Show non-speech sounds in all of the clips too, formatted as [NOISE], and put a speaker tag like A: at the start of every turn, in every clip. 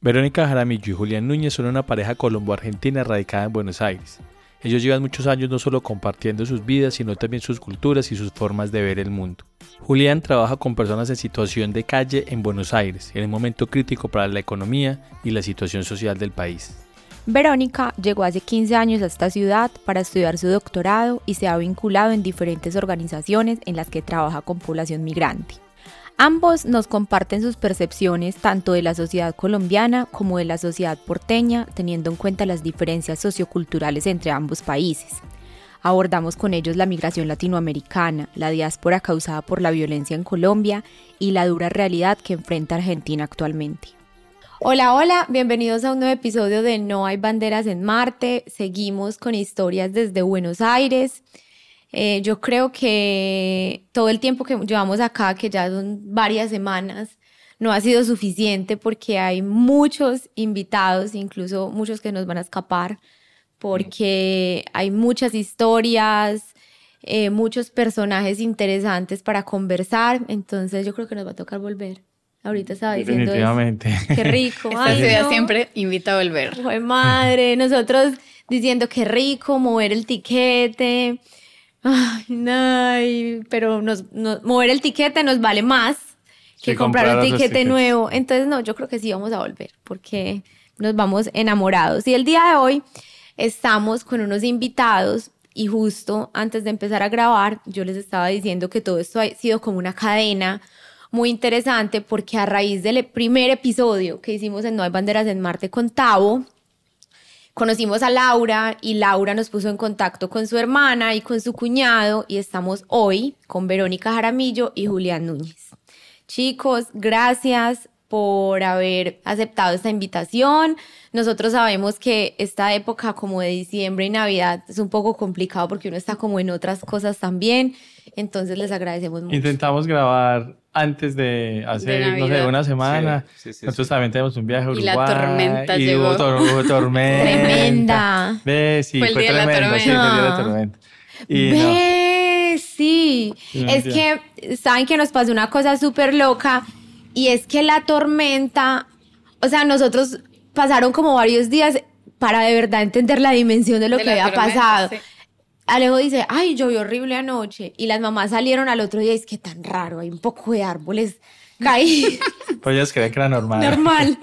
A: Verónica Jaramillo y Julián Núñez son una pareja colombo-argentina radicada en Buenos Aires. Ellos llevan muchos años no solo compartiendo sus vidas, sino también sus culturas y sus formas de ver el mundo. Julián trabaja con personas en situación de calle en Buenos Aires, en un momento crítico para la economía y la situación social del país.
B: Verónica llegó hace 15 años a esta ciudad para estudiar su doctorado y se ha vinculado en diferentes organizaciones en las que trabaja con población migrante. Ambos nos comparten sus percepciones tanto de la sociedad colombiana como de la sociedad porteña, teniendo en cuenta las diferencias socioculturales entre ambos países. Abordamos con ellos la migración latinoamericana, la diáspora causada por la violencia en Colombia y la dura realidad que enfrenta Argentina actualmente. Hola, hola, bienvenidos a un nuevo episodio de No hay banderas en Marte. Seguimos con historias desde Buenos Aires. Eh, yo creo que todo el tiempo que llevamos acá, que ya son varias semanas, no ha sido suficiente porque hay muchos invitados, incluso muchos que nos van a escapar, porque hay muchas historias, eh, muchos personajes interesantes para conversar, entonces yo creo que nos va a tocar volver. Ahorita estaba diciendo
A: Definitivamente.
B: qué rico.
C: Esta
B: ay,
C: ciudad
B: no.
C: siempre invita a volver.
B: Jue madre, nosotros diciendo qué rico, mover el tiquete. Ay, no, pero nos, nos- mover el tiquete nos vale más que
A: Que
B: comprar un tiquete nuevo. Entonces, no, yo creo que sí vamos a volver porque nos vamos enamorados. Y el día de hoy estamos con unos invitados y justo antes de empezar a grabar, yo les estaba diciendo que todo esto ha sido como una cadena muy interesante porque a raíz del primer episodio que hicimos en No hay banderas en Marte con Tavo, conocimos a Laura y Laura nos puso en contacto con su hermana y con su cuñado y estamos hoy con Verónica Jaramillo y Julián Núñez. Chicos, gracias por haber aceptado esta invitación. Nosotros sabemos que esta época como de diciembre y Navidad es un poco complicado porque uno está como en otras cosas también. Entonces les agradecemos mucho.
A: Intentamos grabar antes de hace,
C: De
A: no sé, una semana.
D: Sí, sí, sí,
A: Nosotros
D: sí.
A: también tenemos un viaje a
C: Y
A: Uruguay.
C: la tormenta
A: y
C: llegó.
A: Hubo, tor- hubo [LAUGHS] tormenta.
B: Tremenda.
A: Ve, sí,
C: Fue
A: fue,
C: el día de la
A: tremenda. Sí, fue el día de la
B: tormenta.
A: Y no,
B: Ve, sí.
A: Sí,
B: Es que, ¿saben que nos pasó una cosa súper loca? Y es que la tormenta, o sea, nosotros pasaron como varios días para de verdad entender la dimensión de lo
C: De
B: que había
C: tormenta,
B: pasado.
C: sí.
B: Alejo dice, ay, llovió horrible anoche. Y las mamás salieron al otro día y es que tan raro, hay un poco de árboles caídos. [LAUGHS]
A: pues ellos creían que era normal.
B: normal.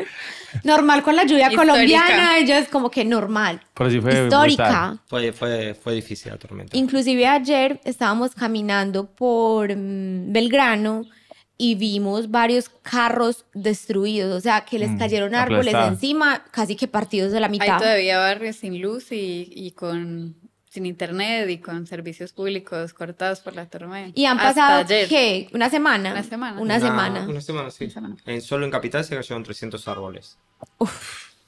B: Normal con la lluvia
C: Histórica.
B: colombiana, ellos como que normal.
A: Pero sí fue
B: Histórica.
D: Fue, fue, fue difícil la tormenta.
B: Inclusive ayer estábamos caminando por mm, Belgrano y vimos varios carros destruidos, o sea, que les
A: Mm,
B: cayeron árboles encima, casi que partidos de la
C: Hay
B: mitad.
C: todavía barrios sin luz y, y con sin internet y con servicios públicos cortados por la tormenta.
B: Y han pasado,
C: ayer.
B: ¿qué? ¿Una semana?
C: Una semana.
B: Una semana.
D: Una semana, sí.
C: Una semana.
D: En, solo en Capital se cayeron 300 árboles.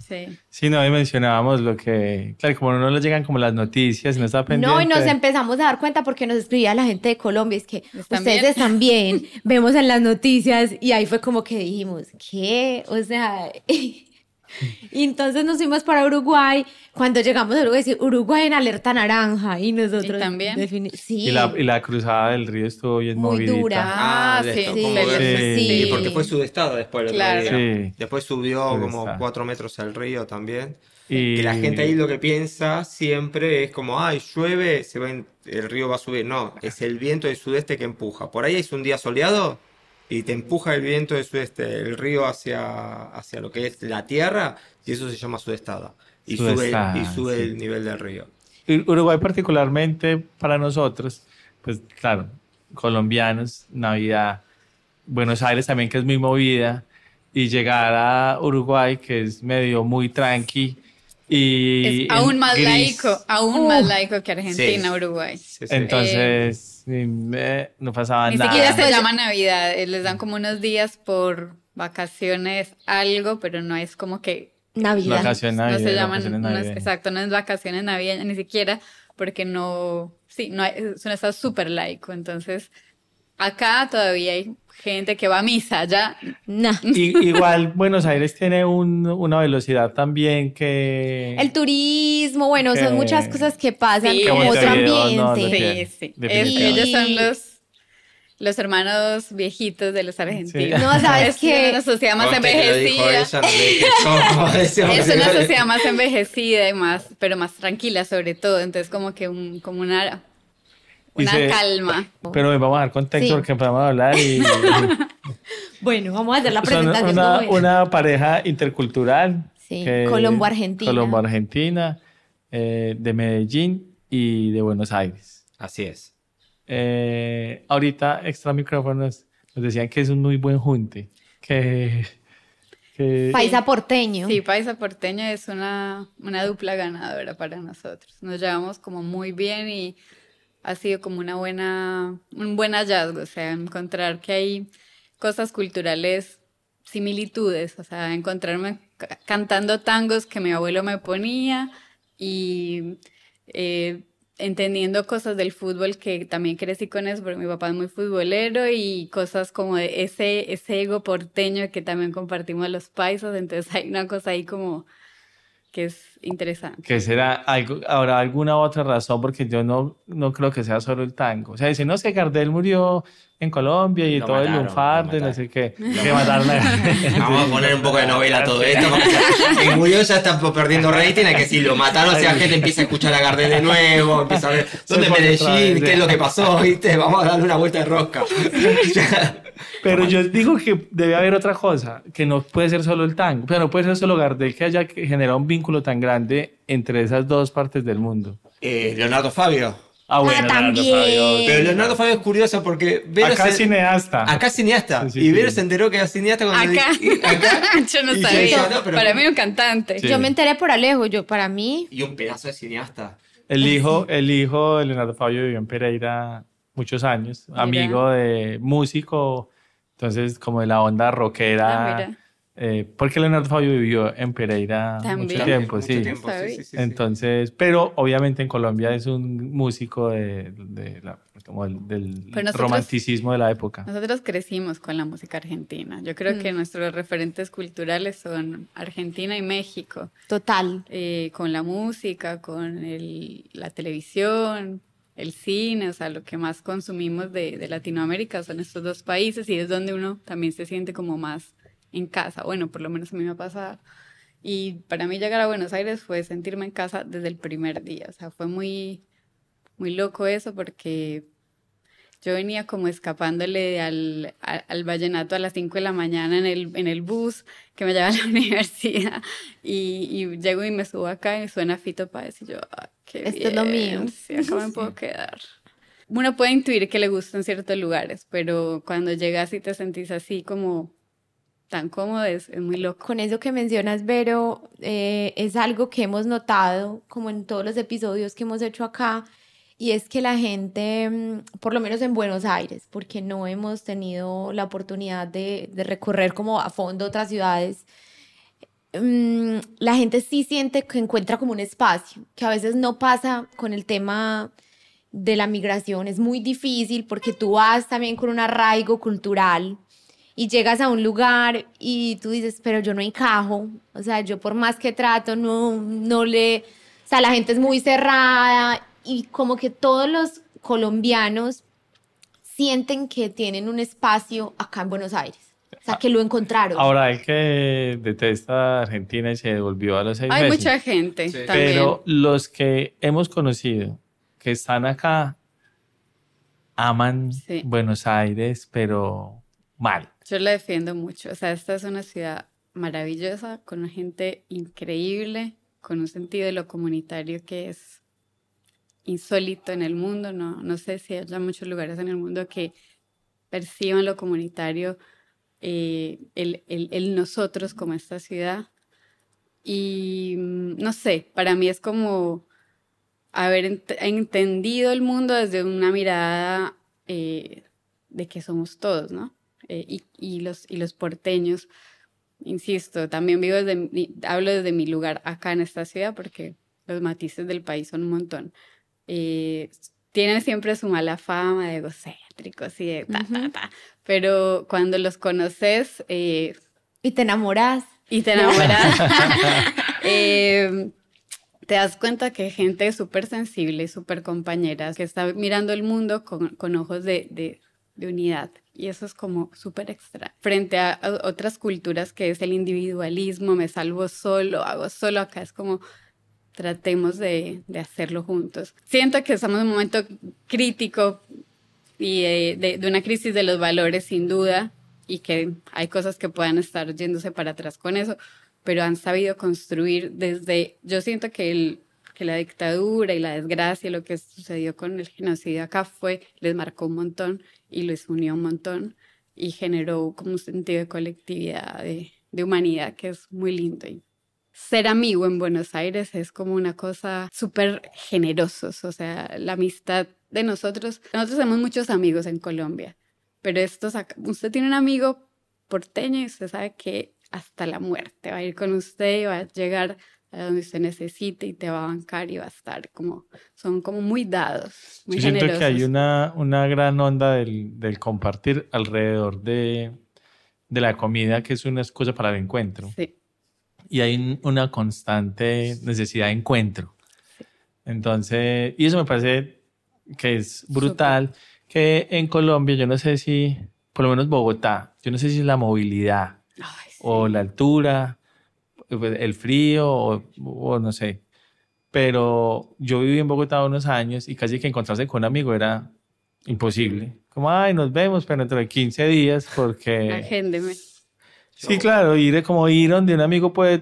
C: Sí.
A: Sí, no, y mencionábamos lo que, claro, como no le llegan como las noticias, no está pendiente.
B: No, y nos empezamos a dar cuenta porque nos escribía la gente de Colombia, es que
C: ¿Están
B: ustedes
C: bien?
B: están bien, [LAUGHS] vemos en las noticias y ahí fue como que dijimos, ¿qué? O sea, [LAUGHS] y entonces nos fuimos para Uruguay, cuando llegamos a Uruguay, decir, Uruguay en alerta naranja y nosotros...
C: ¿Y también?
B: defini- Sí,
A: Y la, y la cruzada del río estuvo bien
B: Muy
A: movidita.
B: dura.
C: Ah,
D: de
C: sí,
D: esto,
B: sí,
C: sí,
A: sí.
D: Y porque fue sudestada después el otro
C: Claro.
D: día.
A: Sí.
D: Después subió como. 4 metros el río también.
A: Y,
D: Y la gente ahí lo que piensa siempre es como, ay, llueve, se va en- el río va a subir. No, es el viento del sudeste que empuja. Por ahí es un día soleado y te empuja el viento del sudeste, el río hacia, hacia lo que es la tierra, y eso se llama sudestada. Y sube, y sube
A: sí.
D: el nivel del río.
A: Uruguay particularmente para nosotros, pues claro, colombianos, Navidad, Buenos Aires también que es muy movida, y llegar a Uruguay que es medio muy tranqui y
C: Es aún más
A: gris.
C: laico, aún
B: Uh.
C: más laico que Argentina,
D: Sí.
C: Uruguay.
D: Sí, sí.
A: Entonces, eh, no pasaba
C: Ni
A: nada.
C: siquiera se
B: Pues-
C: llama Navidad, eh, les dan como unos días por vacaciones, algo, pero no es como que
B: Navidad.
A: Vacaciones
C: no se llaman, no es- exacto, no es vacaciones navideñas ni siquiera, porque no, sí, no hay- es un estado súper laico, entonces acá todavía hay gente que va a misa, ya,
B: Nah.
A: Y- igual Buenos Aires tiene un- una velocidad también que...
B: El turismo, bueno,
A: Que-
B: son muchas cosas que pasan
C: Sí.
B: como
C: Que
B: otro ambiente.
A: no
C: sí, sí, Es-
A: definitivamente.
C: ellos son los, los hermanos viejitos de los argentinos.
B: No, ¿sabes
C: es
B: qué?
C: una sociedad más
D: que
C: envejecida. [LAUGHS] Es una sociedad más envejecida y más, pero más tranquila sobre todo. Entonces como que un, como una, una calma.
A: Pero vamos a dar contexto
B: Sí.
A: porque podemos hablar y [LAUGHS]
B: Bueno, vamos a hacer la presentación.
A: una, pareja intercultural.
B: Sí, Colombo-Argentina.
A: Colombo-Argentina, eh, de Medellín y de Buenos Aires.
D: Así es.
A: Eh, ahorita, extra micrófonos, nos decían que es un muy buen junte. Que, que
B: Paisa porteño.
C: Sí, Paisa Porteño es una, una dupla ganadora para nosotros. Nos llevamos como muy bien y ha sido como una buena, un buen hallazgo, o sea, encontrar que hay cosas culturales, similitudes, o sea, encontrarme ca- cantando tangos que mi abuelo me ponía y eh, entendiendo cosas del fútbol que también crecí con eso, porque mi papá es muy futbolero y cosas como de ese, ese ego porteño que también compartimos los paisas, entonces hay una cosa ahí como que es interesante.
A: que será algo, habrá alguna otra razón, porque yo no, no creo que sea solo el tango. O sea, dicen, no, es que Gardel murió en Colombia y
D: Lo
A: todo el
D: mataron,
A: lunfardo y
D: lo
A: no sé qué. Que mataron [LAUGHS]
D: Vamos a poner un poco de novela a todo esto. El [LAUGHS] murió ya está perdiendo rating, hay que si lo mataron, o sea, la gente empieza a escuchar a Gardel de nuevo, empieza a ver dónde Medellín, qué es lo que pasó, ¿viste? Vamos a darle una vuelta de rosca. [LAUGHS]
A: Pero yo digo que debe haber otra cosa, que no puede ser solo el tango, pero no puede ser solo Gardel que haya generado un vínculo tan grande entre esas dos partes del mundo.
D: Eh, Leonardo Fabio.
A: Ah, bueno, Leonardo
B: también.
A: Fabio.
D: Pero Leonardo Fabio es curioso porque Vero
A: Acá
D: se-
A: cineasta.
D: Acá es cineasta.
A: Sí, sí,
D: y Vero
A: sí.
D: se enteró que era cineasta cuando
C: Acá,
D: y- acá. [LAUGHS]
C: yo no
D: yo
C: sabía.
D: no, pero-
C: Para mí un cantante.
A: Sí.
B: Yo me enteré por Alejo, yo para mí,
D: Y un pedazo de cineasta.
A: El hijo, el hijo de Leonardo Fabio vivió en Pereira muchos años,
C: Mira.
A: amigo de músico, entonces como de la onda
C: Ah,
A: rockera.
C: mira.
A: eh, porque Leonardo Fabio vivió en Pereira
C: También.
A: mucho tiempo,
D: Mucho
A: sí.
D: tiempo, sí, sí, sí, sí.
A: Entonces, pero obviamente en Colombia es un músico de, de la- como del, del
C: nosotros-
A: romanticismo de la época.
C: Nosotros crecimos con la música argentina. Yo creo que nuestros referentes culturales son Argentina y México.
B: total.
C: eh, con la música, con el- la televisión, el cine, o sea, lo que más consumimos de, Latinoamérica son estos dos países y es donde uno también se siente como más en casa. Bueno, por lo menos a mí me ha pasado. Y para mí llegar a Buenos Aires fue sentirme en casa desde el primer día. O sea, fue muy, muy loco eso porque yo venía como escapándole al, al, al vallenato a las 5 de la mañana en el, en el bus que me lleva a la [LAUGHS] universidad y, y llego y me subo acá y suena Fito Páez y yo, ah, qué
B: Esto es lo
C: bien,
B: mío.
C: Sí, acá me [LAUGHS] puedo quedar. Uno puede intuir que le gustan ciertos lugares, pero cuando llegas y te sentís así como tan cómodo es, es muy loco.
B: Con eso que mencionas, Vero, eh, es algo que hemos notado como en todos los episodios que hemos hecho acá, y es que la gente, mm, por lo menos en Buenos Aires, porque no hemos tenido la oportunidad de, de recorrer como a fondo otras ciudades, mm, la gente sí siente que encuentra como un espacio, que a veces no pasa con el tema de la migración. Es muy difícil porque tú vas también con un arraigo cultural y llegas a un lugar y tú dices, pero yo no encajo, o sea, yo por más que trato, no, no le, o sea, la gente es muy cerrada y como que todos los colombianos sienten que tienen un espacio acá en Buenos Aires, o sea, que lo encontraron.
A: Ahora, el que detesta a Argentina y se devolvió a los seis
C: Hay
A: meses.
C: mucha gente
D: Sí.
C: también.
A: Pero los que hemos conocido, que están acá, aman
C: Sí.
A: Buenos Aires, pero mal.
C: Yo la defiendo mucho. O sea, esta es una ciudad maravillosa, con una gente increíble, con un sentido de lo comunitario que es insólito en el mundo. No, no sé si haya muchos lugares en el mundo que perciban lo comunitario, eh, el, el- el nosotros como esta ciudad. Y mm, no sé, para mí es como haber ent- entendido el mundo desde una mirada eh, de que somos todos, ¿no? Eh, y, los, y los porteños, insisto, también vivo desde, hablo desde mi lugar acá en esta ciudad porque los matices del país son un montón. Eh, tienen siempre su mala fama de egocéntricos y de ta, ta, ta, pero cuando los conoces eh,
B: Y te enamoras.
C: y te enamoras, [LAUGHS] eh, te das cuenta que hay gente súper sensible, súper compañera, que está mirando el mundo con, con ojos de, de, de unidad. Y eso es como súper extra. Frente a, otras culturas que es el individualismo, me salvo solo, hago solo, acá es como tratemos de, de hacerlo juntos. Siento que estamos en un momento crítico y eh, de, de, una crisis de los valores sin duda y que hay cosas que puedan estar yéndose para atrás con eso, pero han sabido construir desde, yo siento que el, que la dictadura y la desgracia, lo que sucedió con el genocidio acá fue, les marcó un montón y les unió un montón y generó como un sentido de colectividad, de, de humanidad que es muy lindo. Y ser amigo en Buenos Aires es como una cosa súper generosos, o sea, la amistad de nosotros, nosotros tenemos muchos amigos en Colombia, pero estos, usted tiene un amigo porteño y usted sabe que hasta la muerte va a ir con usted y va a llegar a donde usted necesite y te va a bancar y va a estar como, son como muy dados, muy
A: Yo siento que hay una, una gran onda del, del compartir alrededor de, de, la comida, que es una excusa para el encuentro.
C: Sí.
A: Y hay una constante necesidad de encuentro. Entonces, y eso me parece que es brutal, Super. que en Colombia, yo no sé si, por lo menos Bogotá, yo no sé si es la movilidad
C: Ay, sí.
A: o la altura pues, el frío o, o, no sé. Pero yo viví en Bogotá unos años y casi que encontrarse con un amigo era imposible. Como, ay, nos vemos, pero dentro de 15 días porque...
C: Agéndeme.
A: Sí, claro, ir como ir donde un amigo puede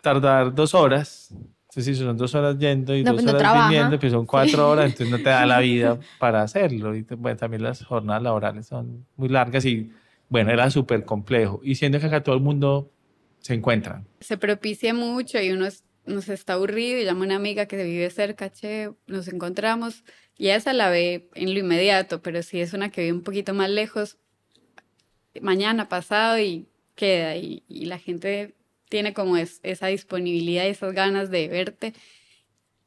A: tardar dos horas. Entonces, si son dos horas yendo y
B: No,
A: dos
B: pues no
A: horas
B: trabaja.
A: viniendo, pues son cuatro horas, entonces no te da la vida para hacerlo. Y bueno, también las jornadas laborales son muy largas y, bueno, era súper complejo. Y siendo que acá todo el mundo se encuentra.
C: Se propicia mucho y uno nos está aburrido y llama a una amiga que vive cerca, che, nos encontramos y esa la ve en lo inmediato, pero si es una que vive un poquito más lejos, mañana, pasado y queda y, y la gente tiene como es- esa disponibilidad y esas ganas de verte.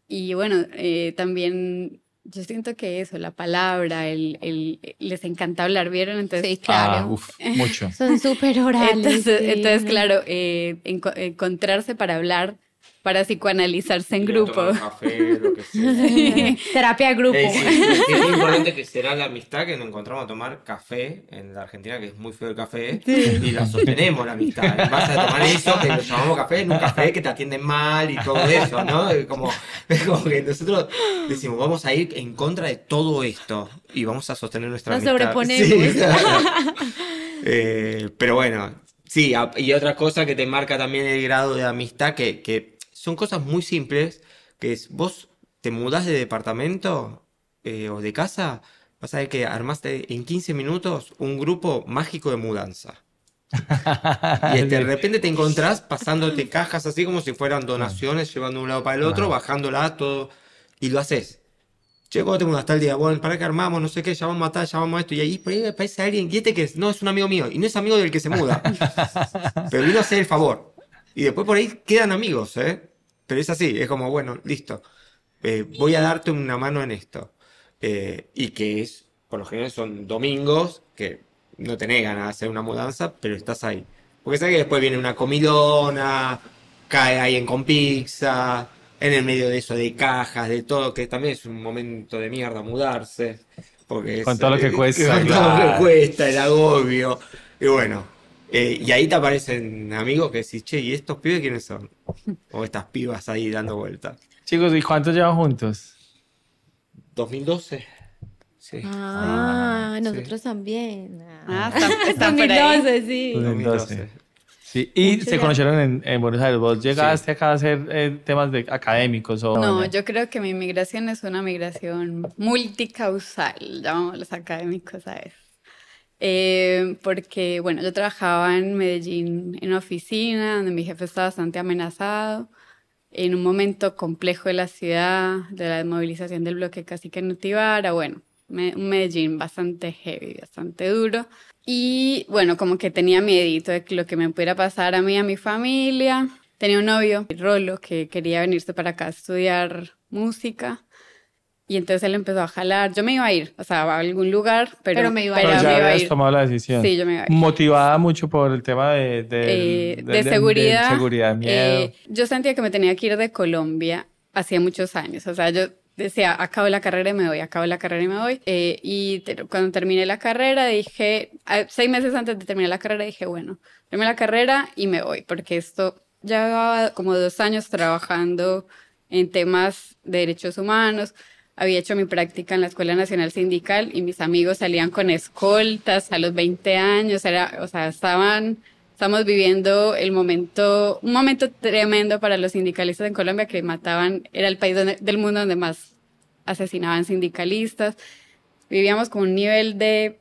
C: Y bueno, eh, también yo siento que eso, la palabra, el, el- les encanta hablar, ¿vieron? Entonces,
B: Sí, claro.
A: Ah, uf, mucho. [LAUGHS]
B: Son súper orales.
C: entonces,
B: sí.
C: entonces, claro, eh, enco- encontrarse para hablar, para psicoanalizarse en grupo.
D: Café, lo que sea. [LAUGHS]
B: Terapia de grupo.
D: Sí, es [LAUGHS] importante que será la amistad que nos encontramos a tomar café en la Argentina, que es muy feo el café, y la sostenemos la amistad. En base a tomar eso, que lo llamamos café, en un café que te atienden mal y todo eso, ¿no? Es Como, es como que nosotros decimos, vamos a ir en contra de todo esto y vamos a sostener nuestra
B: Nos
D: amistad.
B: sobreponemos.
D: Sí. [LAUGHS] Eh, pero bueno, sí, y otra cosa que te marca también el grado de amistad, que, que son cosas muy simples, que es vos te mudás de departamento eh, o de casa, vas a ver que armaste en 15 minutos un grupo mágico de mudanza. [LAUGHS] Y de repente te encontrás pasándote cajas así como si fueran donaciones, llevando de un lado para el otro, bajándola todo, y lo haces. Che, ¿cuándo te mudaste al día? Bueno, ¿para qué armamos? No sé qué, ya vamos a tal, ya vamos a esto. Y ahí por ahí aparece alguien, ¿y este qué es? No, es un amigo mío. Y no es amigo del que se muda. [LAUGHS] Pero vino a hacer el favor. Y después por ahí quedan amigos, ¿eh? Pero es así, es como, bueno, listo. Eh, voy a darte una mano en esto. Eh, y que es, por lo general son domingos, que no tenés ganas de hacer una mudanza, pero estás ahí. Porque sabes que después viene una comidona, cae alguien con pizza, en el medio de eso, de cajas, de todo, que también es un momento de mierda mudarse. Porque
A: Con
D: es,
A: todo lo que
D: eh,
A: cuesta, [LAUGHS]
D: Con todo lo que cuesta, el agobio. Y bueno, eh, y ahí te aparecen amigos que decís, che, ¿y estos pibes quiénes son? O estas pibas ahí dando vueltas.
A: Chicos, ¿y cuántos llevan juntos?
D: 2012. Sí.
B: Ah,
D: Sí.
B: nosotros también.
C: Ah, están, [LAUGHS] están por ahí.
B: 2012, sí.
A: 2012. Sí, y
B: Mucho
A: se
B: ya.
A: conocieron en, en Buenos Aires. ¿Vos llegaste acá a hacer eh, temas de académicos o
C: No, yo creo que mi migración es una migración multicausal, llamamos los académicos a eso. Eh, porque, bueno, yo trabajaba en Medellín en una oficina donde mi jefe estaba bastante amenazado, en un momento complejo de la ciudad, de la desmovilización del bloque casi que Nutivara, bueno, un Medellín bastante heavy, bastante duro. Y bueno, como que tenía miedito de lo que me pudiera pasar a mí, a mi familia. Tenía un novio, Rolo, que quería venirse para acá a estudiar música. Y entonces él empezó a jalar. Yo me iba a ir, o sea, a algún lugar, pero,
B: Pero me iba a ir.
C: pero
A: ya
C: me iba a
A: habías
C: ir.
A: tomado la decisión.
C: Sí, yo me iba a ir.
A: Motivada mucho por el tema de, de,
C: Eh, de, seguridad.
A: seguridad, miedo.
C: eh, yo sentía que me tenía que ir de Colombia hacía muchos años. O sea, yo decía, acabo la carrera y me voy, acabo la carrera y me voy. Eh, y cuando terminé la carrera dije, seis meses antes de terminar la carrera dije, bueno, terminé la carrera y me voy, porque esto ya llevaba como dos años trabajando en temas de derechos humanos. Había hecho mi práctica en la Escuela Nacional Sindical y mis amigos salían con escoltas a los 20 años, era, o sea, estaban Estamos viviendo el momento, un momento tremendo para los sindicalistas en Colombia que mataban, era el país del mundo donde más asesinaban sindicalistas. Vivíamos con un nivel de,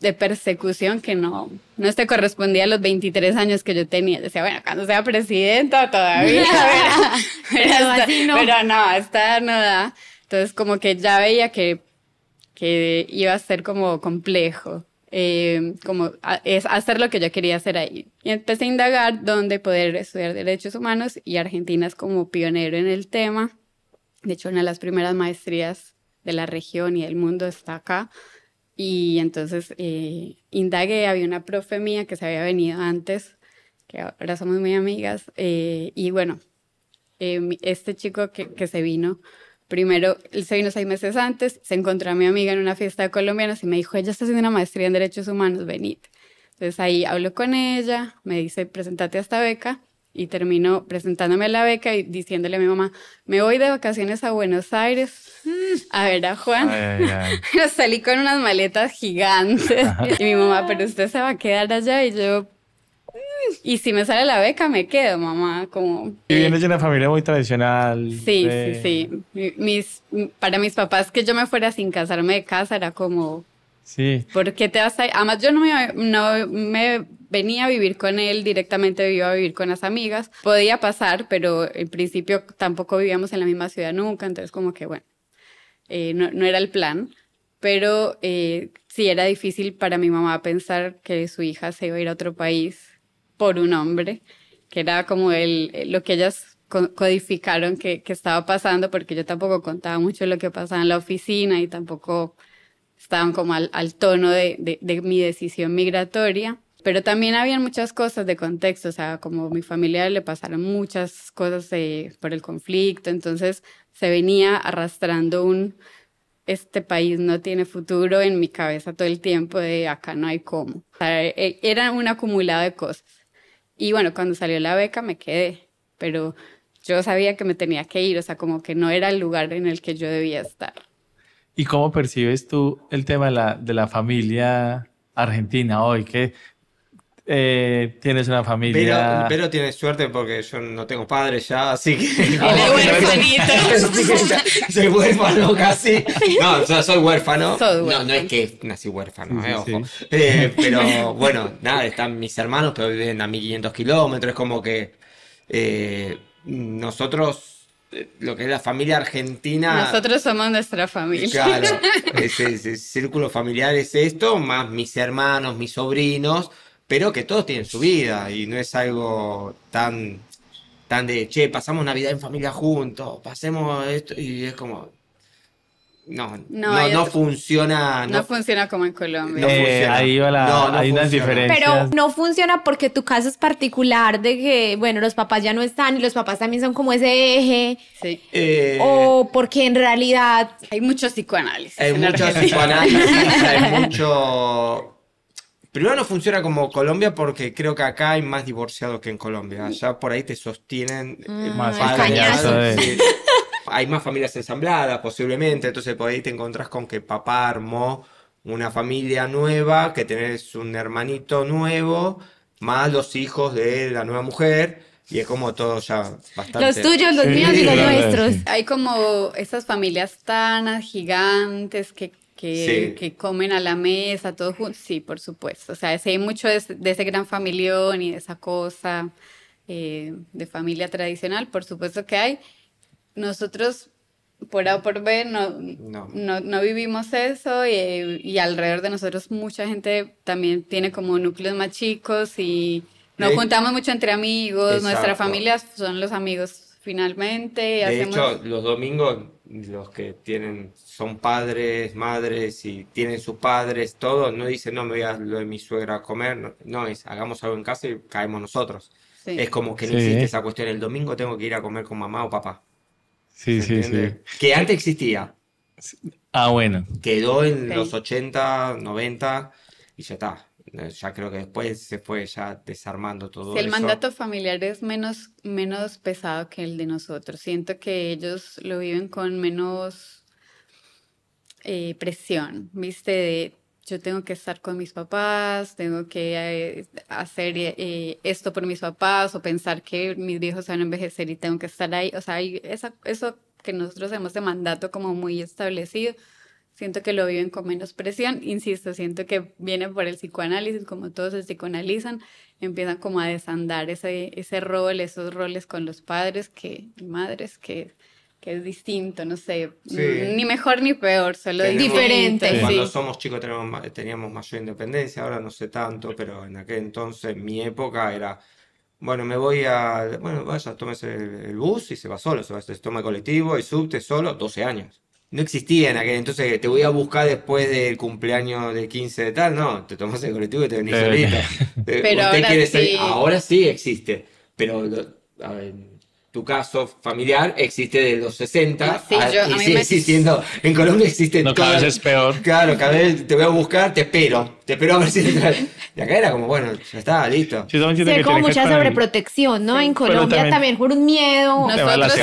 C: de persecución que no, no se correspondía a los 23 años que yo tenía. Decía, bueno, cuando sea presidenta todavía, [LAUGHS] pero, pero, no. pero no, esta no da. Entonces como que ya veía que, que iba a ser como complejo. Eh, como es hacer lo que yo quería hacer ahí. Y empecé a indagar dónde poder estudiar derechos humanos y Argentina es como pionero en el tema. De hecho, una de las primeras maestrías de la región y del mundo está acá. Y entonces eh, indagué, había una profe mía que se había venido antes, que ahora somos muy amigas. Eh, y bueno, este chico que, que se vino Primero, él se vino seis meses antes, se encontró a mi amiga en una fiesta de colombianos y me dijo, ella está haciendo una maestría en Derechos Humanos, venid. Entonces ahí hablo con ella, me dice, presentate a esta beca y termino presentándome a la beca y diciéndole a mi mamá, me voy de vacaciones a Buenos Aires a ver a Juan. Pero [LAUGHS] salí con unas maletas gigantes y mi mamá, pero usted se va a quedar allá y yo, y si me sale la beca, me quedo, mamá. Como,
A: y vienes de una familia muy tradicional.
C: Sí, sí, sí. Mis, para mis papás, que yo me fuera sin casarme de casa era como.
A: Sí.
C: ¿Por qué te vas a.? Además, yo no me, no me venía a vivir con él directamente, iba a vivir con las amigas. Podía pasar, pero en principio tampoco vivíamos en la misma ciudad nunca, entonces, como que bueno, eh, no, no, era el plan. Pero eh, sí era difícil para mi mamá pensar que su hija se iba a ir a otro país por un hombre, que era como el, lo que ellas codificaron que, que, estaba pasando, porque yo tampoco contaba mucho lo que pasaba en la oficina y tampoco estaban como al, al tono de, de, de, mi decisión migratoria. Pero también habían muchas cosas de contexto, o sea, como mi familia le pasaron muchas cosas por el conflicto, entonces se venía arrastrando un, este país no tiene futuro en mi cabeza todo el tiempo de acá no hay cómo. O sea, e, era un acumulado de cosas. Y bueno, cuando salió la beca me quedé, pero yo sabía que me tenía que ir, o sea, como que no era el lugar en el que yo debía estar.
A: ¿Y cómo percibes tú el tema de la, de la familia argentina hoy? Que eh, tienes una familia.
D: Pero, pero, tienes suerte porque yo no tengo padres ya, así que. [LAUGHS] [LAUGHS] soy huérfano casi. No, o sea, soy huérfano. No, no es que nací huérfano, eh, ojo. Eh, pero bueno, nada, están mis hermanos, pero viven a 1500 kilómetros. Es como que eh, nosotros lo que es la familia argentina.
C: Nosotros somos nuestra familia.
D: Claro, [LAUGHS] ese círculo familiar es esto, más mis hermanos, mis sobrinos pero que todos tienen su vida y no es algo tan, tan de, che, pasamos Navidad en familia juntos, pasemos esto, y es como... No, no, no, funciona.
C: No, funciona como en Colombia.
A: Eh, ahí va la, hay unas diferencias.
B: Pero no funciona porque tu caso es particular de que, bueno, los papás ya no están y los papás también son como ese eje.
C: Sí.
B: Eh, o porque en realidad.
C: Hay mucho psicoanálisis.
D: Hay mucho psicoanálisis, hay mucho Primero no funciona como Colombia porque creo que acá hay más divorciados que en Colombia. Allá por ahí te sostienen
A: mm, más
D: Hay más familias ensambladas posiblemente, entonces por ahí te encontrás con que papá armó una familia nueva, que tenés un hermanito nuevo, más los hijos de la nueva mujer. Y es como todo ya bastante...
B: Los tuyos, los míos y los nuestros.
C: Hay como esas familias tan gigantes que que, que, comen a la mesa, todos juntos, sí, por supuesto. O sea, hay mucho de, ese gran familión y de esa cosa eh, de familia tradicional, por supuesto que hay. Nosotros, por A o por B, no, no. no, vivimos eso y, y, alrededor de nosotros mucha gente también tiene como núcleos más chicos y nos juntamos mucho entre amigos, nuestras familias son los amigos finalmente.
D: De hecho, los domingos los que tienen, son padres, madres y tienen sus padres, todo, no dicen, no, me voy a lo de mi suegra a comer, no, es, hagamos algo en casa y caemos nosotros. Es como que no existe esa cuestión, el domingo tengo que ir a comer con mamá o papá.
A: Sí,
D: ¿se
A: sí,
D: entiende? Que antes existía.
A: Ah, bueno.
D: Quedó en los 80, 90 y ya está. Eh, Ya creo que después se fue ya desarmando todo
C: Sí, el
D: eso.
C: mandato familiar es menos, menos pesado que el de nosotros. Siento que ellos lo viven con menos eh, presión, ¿viste? De yo tengo que estar con mis papás, tengo que eh, hacer eh, esto por mis papás o pensar que mis viejos van a envejecer y tengo que estar ahí. O sea, hay esa, eso que nosotros hemos de mandato como muy establecido. Siento que lo viven con menos presión, insisto, siento que viene por el psicoanálisis, como todos se psicoanalizan, empiezan como a desandar ese, ese rol, esos roles con los padres que, y madres, que, que es distinto, no sé,
D: Sí.
C: ni mejor ni peor, solo
D: Tenemos-
B: Diferente,
C: sí.
D: Cuando somos chicos tenemos, teníamos mayor independencia, ahora no sé tanto, pero en aquel entonces, mi época era, bueno, me voy a, bueno, vaya, tómese el, el bus y se va solo, se, va, se toma el colectivo, el subte solo, 12 años. No existía en aquel entonces que te voy a buscar después del cumpleaños de 15 de tal, no, te tomas el colectivo y te venís
A: Te.
D: Eh, [LAUGHS]
C: Pero
D: usted
C: ahora
D: quiere
C: sí.
D: ahora sí existe, pero a ver, tu caso familiar existe de los 60
C: Ah, sí,
D: a-
C: yo-
D: y sigue
C: me-
D: existiendo, en Colombia existe
A: No, cada vez es peor.
D: Claro, cada vez te voy a buscar, te espero, te espero a ver si Y acá era como, bueno, ya está, listo.
A: Sí, también
B: Sí,
A: siento
B: hay
A: que
B: como mucha sobreprotección, ¿no?
C: Sí,
B: en Colombia
A: también-
B: también por un miedo,
C: Nosotros sí,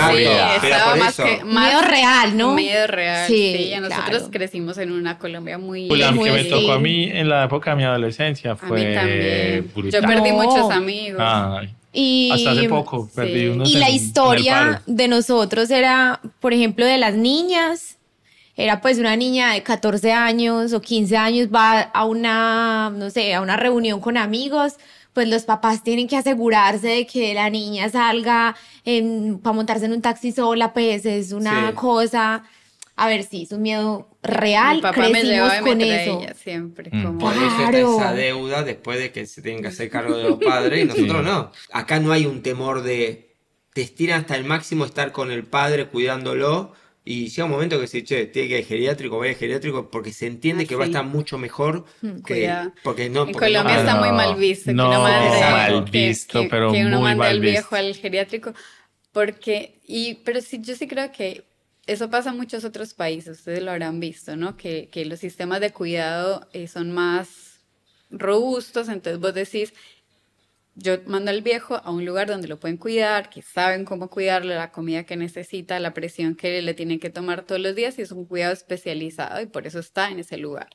C: estaba más que más
B: miedo real, ¿no?
C: Miedo real,
B: Sí,
C: sí. nosotros
B: claro.
C: crecimos en una Colombia muy,
A: Pues la que me tocó a mí en la época de mi adolescencia
C: a
A: fue
C: mí también. Yo
A: brutal.
C: perdí
B: No.
C: muchos amigos.
A: Ay,
B: y,
A: hasta hace poco
C: sí.
A: perdí unos
B: y
A: en-
B: la historia de nosotros era, por ejemplo, de las niñas. Era pues una niña de 14 años o 15 años va a una, no sé, a una reunión con amigos, pues los papás tienen que asegurarse de que la niña salga para montarse en un taxi sola, pues es una
D: Sí.
B: cosa. A ver, sí, es un miedo real,
C: Mi papá me llevaba
B: con eso.
C: ella siempre.
A: Mm.
C: como-
D: Por eso está
B: Claro.
D: esa deuda después de que se tienen que hacer cargo de los padres y nosotros
A: Sí.
D: no. Acá no hay un temor de te estiran hasta el máximo estar con el padre cuidándolo y llega un momento que dice, che, tiene que ir geriátrico, vaya geriátrico porque se entiende
C: Ah,
D: que va a
C: sí.
D: estar mucho mejor que
C: Cuidado.
D: porque no
C: En
D: porque no-
C: Colombia
A: Ah,
C: está muy
A: no.
C: mal visto que
A: No,
C: uno mande,
D: mal
C: que-
A: visto,
C: que-
A: pero
C: que uno
A: muy
C: mande
A: mal
C: al viejo
A: visto.
C: al geriátrico porque y pero sí yo sí creo que eso pasa en muchos otros países, ustedes lo habrán visto, ¿no? Que, que los sistemas de cuidado eh, son más robustos, entonces vos decís, yo mando al viejo a un lugar donde lo pueden cuidar, que saben cómo cuidarlo, la comida que necesita, la presión que le tienen que tomar todos los días y es un cuidado especializado y por eso está en ese lugar.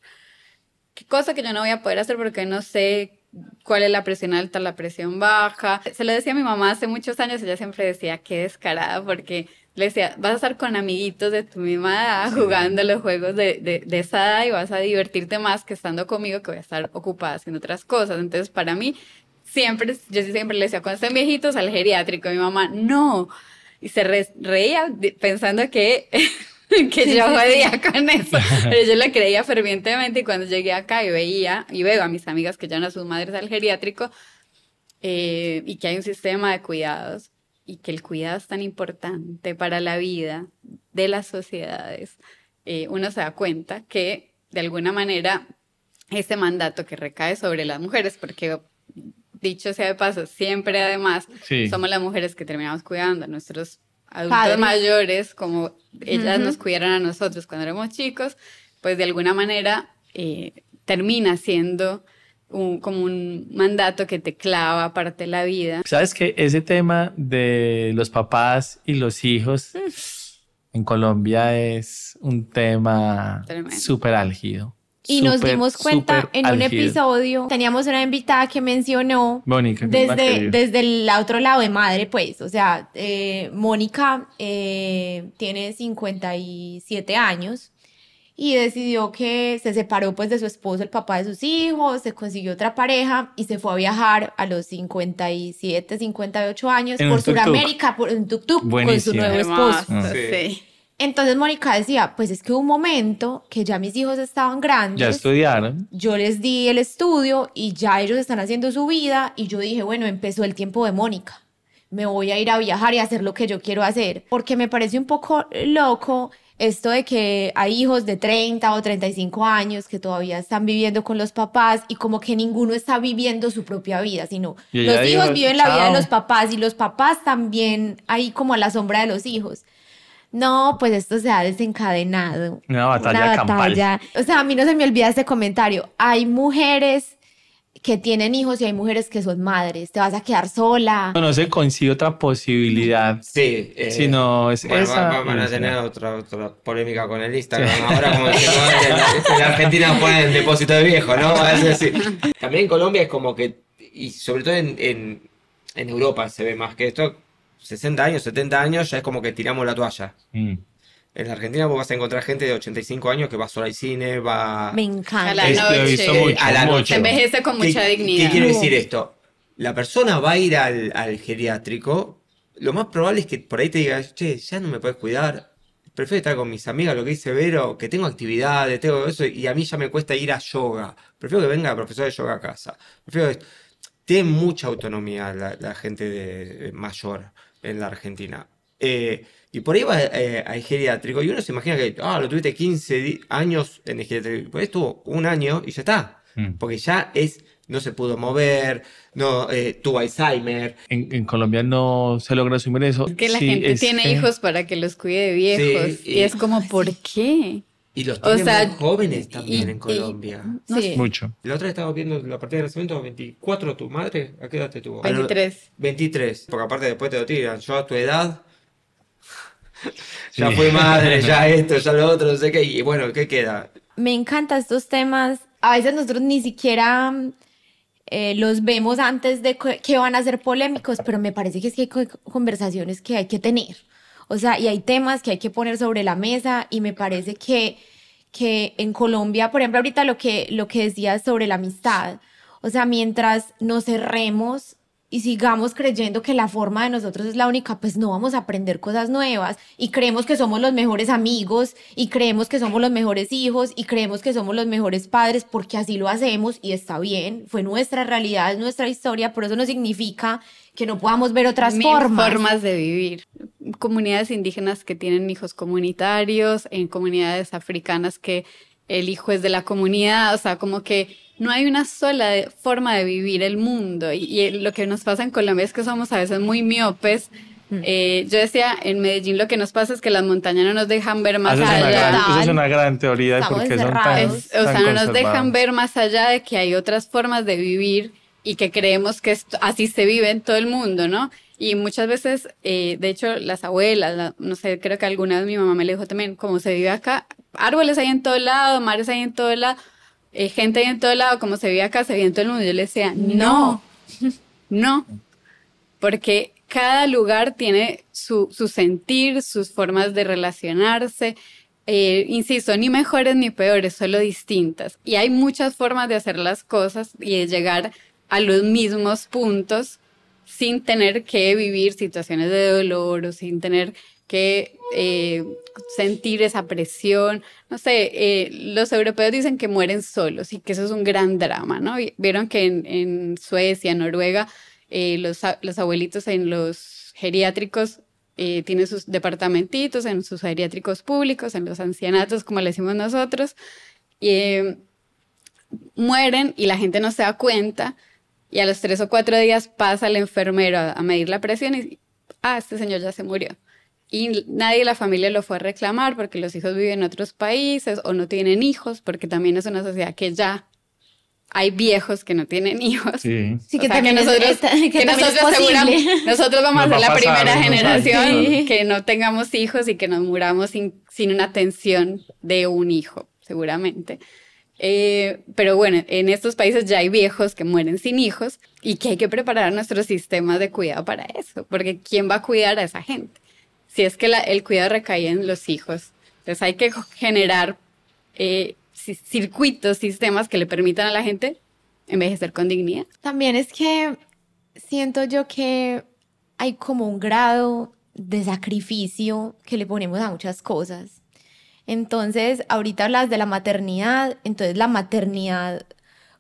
C: ¿Qué cosa que yo no voy a poder hacer porque no sé cuál es la presión alta, la presión baja? Se lo decía a mi mamá hace muchos años, ella siempre decía, qué descarada, porque le decía, vas a estar con amiguitos de tu misma edad jugando los juegos de, de, de esa edad y vas a divertirte más que estando conmigo, que voy a estar ocupada haciendo otras cosas. Entonces, para mí, siempre, yo siempre le decía, cuando estén viejitos, al geriátrico. Mi mamá, no. Y se re- reía pensando que, [LAUGHS] que yo jodía con eso. [LAUGHS] Pero yo le creía fervientemente y cuando llegué acá y veía, y veo a mis amigas que llevan a sus madres al geriátrico eh, y que hay un sistema de cuidados y que el cuidado es tan importante para la vida de las sociedades, eh, uno se da cuenta que de alguna manera ese mandato que recae sobre las mujeres, porque dicho sea de paso, siempre además
A: Sí.
C: somos las mujeres que terminamos cuidando a nuestros adultos mayores, como ellas nos cuidaron a nosotros cuando éramos chicos, pues de alguna manera eh, termina siendo un, como un mandato que te clava parte de la vida.
A: Sabes que ese tema de los papás y los hijos en Colombia es un tema súper álgido.
B: Y nos dimos cuenta en un episodio, teníamos una invitada que mencionó
A: Mónica,
B: desde, desde el otro lado de madre, pues, o sea, eh, Mónica eh, tiene 57 años y decidió que se separó pues de su esposo, el papá de sus hijos, se consiguió otra pareja y se fue a viajar a los 57, 58 años
A: En
B: por. Sudamérica, por un tuk-tuk con su nuevo esposo.
D: Sí.
C: sí.
B: Entonces Mónica decía, pues es que hubo un momento que ya mis hijos estaban grandes
A: Ya estudiaron.
B: yo les di el estudio y ya ellos están haciendo su vida y yo dije, bueno, empezó el tiempo de Mónica. Me voy a ir a viajar y a hacer lo que yo quiero hacer. Porque me parece un poco loco esto de que hay hijos de 30 o 35 años que todavía están viviendo con los papás y como que ninguno está viviendo su propia vida, sino los
A: dijo,
B: hijos viven la vida de los papás y los papás también ahí como a la sombra de los hijos. No, pues esto se ha desencadenado.
A: Una batalla campal.
B: O sea, a mí no se me olvida este comentario. Hay mujeres que tienen hijos y hay mujeres que son madres. Te vas a quedar sola.
A: No, no se consigue otra posibilidad.
D: Sí.
A: Eh, si no es
D: bueno,
A: esa.
D: Van a tener otra, otra polémica con el Instagram. Ahora, como decimos, en, en Argentina ponen depósito de viejo, ¿no? Es decir, también en Colombia es como que, y sobre todo en, en, en Europa se ve más que esto, 60 años, 70 años, ya es como que tiramos la toalla.
A: Mm.
D: En la Argentina vos vas a encontrar gente de 85 años que va sola al cine, va...
B: Me encanta.
C: A la
A: visto
C: noche.
A: mucho,
D: A la noche.
C: Se envejece con mucha
D: ¿Qué-
C: dignidad.
D: ¿Qué quiere decir esto? La persona va a ir al, al geriátrico, lo más probable es que por ahí te diga, che, ya no me puedes cuidar, prefiero estar con mis amigas, lo que dice Vero, que tengo actividades, tengo eso, y a mí ya me cuesta ir a yoga, prefiero que venga el profesor de yoga a casa, prefiero que- Tiene mucha autonomía la, la gente de, mayor en la Argentina. Eh, y por ahí va eh, al geriátrico, y uno se imagina que, ah, lo tuviste 15 di- años en el geriátrico, pues estuvo un año y ya está.
A: Mm.
D: Porque ya es, no se pudo mover, no eh, tuvo Alzheimer.
A: En, en Colombia no se logra asumir eso.
C: Es que la
A: Sí,
C: gente
A: es
C: tiene
A: que-
C: hijos para que los cuide de viejos.
D: Sí,
C: y,
D: y-
C: es como, [LAUGHS] ¿por qué?
D: Y los
C: O
D: tienen
C: sea,
D: muy jóvenes también
C: y-
D: en
C: y-
D: Colombia.
B: Sí.
A: Mucho.
D: La otra estaba viendo la partida de nacimiento, 24, ¿tu madre? ¿A qué edad te tuvo? A los
C: 23.
D: 23, porque aparte después te lo tiran. Yo a tu edad, [LAUGHS] ya
A: Sí.
D: fui madre, ya esto, ya lo otro, no sé qué. Y bueno, ¿qué queda?
B: Me encantan estos temas. A veces nosotros ni siquiera eh, los vemos antes de que, van a ser polémicos, pero me parece que es que hay co- conversaciones que hay que tener. O sea, y hay temas que hay que poner sobre la mesa y me parece que, que en Colombia, por ejemplo, ahorita lo que, lo que decías sobre la amistad, o sea, mientras nos cerremos y sigamos creyendo que la forma de nosotros es la única, pues no vamos a aprender cosas nuevas y creemos que somos los mejores amigos y creemos que somos los mejores hijos y creemos que somos los mejores padres porque así lo hacemos y está bien, fue nuestra realidad, es nuestra historia, pero eso no significa que no podamos ver otras
C: Mil
B: formas.
C: formas de vivir. Comunidades indígenas que tienen hijos comunitarios, en comunidades africanas que el hijo es de la comunidad, o sea, como que no hay una sola de- forma de vivir el mundo. Y, y lo que nos pasa en Colombia es que somos a veces muy miopes. Eh, yo decía, en Medellín lo que nos pasa es que las montañas no nos dejan ver más
A: Esa es, una
C: allá.
A: gran, es una gran teoría de por
B: Estamos
A: qué son tan.
C: Es- o
A: tan
C: sea, no nos dejan ver más allá de que hay otras formas de vivir y que creemos que esto- así se vive en todo el mundo, ¿no? Y muchas veces, eh, de hecho, las abuelas, la- no sé, creo que alguna vez mi mamá me le dijo también, como se vive acá, árboles hay en todo lado, mares hay en todo lado, eh, gente hay en todo lado, como se vive acá, se vive en todo el mundo. Yo le decía, no, no, porque cada lugar tiene su, su sentir, sus formas de relacionarse. Eh, insisto, ni mejores ni peores, solo distintas. Y hay muchas formas de hacer las cosas y de llegar a los mismos puntos sin tener que vivir situaciones de dolor o sin tener que eh, sentir esa presión. No sé, eh, los europeos dicen que mueren solos y que eso es un gran drama, ¿no? Vieron que en, en Suecia, Noruega, eh, los, a- los abuelitos en los geriátricos eh, tienen sus departamentitos, en sus geriátricos públicos, en los ancianatos, como le decimos nosotros, eh, mueren y la gente no se da cuenta. Y a los tres o cuatro días pasa el enfermero a, a medir la presión y, ah, este señor ya se murió. Y nadie de la familia lo fue a reclamar porque los hijos viven en otros países o no tienen hijos, porque también es una sociedad que ya hay viejos que no tienen [LAUGHS] hijos.
A: Sí.
B: Sí,
C: O
B: que
C: sea,
B: también es-
C: nosotros,
B: esta- que
C: que
B: también
C: nosotros, nosotros vamos
A: Nos
C: a ser
A: va
C: la
A: pasar,
C: primera generación
B: Sí.
C: que no tengamos hijos y que nos muramos sin, sin una atención de un hijo, seguramente. Eh, pero bueno, en estos países ya hay viejos que mueren sin hijos y que hay que preparar nuestros sistemas de cuidado para eso, porque ¿quién va a cuidar a esa gente? Si es que la- el cuidado recae en los hijos. Entonces hay que generar eh, ci- circuitos, sistemas que le permitan a la gente envejecer con dignidad.
B: También es que siento yo que hay como un grado de sacrificio que le ponemos a muchas cosas. Entonces, ahorita hablas de la maternidad, entonces la maternidad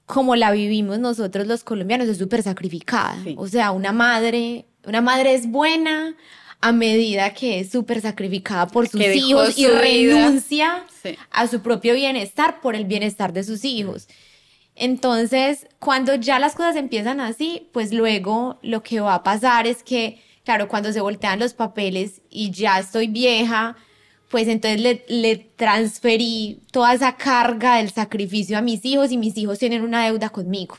B: como la vivimos nosotros los colombianos es súper sacrificada.
C: Sí.
B: O sea, una madre, una madre es buena a medida que es súper sacrificada por sus
C: Que
B: hijos y
C: vida.
B: renuncia
C: Sí.
B: a su propio bienestar por el bienestar de sus hijos. Entonces, cuando ya las cosas empiezan así, pues luego lo que va a pasar es que, claro, cuando se voltean los papeles y ya estoy vieja, pues entonces le, le, transferí toda esa carga del sacrificio a mis hijos y mis hijos tienen una deuda conmigo.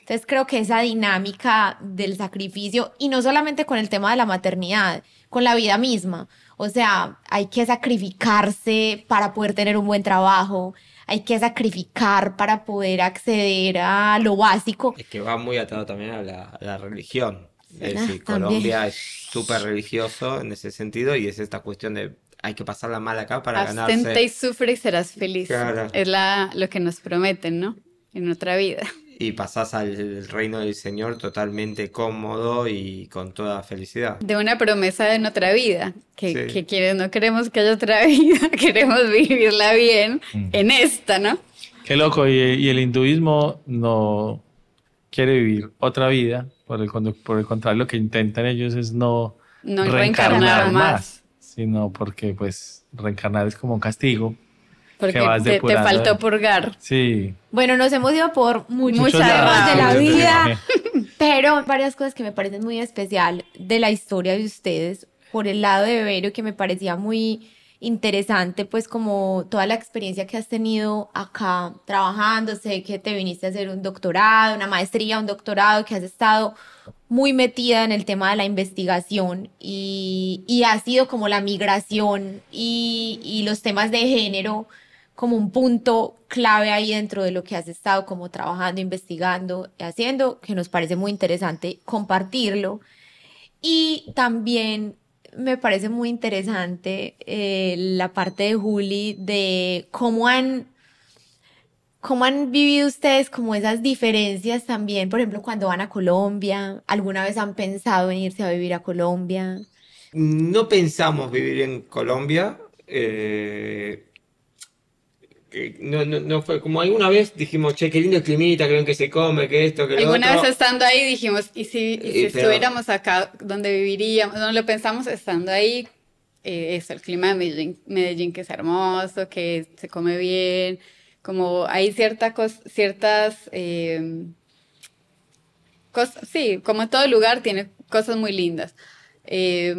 B: Entonces creo que esa dinámica del sacrificio, y no solamente con el tema de la maternidad, con la vida misma, o sea, hay que sacrificarse para poder tener un buen trabajo, hay que sacrificar para poder acceder a lo básico.
D: Es que va muy atado también a la, religión. Es decir, Colombia es súper religioso en ese sentido y es esta cuestión de hay que pasarla mal acá para
C: Abstente
D: ganarse.
C: y sufre y serás feliz. Es la, lo que nos prometen, ¿no? En otra vida
D: y pasás al reino del Señor totalmente cómodo y con toda felicidad.
C: De una promesa de otra vida, que, que quienes no queremos que haya otra [LAUGHS] vida, queremos vivirla bien mm. en esta, ¿no?
A: Qué loco, y, el hinduismo no quiere vivir otra vida, por el, por el contrario, lo que intentan ellos es no, reencarnar, más, sino porque pues reencarnar es como un castigo
C: porque te, faltó purgar.
A: Sí.
B: Bueno, nos hemos ido por muchos años de la vida, [LAUGHS] pero varias cosas que me parecen muy especial de la historia de ustedes. Por el lado de Bebero, que me parecía muy interesante, pues como toda la experiencia que has tenido acá trabajando, sé que te viniste a hacer un doctorado, una maestría, un doctorado, que has estado muy metida en el tema de la investigación y, y ha sido como la migración y, y los temas de género como un punto clave ahí dentro de lo que has estado como trabajando, investigando y haciendo, que nos parece muy interesante compartirlo. Y también me parece muy interesante eh, la parte de Juli de cómo han, cómo han vivido ustedes como esas diferencias también, por ejemplo, cuando van a Colombia, ¿alguna vez han pensado en irse a vivir a Colombia?
D: No pensamos vivir en Colombia. Eh, no, no, no, fue como alguna vez dijimos, che, qué lindo el climita, bien que se come, que esto, que lo
C: Alguna vez estando ahí dijimos, ¿y si, estuviéramos acá donde viviríamos? No lo pensamos estando ahí, eh, eso, el clima de Medellín, Medellín, que es hermoso, que se come bien, como hay cierta ciertas eh, cosas, sí, como todo lugar tiene cosas muy lindas. Eh,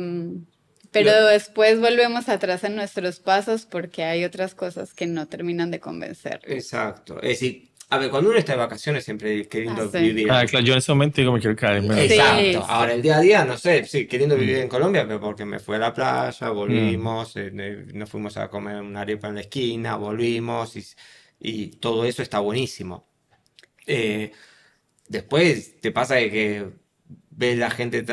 C: pero después volvemos atrás en nuestros pasos porque hay otras cosas que no terminan de convencer.
D: Exacto. Es decir, a ver, cuando uno está de vacaciones siempre queriendo ah, vivir.
A: Ah, claro, yo en ese momento digo me quiero caer.
D: Exacto. Ahora, el día a día, no sé, sí, queriendo mm. vivir en Colombia, pero porque me fui a la playa, volvimos, mm. eh, nos fuimos a comer una arepa en la esquina, volvimos y, y todo eso está buenísimo. Eh, después te pasa de que ves la gente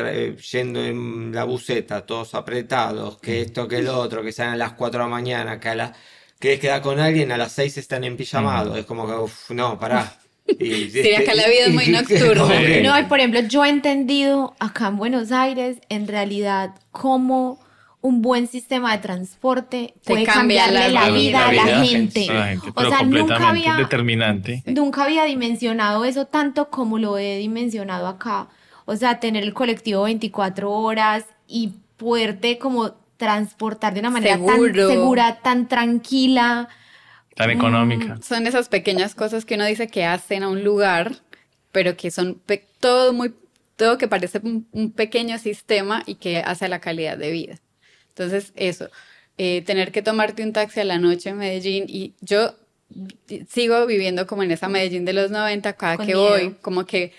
D: yendo en la buceta, todos apretados, que esto, que lo otro, que salen a las 4 de la mañana, que a las querés quedar con alguien, a las 6 están en pijamado. Es como que, uff, no, pará. [LAUGHS]
C: Y, sí, acá la vida es muy nocturna. [LAUGHS]
B: No, y por ejemplo, yo he entendido acá en Buenos Aires, en realidad, cómo un buen sistema de transporte puede cambiarle la, vida, a la gente.
A: o sea, nunca había,
B: determinante. nunca había dimensionado eso tanto como lo he dimensionado acá. O sea, tener el colectivo 24 horas y poderte como transportar de una manera tan segura, tan tranquila.
A: Tan económica.
C: Mm, son esas pequeñas cosas que uno dice que hacen a un lugar, pero que son todo muy, todo que parece un, pequeño sistema y que hace la calidad de vida. Entonces, eso, eh, tener que tomarte un taxi a la noche en Medellín y yo sigo viviendo como en esa Medellín de los 90 cada que voy, como que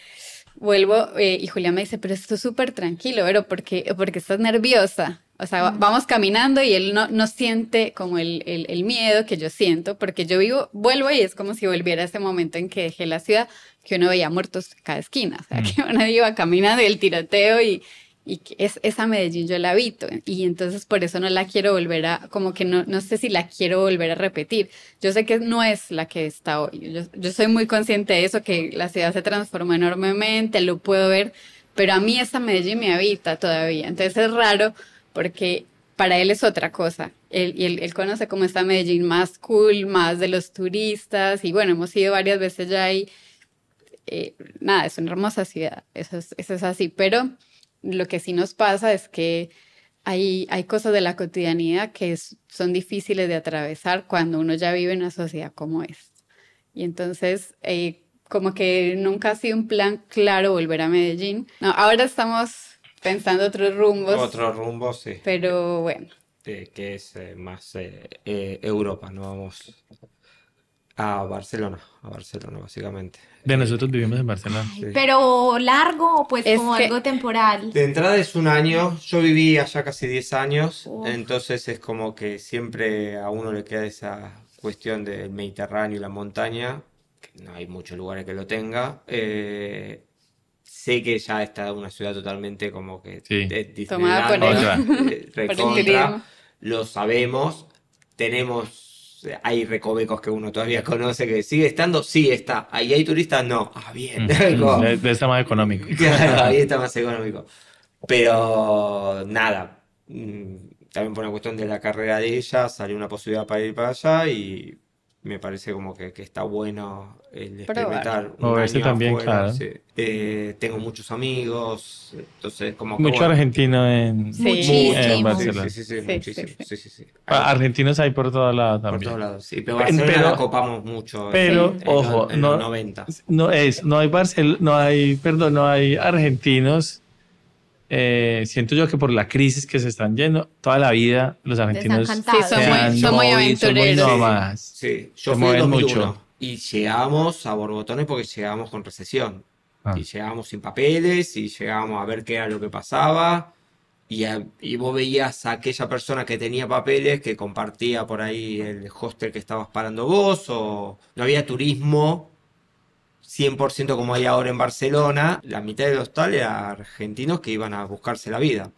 C: vuelvo eh, y Julián me dice, pero esto es súper tranquilo, pero porque, porque estás nerviosa. O sea, vamos caminando y él no, no siente como el, el, el, miedo que yo siento, porque yo vivo, vuelvo y es como si volviera a ese momento en que dejé la ciudad, que uno veía muertos cada esquina, o sea, que uno iba caminando y el tiroteo y, y es, esa Medellín yo la habito y entonces por eso no la quiero volver a, como que no, no sé si la quiero volver a repetir. Yo sé que no es la que está hoy, yo, soy muy consciente de eso, que la ciudad se transformó enormemente, lo puedo ver, pero a mí esa Medellín me habita todavía, entonces es raro porque para él es otra cosa. Él, y él, él, conoce como esta Medellín más cool, más de los turistas, y bueno, hemos ido varias veces ya y eh, nada, es una hermosa ciudad, eso es, eso es así, pero lo que sí nos pasa es que hay, hay cosas de la cotidianidad que son difíciles de atravesar cuando uno ya vive en una sociedad como es. Y entonces, eh, como que nunca ha sido un plan claro volver a Medellín. No, ahora estamos pensando otros rumbos.
D: Otro rumbo, sí.
C: Pero bueno.
D: Eh, que es eh, más eh, eh, Europa, no vamos a Barcelona, a Barcelona básicamente.
A: De nosotros vivimos en Barcelona.
D: Sí.
B: Pero largo o pues
C: Es
B: como
C: que-
B: algo temporal.
D: De entrada es un año, yo viví allá casi 10 años,
B: Uf.
D: entonces es como que siempre a uno le queda esa cuestión del Mediterráneo y la montaña, que no hay muchos lugares que lo tenga. Eh, sé que ya está una ciudad totalmente como que
A: Sí.
C: Tomada por
A: el-
D: eh, recontra, [LAUGHS] lo sabemos, tenemos, hay recovecos que uno todavía conoce que sigue estando, sí está, ahí hay turistas, no, ah bien, [LAUGHS] Como-
A: De, de esta más económico. [LAUGHS]
D: Claro, [LAUGHS] ahí está más económico. Pero nada, mm, también por una cuestión de la carrera de ella, salió una posibilidad para ir para allá y me parece como que, que está bueno el experimentar un año
A: también,
D: afuera,
A: claro.
D: sí. Eh, tengo muchos amigos, entonces como que
A: Mucho
D: bueno.
A: argentino en,
C: Sí.
B: Muchísimo.
A: en
D: Sí,
A: Barcelona.
D: sí, sí, sí,
C: Sí,
D: muchísimo,
C: sí, sí.
D: sí, sí, sí.
A: Ah, Argentinos hay por todos lados
D: Por
A: también.
D: todos lados, sí, pero
A: Pe-
D: Barcelona
A: pero-
D: la copamos mucho
A: pero,
D: en, en
A: ojo,
D: en
A: no-
D: los 90.
A: No es, no hay Barcel no hay, perdón, no hay argentinos. Eh, siento yo que por la crisis que se están yendo, toda la vida los argentinos.
C: Sí, son muy- son muy aventureros.
A: nómadas.
D: Sí, yo
A: Se
D: fui en
A: mueven
D: 2001
A: mucho.
D: y llegamos a borbotones porque llegamos con recesión.
A: Ah.
D: Y llegábamos sin papeles y llegábamos a ver qué era lo que pasaba. Y, a- y vos veías a aquella persona que tenía papeles que compartía por ahí el hostel que estabas parando vos o no había turismo 100% como hay ahora en Barcelona. La mitad del hostal era argentinos que iban a buscarse la vida.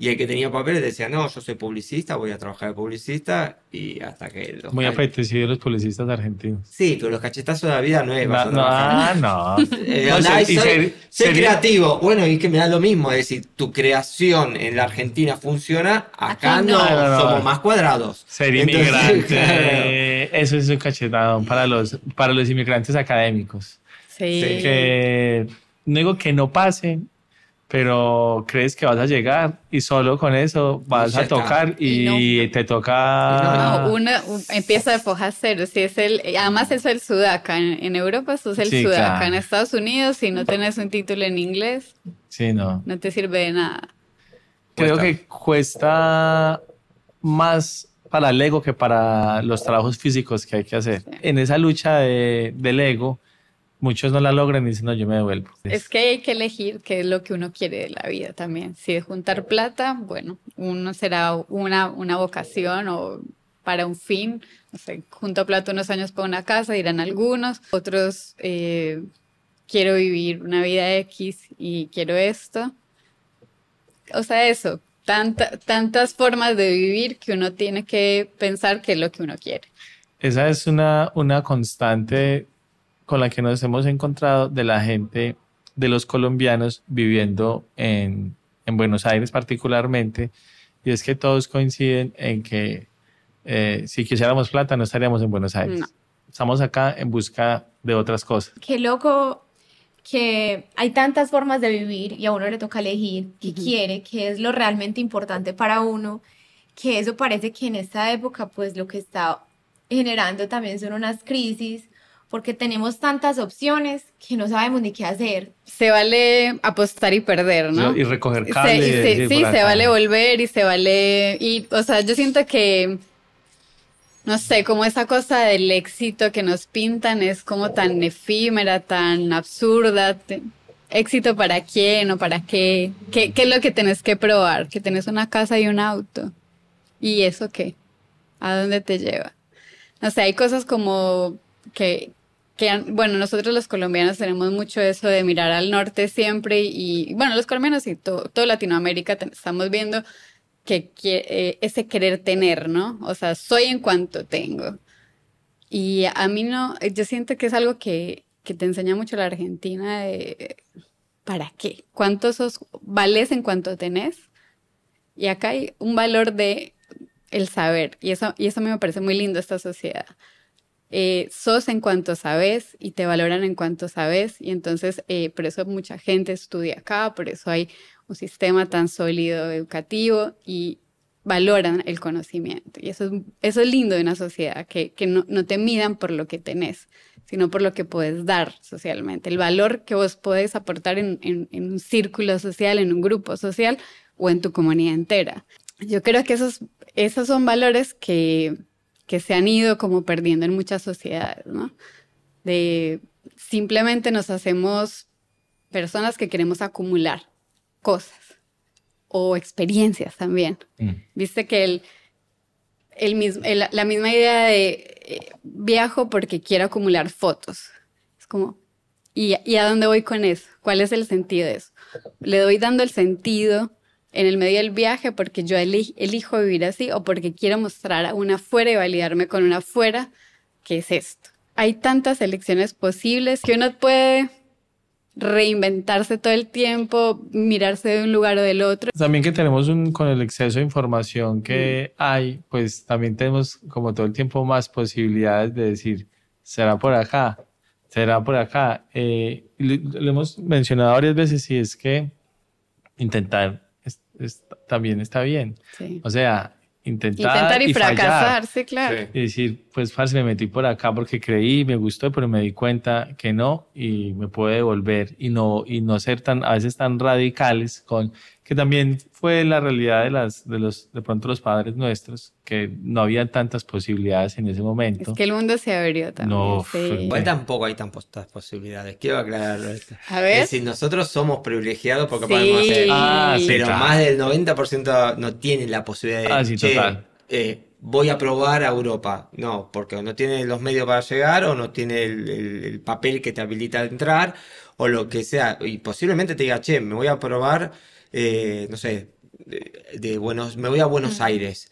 D: Y el que tenía papeles decía, no, yo soy publicista, voy a trabajar de publicista. Y hasta que los
A: Muy apetecidos los publicistas argentinos.
D: Sí, pero los cachetazos de la vida no es
A: No, no, ah, no. [LAUGHS]
D: Eh,
A: No,
D: onda, "Ay,
A: y
D: soy,
A: ser-
D: soy
A: sería-
D: creativo. Bueno, y que me da lo mismo. Es decir, tu creación en la Argentina funciona, acá no,
B: no.
A: No, no, no.
D: somos más cuadrados.
A: Ser
D: Entonces,
A: inmigrante, [LAUGHS]
D: claro.
A: eso es un cachetadón para los, para los inmigrantes académicos.
C: Sí.
A: Que no digo que no pase, pero crees que vas a llegar y solo con eso vas a tocar y,
B: Y
A: te toca...
C: No, uno u- empieza de foja cero, si es el, además es el sudaca, en, en Europa eso es el
A: Sí,
C: sudaca,
A: claro.
C: en Estados Unidos si no tienes un título en inglés
A: Sí, no.
C: no te sirve de nada.
A: Creo
D: Cuesta.
A: que cuesta más para el ego que para los trabajos físicos que hay que hacer.
C: Sí.
A: En esa lucha de, del ego, muchos no la logran y dicen, no, yo me devuelvo.
C: Es que hay que elegir qué es lo que uno quiere de la vida también. Si es juntar plata, bueno, uno será una, una vocación o para un fin. No sé, junto plata unos años para una casa, dirán algunos. Otros, eh, quiero vivir una vida X y quiero esto. O sea, eso, tanta- tantas formas de vivir que uno tiene que pensar qué es lo que uno quiere.
A: Esa es una, una constante con la que nos hemos encontrado de la gente, de los colombianos viviendo en, en Buenos Aires particularmente, y es que todos coinciden en que eh, si quisiéramos plata no estaríamos en Buenos Aires.
C: No.
A: Estamos acá en busca de otras cosas.
B: Qué loco que hay tantas formas de vivir y a uno le toca elegir qué quiere, qué es lo realmente importante para uno, que eso parece que en esta época pues lo que está generando también son unas crisis porque tenemos tantas opciones que no sabemos ni qué hacer.
C: Se vale apostar y perder, ¿no?
A: Y recoger
C: Se-
A: cable.
C: y se- sí, se vale volver y se vale. Y, o sea, yo siento que, no sé, como esa cosa del éxito que nos pintan es como tan efímera, tan absurda. te- ¿Éxito para quién o para qué? qué? ¿Qué es lo que tenés que probar? Que tenés una casa y un auto. ¿Y eso qué? ¿A dónde te lleva? No sé, hay cosas como que, bueno, nosotros los colombianos tenemos mucho eso de mirar al norte siempre y, bueno, los colombianos y todo, todo Latinoamérica estamos viendo eh, ese querer tener, ¿no? O sea, soy en cuanto tengo. Y a mí no, yo siento que es algo que, te enseña mucho la Argentina de ¿para qué? ¿Cuánto sos, vales en cuanto tenés? Y acá hay un valor de el saber, y eso, y eso a mí me parece muy lindo esta sociedad. Eh, sos en cuanto sabes y te valoran en cuanto sabes, y entonces eh, por eso mucha gente estudia acá, por eso hay un sistema tan sólido educativo y valoran el conocimiento. Y eso es, eso es lindo de una sociedad, que, que no, no te midan por lo que tenés, sino por lo que puedes dar socialmente, el valor que vos podés aportar en, un círculo social, en un grupo social o en tu comunidad entera. Yo creo que esos, esos son valores que, que se han ido como perdiendo en muchas sociedades, ¿no? De simplemente nos hacemos personas que queremos acumular cosas o experiencias también. Mm. Viste que el, el mismo, la misma idea de eh, viajo porque quiero acumular fotos. Es como, ¿y, ¿y, a dónde voy con eso? ¿Cuál es el sentido de eso? Le doy dando el sentido en el medio del viaje porque yo elijo vivir así o porque quiero mostrar a una fuera y validarme con una fuera que es esto. Hay tantas elecciones posibles que uno puede reinventarse todo el tiempo, mirarse de un lugar o del otro.
A: También que tenemos un, con el exceso de información que mm. hay, pues también tenemos como todo el tiempo más posibilidades de decir, será por acá, será por acá. Eh, lo, hemos mencionado varias veces y es que intentar también está bien. O sea, intentar,
C: y, fracasar, sí, claro.
A: Y decir, pues, parce, me metí por acá porque creí, me gustó, pero me di cuenta que no y me puedo devolver y no, y no ser tan, a veces tan radicales con, que también fue la realidad de las, de los, de pronto los padres nuestros, que no había tantas posibilidades en ese momento.
C: Es que el mundo se abrió también. No,
D: igual tampoco hay tantas posibilidades, quiero aclararlo. A ver. Es decir, nosotros somos privilegiados porque podemos hacer, ah, pero más del 90% no tienen la posibilidad de, ah, sí, total. Eh, voy a probar a Europa. No, porque no tiene los medios para llegar o no tiene el, el papel que te habilita a entrar o lo que sea. Y posiblemente te diga, che, me voy a probar eh, no sé, de, Buenos, me voy a Buenos Aires.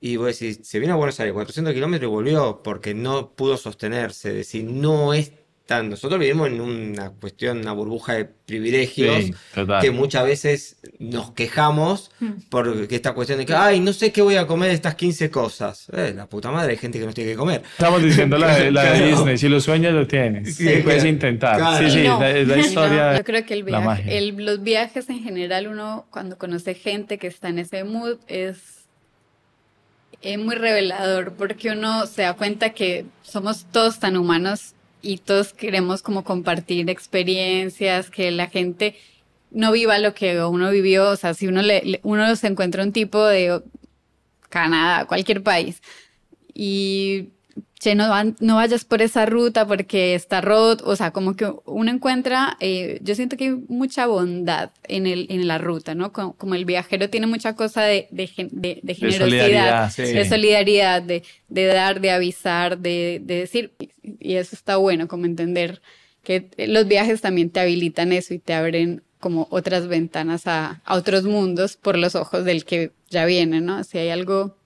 D: Y vos decís, se viene a Buenos Aires 400 kilómetros y volvió porque no pudo sostenerse. Decir, no es nosotros vivimos en una cuestión, una burbuja de privilegios que muchas veces nos quejamos hmm. por esta cuestión de que, ay, no sé qué voy a comer estas 15 cosas. Eh, la puta madre, hay gente que no tiene que comer.
A: Estamos diciendo la, de [LAUGHS] Disney, si lo sueñas lo tienes, puedes intentar. Sí, sí, es la historia.
C: yo creo que el los viajes en general, uno cuando conoce gente que está en ese mood es es muy revelador porque uno se da cuenta que somos todos tan humanos y todos queremos como compartir experiencias, que la gente no viva lo que uno vivió, o sea, si uno, le, uno se encuentra un tipo de Canadá, cualquier país, y che, no, no vayas por esa ruta porque está roto, o sea, como que uno encuentra, eh, yo siento que hay mucha bondad en, el, en la ruta, ¿no? Como, el viajero tiene mucha cosa de, de, de, generosidad, de solidaridad, de, dar, de avisar, de, decir, y eso está bueno, como entender que los viajes también te habilitan eso y te abren como otras ventanas a, a otros mundos por los ojos del que ya viene, ¿no? Si hay algo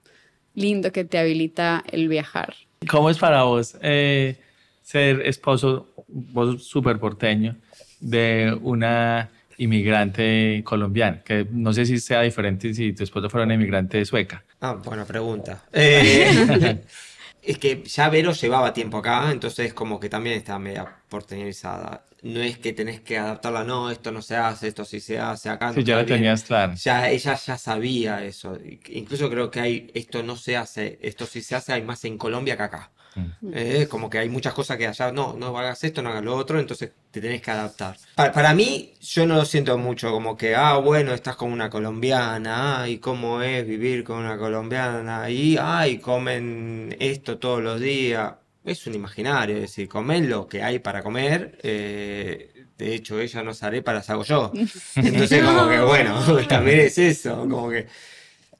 C: lindo que te habilita el viajar.
A: ¿Cómo es para vos eh, ser esposo, vos súper porteño, de una inmigrante colombiana? Que no sé si sea diferente si tu esposo fuera una inmigrante sueca.
D: Ah, buena pregunta. [LAUGHS] Eh, [LAUGHS] es que ya Vero llevaba tiempo acá, entonces como que también está media porteñizada. No es que tenés que adaptarla, no, esto no se hace, esto sí se hace acá.
A: sí, ya lo tenías claro.
D: Ya, ella ya sabía eso. Incluso creo que hay, esto no se hace, esto sí se hace, hay más en Colombia que acá. Mm. Eh, como que hay muchas cosas que allá, no, no hagas esto, no hagas lo otro, entonces te tenés que adaptar. Para, mí, yo no lo siento mucho, como que, ah, bueno, estás con una colombiana, y cómo es vivir con una colombiana, y, ay, comen esto todos los días. Es un imaginario, es decir, comen lo que hay para comer. Eh, de hecho, ella no sale para hago yo. [LAUGHS] Entonces, como que, bueno, [LAUGHS] también es eso, como que.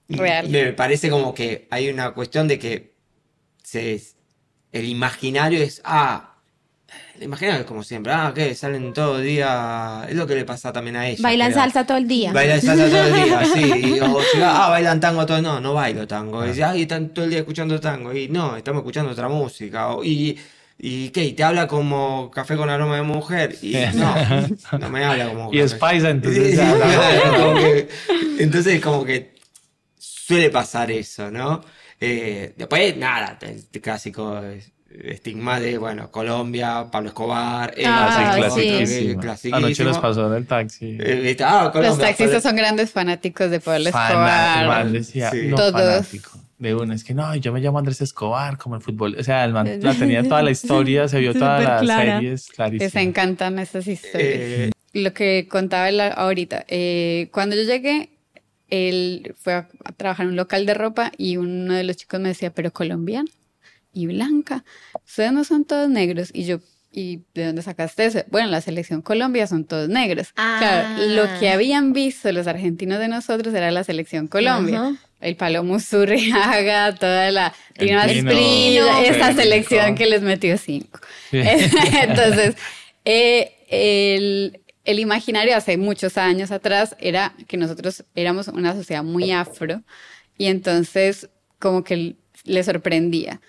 C: Real.
D: Me parece como que hay una cuestión de que se el imaginario es, ah, es como siempre, ah, que salen todo el día, es lo que le pasa también a ella.
B: Bailan salsa todo el día.
D: Bailan salsa todo el día, sí. [LAUGHS] o ah, bailan tango todo el día, no, no bailo tango. Y dice, ah, y están todo el día escuchando tango. Y no, estamos escuchando otra música. y, ¿Y qué? ¿Y te habla como café con aroma de mujer? Y no, [LAUGHS] no me habla como
A: Y es paisa, entonces.
D: entonces, como que suele pasar eso, ¿no? Eh, después, nada, el, clásico estigma de, bueno, Colombia, Pablo Escobar.
A: Eh, ah, sí, Anoche los pasó en el taxi.
D: Eh, ah,
C: los taxistas son grandes fanáticos de Pablo Escobar.
A: Todos. de una, es que no, yo me llamo Andrés Escobar, como el fútbol, o sea, el man la tenía toda la historia, se vio todas las
B: clara.
A: series, clarísimo.
C: Les encantan estas historias.
D: Eh,
C: Lo que contaba él ahorita, eh, cuando yo llegué, él fue a, a trabajar en un local de ropa y uno de los chicos me decía, pero colombiana y blanca, ustedes no son todos negros. Y yo, ¿y de dónde sacaste eso? Bueno, en la selección Colombia son todos negros.
B: Ah.
C: Claro, lo que habían visto los argentinos de nosotros era la selección Colombia.
B: Ajá.
C: El Palomo Zurriaga, toda la Asprilla, esa selección que les metió cinco.
A: Sí. [LAUGHS]
C: Entonces, eh, el, el imaginario hace muchos años atrás era que nosotros éramos una sociedad muy afro y entonces como que le sorprendía.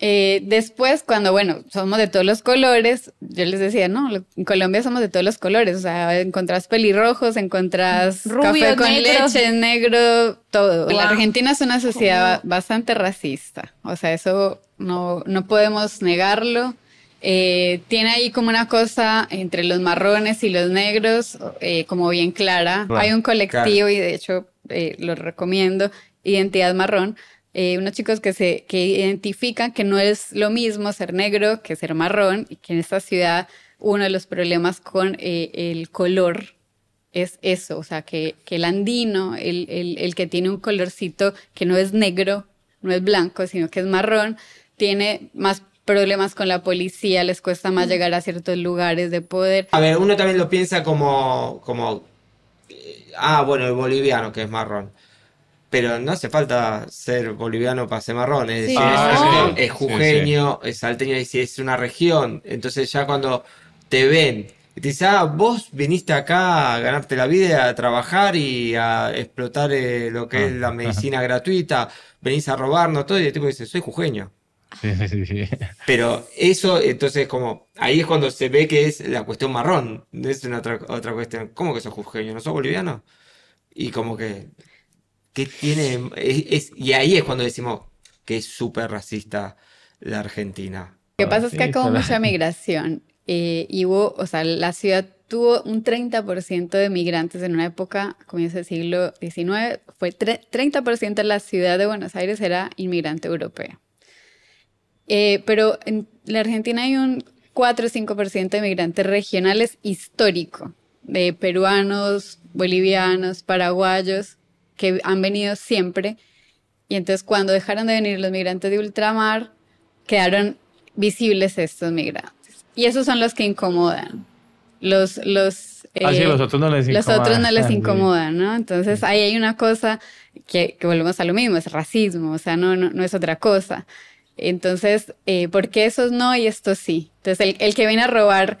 C: Eh, después, cuando, bueno, somos de todos los colores, yo les decía, no, lo- en Colombia somos de todos los colores, o sea, encontrás pelirrojos, encontrás
B: Rubios,
C: café con
B: negros.
C: leche, negro, todo. La
B: Blanco.
C: Argentina es una sociedad bastante racista, o sea, eso no, no podemos negarlo. Eh, tiene ahí como una cosa entre los marrones y los negros, eh, como bien clara. Hay un colectivo y de hecho eh, lo recomiendo, Identidad Marrón. Eh, unos chicos que se que identifican que no es lo mismo ser negro que ser marrón y que en esta ciudad uno de los problemas con eh, el color es eso, o sea, que, que el andino, el, el, el que tiene un colorcito que no es negro, no es blanco, sino que es marrón, tiene más problemas con la policía, les cuesta más llegar a ciertos lugares de poder.
D: A ver, uno también lo piensa como, como, eh, ah, bueno, el boliviano que es marrón. Pero no hace falta ser boliviano para ser marrón, es
B: Sí,
D: decir,
A: Ah,
D: es,
A: sí.
D: es jujeño, es salteño, y si es una región, entonces ya cuando te ven y te dicen, ah, vos viniste acá a ganarte la vida, a trabajar y a explotar eh, lo que
A: Ah,
D: es la
A: ajá.
D: medicina gratuita, venís a robarnos todo, y el tipo dice, soy jujeño.
A: Sí, sí, sí.
D: Pero eso, entonces, como, ahí es cuando se ve que es la cuestión marrón, no es una otra, otra cuestión. ¿Cómo que sos jujeño? ¿No sos boliviano? Y como que, ¿qué tiene? Es, es- y ahí es cuando decimos que es súper racista la Argentina.
C: Lo que pasa es que
A: Sí,
C: acá hubo mucha migración eh, y hubo, o sea, la ciudad tuvo un 30% de migrantes en una época, comienza el siglo XIX, fue tre- 30% de la ciudad de Buenos Aires era inmigrante europeo. Eh, pero en la Argentina hay un 4 o 5% de migrantes regionales histórico, de peruanos, bolivianos, paraguayos, que han venido siempre. Y entonces cuando dejaron de venir los migrantes de ultramar, quedaron visibles estos migrantes. Y esos son los que incomodan. Los, los,
A: Ah, sí,
C: eh,
A: los otros no les
C: los otros no les
A: Sí.
C: incomodan, ¿no? Entonces ahí hay una cosa que, que volvemos a lo mismo, es racismo, o sea, no, no, no es otra cosa. Entonces, eh, ¿por qué esos no y estos sí? Entonces, el, el que viene a robar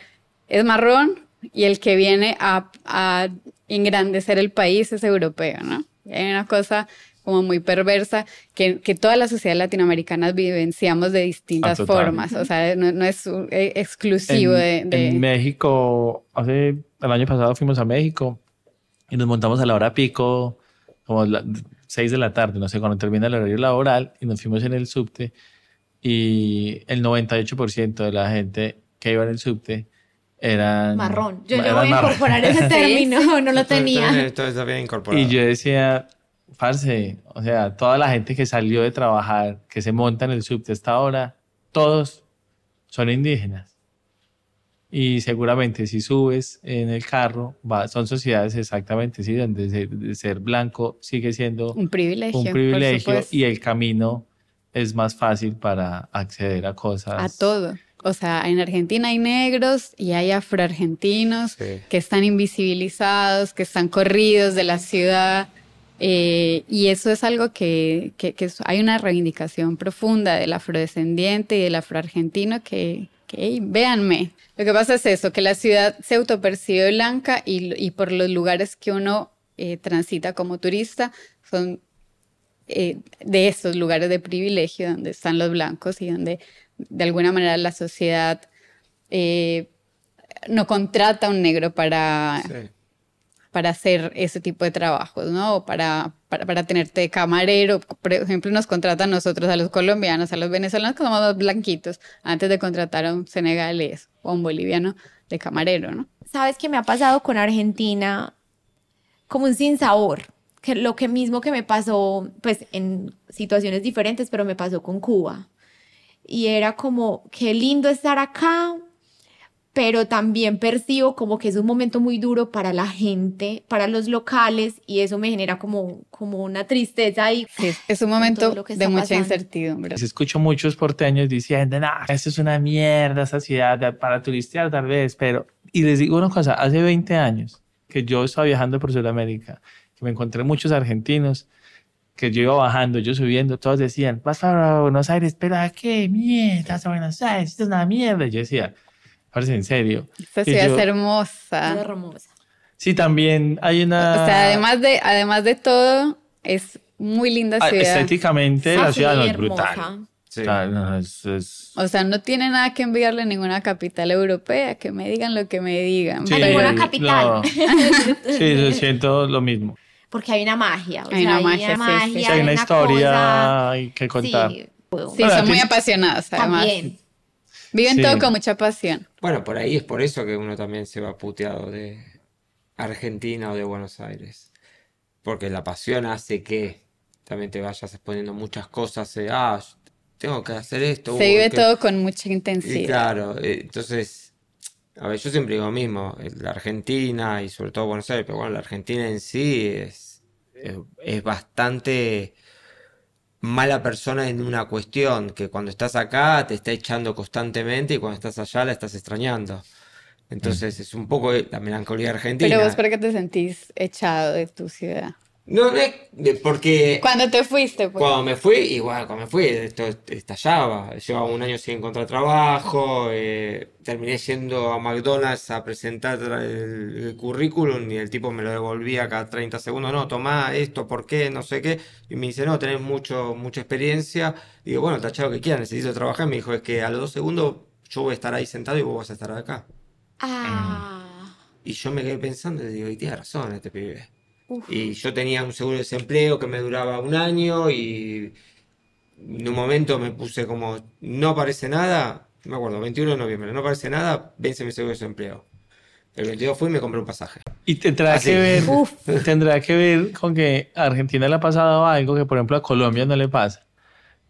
C: es marrón y el que viene a, a engrandecer el país es europeo, ¿no? Hay una cosa como muy perversa que, que todas las sociedades latinoamericanas vivenciamos de distintas
A: Ah,
C: formas, o sea, no, no es eh, exclusivo
A: en,
C: de... de-
A: en México, hace el año pasado fuimos a México y nos montamos a la hora pico, como las 6 de la tarde, no sé, cuando termina el horario laboral, y nos fuimos en el subte y el 98% de la gente que iba en el subte eran
B: Marrón. Yo, yo
A: eran
B: voy a incorporar ese [LAUGHS] término, [LAUGHS] no lo tenía.
D: Esto está bien incorporado.
A: Y yo decía, parce, o sea, toda la gente que salió de trabajar, que se monta en el subte hasta ahora, todos son indígenas. Y seguramente si subes en el carro, va, son sociedades exactamente, sí, donde se- de ser blanco sigue siendo
C: un privilegio.
A: un privilegio y el camino es más fácil para acceder a cosas.
C: A todo. O sea, en Argentina hay negros y hay afroargentinos
D: Sí.
C: que están invisibilizados, que están corridos de la ciudad. eh, y eso es algo que, que- que es- hay una reivindicación profunda del afrodescendiente y del afroargentino que, que "Ey, véanme. Lo que pasa es eso, que la ciudad se autopercibe blanca y, y por los lugares que uno eh, transita como turista son eh, de estos lugares de privilegio donde están los blancos y donde de alguna manera la sociedad eh, no contrata a un negro para,
D: Sí.
C: para hacer ese tipo de trabajos, ¿no? O para, para, para tenerte de camarero. Por ejemplo, nos contratan nosotros a los colombianos, a los venezolanos que somos más blanquitos, antes de contratar a un senegalés o a un boliviano de camarero, ¿no?
B: ¿Sabes qué me ha pasado con Argentina? Como un sinsabor. que lo que mismo que me pasó, pues en situaciones diferentes, pero me pasó con Cuba. Y era como, qué lindo estar acá, pero también percibo como que es un momento muy duro para la gente, para los locales, y eso me genera como, como una tristeza y
C: sí, es un momento de mucha incertidumbre.
A: Se escucho muchos porteños diciendo, no, esto es una mierda, esta ciudad para turistear tal vez, pero, y les digo una cosa, hace 20 años que yo estaba viajando por Sudamérica, que me encontré muchos argentinos, que yo iba bajando, yo subiendo, todos decían, vas para Buenos Aires, pero ¿a qué mierda? Vas a Buenos Aires, esto es una mierda. Y yo decía, parece en serio.
C: Esta ciudad es hermosa.
B: Es hermosa.
A: Sí, también hay una...
C: O sea, además de, además de todo, es muy linda
A: Ah,
C: ciudad.
A: Estéticamente
B: Ah,
A: la
B: sí,
A: ciudad no es brutal.
D: Sí.
A: O sea, no, es- es-
C: O sea, no tiene nada que enviarle a ninguna capital europea, que me digan lo que me digan.
A: sí,
B: ninguna capital.
A: no. [LAUGHS] sí, yo siento lo mismo.
B: Porque hay una magia. O
C: Hay
B: sea,
C: una magia, sí, sí.
A: Sí, hay una historia hay que contar.
B: Sí,
C: son muy apasionados, además.
B: también.
C: Viven
A: Sí.
C: todo con mucha pasión.
D: Bueno, por ahí es por eso que uno también se va puteado de Argentina o de Buenos Aires. Porque la pasión hace que también te vayas exponiendo muchas cosas. eh, ah, tengo que hacer esto.
C: Se
D: uy,
C: vive
D: que-
C: todo con mucha
D: Y
C: intensidad.
D: claro, eh, entonces, a ver, yo siempre digo lo mismo, eh, la Argentina y sobre todo Buenos Aires, pero bueno, la Argentina en sí es, es, es bastante mala persona en una cuestión, que cuando estás acá te está echando constantemente y cuando estás allá la estás extrañando. Entonces es un poco la melancolía argentina.
C: Pero vos, ¿por qué te sentís echado de tu ciudad?
D: No, porque
C: Cuando te fuiste, pues.
D: cuando me fui, igual, cuando me fui, esto estallaba. Llevaba un año sin encontrar trabajo, eh, terminé yendo a McDonald's a presentar el, el currículum y el tipo me lo devolvía cada 30 segundos. No, tomá esto, ¿por qué? No sé qué. Y me dice, no, tenés mucho, mucha experiencia. Digo, bueno, tachado que quiera, necesito trabajar. Me dijo, es que a los dos segundos yo voy a estar ahí sentado y vos vas a estar acá.
B: Ah.
D: Y yo me quedé pensando y digo, y tiene razón este pibe.
B: Uf.
D: Y yo tenía un seguro de desempleo que me duraba un año y en un momento me puse como, no aparece nada, me acuerdo, 21 de noviembre, no aparece nada, vence mi seguro de desempleo. El 22 fui y me compré un pasaje.
A: Y tendrá
D: Así.
A: que ver, [LAUGHS] tendrá que ver con que a Argentina le ha pasado algo que, por ejemplo, a Colombia no le pasa.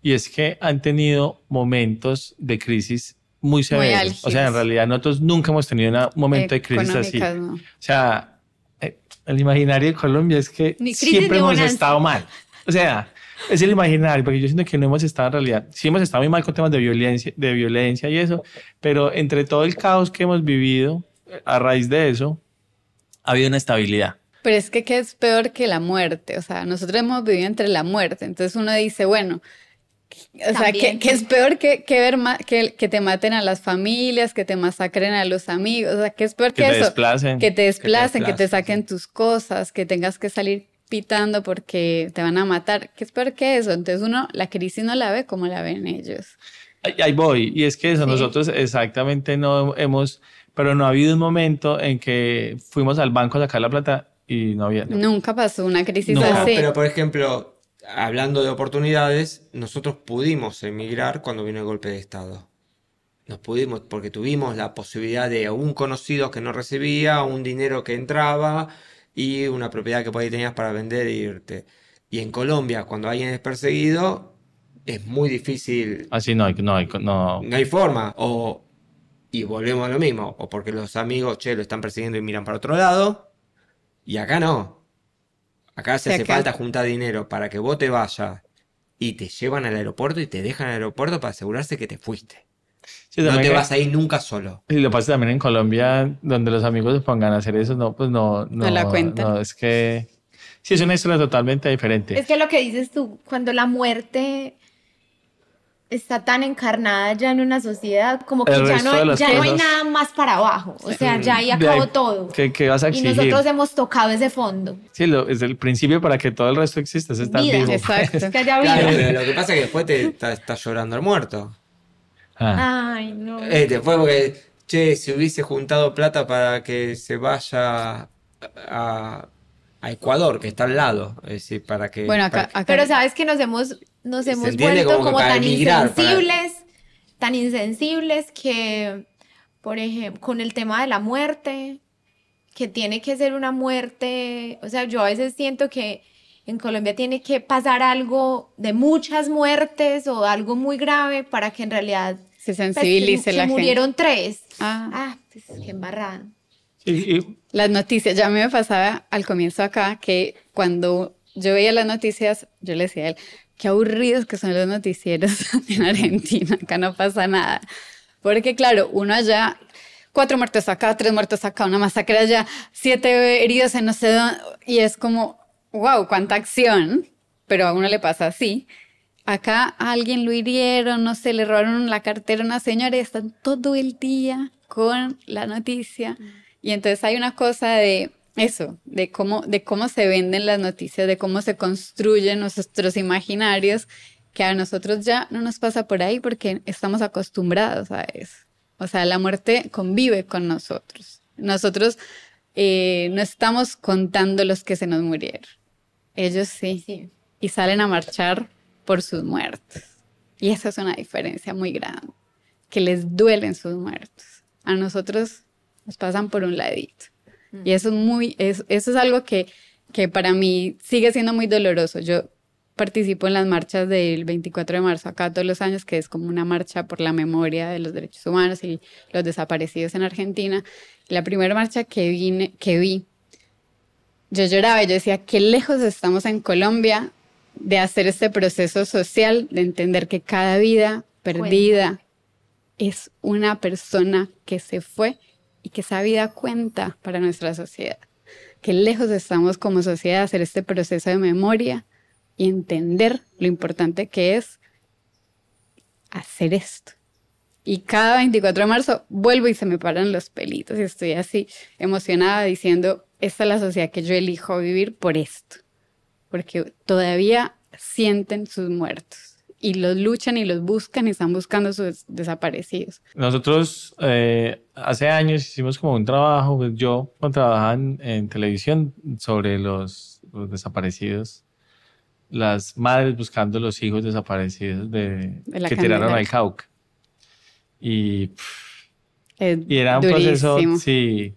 A: Y es que han tenido momentos de crisis muy severos.
C: álgidos.
A: o sea, en realidad nosotros nunca hemos tenido una- un momento de crisis así.
C: No.
A: O sea, el imaginario de Colombia es que siempre hemos
B: bonanza.
A: estado mal. O sea, es el imaginario, porque yo siento que no hemos estado en realidad, sí hemos estado muy mal con temas de violencia, de violencia y eso, pero entre todo el caos que hemos vivido, a raíz de eso, ha habido una estabilidad.
C: Pero es que, ¿qué es peor que la muerte? O sea, nosotros hemos vivido entre la muerte. Entonces uno dice, bueno, o sea, ¿qué,
B: También.
C: qué es peor que, que ver ma- que, que te maten a las familias, que te masacren a los amigos? O sea, ¿qué es peor
A: Que
C: que,
A: te
C: eso?
A: desplacen.
C: Que te desplacen, que te
D: desplacen,
C: saquen
D: sí.
C: tus cosas, que tengas que salir pitando porque te van a matar. ¿Qué es peor que eso? Entonces uno la crisis no la ve como la ven ellos.
A: Ahí, ahí voy. Y es que eso,
C: Sí.
A: nosotros exactamente no hemos, pero no ha habido un momento en que fuimos al banco a sacar la plata y no había.
C: Nunca pasó una crisis
A: Nunca.
D: No,
C: así.
D: pero por ejemplo, hablando de oportunidades, nosotros pudimos emigrar cuando vino el golpe de Estado. Nos pudimos, porque tuvimos la posibilidad de un conocido que no recibía, un dinero que entraba y una propiedad que por ahí tenías para vender e irte. Y en Colombia, cuando alguien es perseguido, es muy difícil
A: Así no hay, no hay, no.
D: no hay forma. O, y volvemos a lo mismo. O porque los amigos, che, lo están persiguiendo y miran para otro lado. Y acá no. Acá se
C: Sí,
D: hace
C: acá-
D: falta juntar dinero para que vos te vayas y te llevan al aeropuerto y te dejan al aeropuerto para asegurarse que te fuiste.
A: Sí,
D: No te
A: que-
D: vas a ir nunca solo.
A: Y lo pasa también en Colombia, donde los amigos se pongan a hacer eso, no, pues no, no,
C: No la cuentan.
A: no, es que sí es una historia totalmente diferente.
B: Es que lo que dices tú, cuando la muerte está tan encarnada ya en una sociedad, como que
A: El
B: ya no, ya no hay nada más para abajo. O sea, ya ahí acabó
A: ahí,
B: todo.
A: ¿Qué, qué vas a
B: Y nosotros hemos tocado ese fondo.
A: Sí, lo- es el principio para que todo el resto exista, es estar
B: Vida.
A: vivo.
C: Exacto.
B: Que haya vida.
D: Claro, pero lo que pasa es que después te está- estás llorando al muerto.
A: Ah,
B: Ay, no.
D: Eh, después porque, che, si hubiese juntado plata para que se vaya a, a Ecuador, que está al lado. Es decir, para que...
C: Bueno, acá,
B: Pero sabes que nos hemos, nos hemos vuelto
D: como que
B: como tan
D: emigrar, para-
B: insensibles, tan insensibles que, por ejemplo, con el tema de la muerte, que tiene que ser una muerte, o sea, yo a veces siento que en Colombia tiene que pasar algo de muchas muertes o algo muy grave para que en realidad
C: se sensibilice
B: pues,
C: la
B: se
C: gente.
B: murieron tres.
C: Ah.
B: Ah, pues qué embarrada.
A: Y- y-
C: Las noticias, ya me pasaba al comienzo acá que cuando yo veía las noticias, yo le decía a él, qué aburridos que son los noticieros [LAUGHS] en Argentina, acá no pasa nada. Porque claro, uno allá, cuatro muertos acá, tres muertos acá, una masacre allá, siete heridos en no sé dónde, y es como, wow, cuánta acción, pero a uno le pasa así. Acá a alguien lo hirieron, no sé, le robaron la cartera a una señora y están todo el día con la noticia. Y entonces hay una cosa de eso, de cómo, de cómo se venden las noticias, de cómo se construyen nuestros imaginarios, que a nosotros ya no nos pasa por ahí porque estamos acostumbrados a eso. O sea, la muerte convive con nosotros. Nosotros eh, no estamos contando los que se nos murieron. Ellos sí.
B: Sí.
C: Y salen a marchar por sus muertos. Y esa es una diferencia muy grande. Que les duelen sus muertos. A nosotros nos pasan por un ladito. Y eso es muy, es- eso es algo que, que para mí sigue siendo muy doloroso. Yo participo en las marchas del 24 de marzo acá todos los años, que es como una marcha por la memoria de los derechos humanos y los desaparecidos en Argentina. La primera marcha que, vine, que vi, yo lloraba y yo decía, qué lejos estamos en Colombia de hacer este proceso social, de entender que cada vida perdida es una persona que se fue y que esa vida cuenta para nuestra sociedad. Qué lejos estamos como sociedad de hacer este proceso de memoria y entender lo importante que es hacer esto. Y cada 24 de marzo vuelvo y se me paran los pelitos y estoy así emocionada diciendo, esta es la sociedad que yo elijo vivir por esto. Porque todavía sienten sus muertos y los luchan y los buscan y están buscando sus desaparecidos.
A: Nosotros eh, hace años hicimos como un trabajo, pues yo cuando trabajaba en, en televisión sobre los, los desaparecidos, las madres buscando los hijos desaparecidos de, que tiraron al Cauca. Y, pff, y era un
C: durísimo.
A: proceso, sí,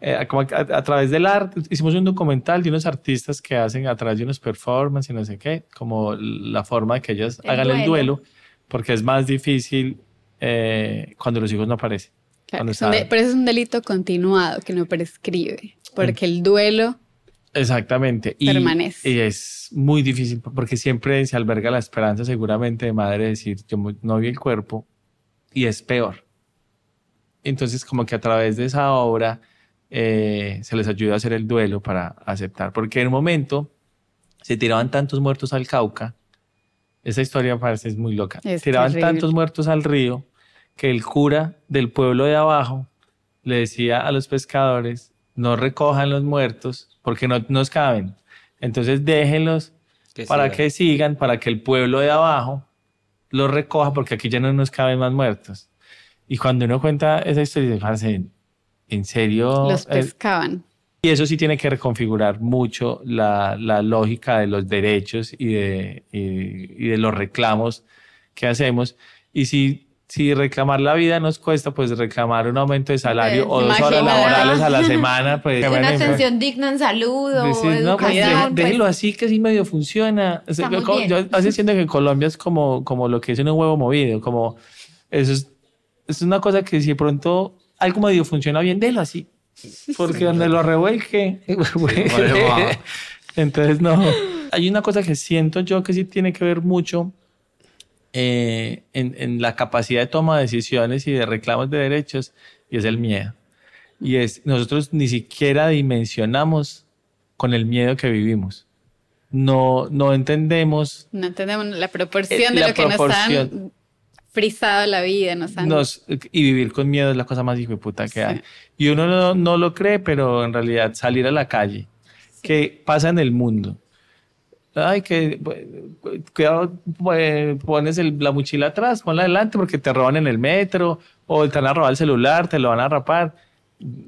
A: eh, como a, a través del arte, hicimos un documental de unos artistas que hacen a través de unos performances y no sé qué, como la forma de que ellas
B: El
A: hagan el
B: duelo.
A: duelo, porque es más difícil eh, cuando los hijos no aparecen.
C: Claro, es de- pero eso es un delito continuado que no prescribe, porque el duelo
A: Exactamente. Y,
C: Permanece.
A: y es muy difícil porque siempre se alberga la esperanza seguramente de madre de decir, yo no vi el cuerpo y es peor. Entonces como que a través de esa obra eh, se les ayuda a hacer el duelo para aceptar. Porque en un momento se tiraban tantos muertos al Cauca, esa historia parece es muy loca,
C: Es
A: tiraban
C: terrible.
A: tantos muertos al río que el cura del pueblo de abajo le decía a los pescadores, no recojan los muertos porque no nos caben. Entonces déjenlos
D: Que
A: para que sigan, para que el pueblo de abajo los recoja porque aquí ya no nos caben más muertos. Y cuando uno cuenta esa historia, dice, "Parce, en serio,
C: los
A: Eh,
C: pescaban.
A: y eso sí tiene que reconfigurar mucho la, la lógica de los derechos y de, y, y de los reclamos que hacemos. Y si, si reclamar la vida nos cuesta, pues reclamar un aumento de salario
B: Pues,
A: o dos horas
C: imagínate.
A: laborales a la [LAUGHS] semana, pues...
B: Una
A: bueno,
B: atención digna en salud o
A: Decir, no, pues, de- déjelo
B: pues,
A: así que así medio funciona. O sea, yo,
B: bien.
A: yo siento que Colombia es como, como lo que es en un huevo movido, como eso es, es una cosa que si de pronto algo medio funciona bien, déjelo así. Porque donde lo revuelque, [LAUGHS] entonces no. Hay una cosa que siento yo que sí tiene que ver mucho eh, en, en la capacidad de toma de decisiones y de reclamos de derechos y es el miedo. Y es, nosotros ni siquiera dimensionamos con el miedo que vivimos. No, no entendemos
C: No entendemos la proporción
A: Eh,
C: de
A: la
C: lo que nos
A: proporción.
C: Frisado la vida, nos han...
A: nos, y vivir con miedo es la cosa más puta que
C: Sí.
A: hay. Y uno no, no lo cree, pero en realidad salir a la calle, que pasa en el mundo. Ay, que cuidado, pues, pones el- la mochila atrás, ponla adelante porque te roban en el metro o te van a robar el celular, te lo van a rapar.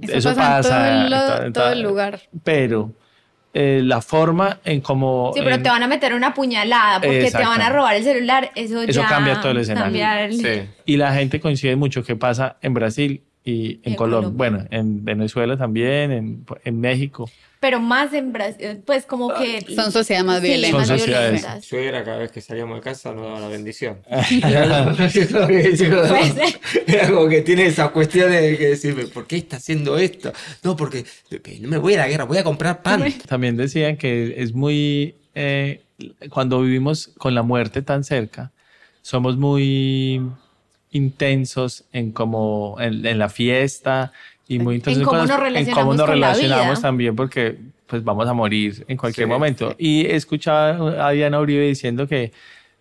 C: Eso, pasa, en todo,
A: en
C: todo
A: to-
C: el lugar.
A: Pero eh, la forma en cómo...
B: Sí, pero
A: en-
B: te van a meter una puñalada porque te van a robar el celular. Eso,
A: Eso
B: ya
A: cambia todo el escenario.
B: cambia el-
D: Sí.
A: Y la gente coincide mucho que pasa en Brasil y en,
B: en
A: Colombia,
B: Colombia.
A: bueno, en Venezuela también, en, en México.
B: Pero más en Brasil, pues como que...
C: Son sociedades más
B: Sí,
C: violentas.
A: Son sociedades.
B: violentas.
D: Suegra cada vez que salíamos de casa nos daba la bendición. [LAUGHS]
B: Puede ser.
D: Era como que tiene esas cuestiones de que decirme, ¿por qué está haciendo esto? No, porque no me voy a la guerra, voy a comprar pan.
A: También decían que es muy, eh, cuando vivimos con la muerte tan cerca, somos muy intensos en como en, en la fiesta y muy intensos
B: cómo
A: con
B: nos relacionamos
A: cómo nos relacionamos también porque pues vamos a morir en cualquier
D: Sí,
A: momento. Y escuchaba a Diana Uribe diciendo que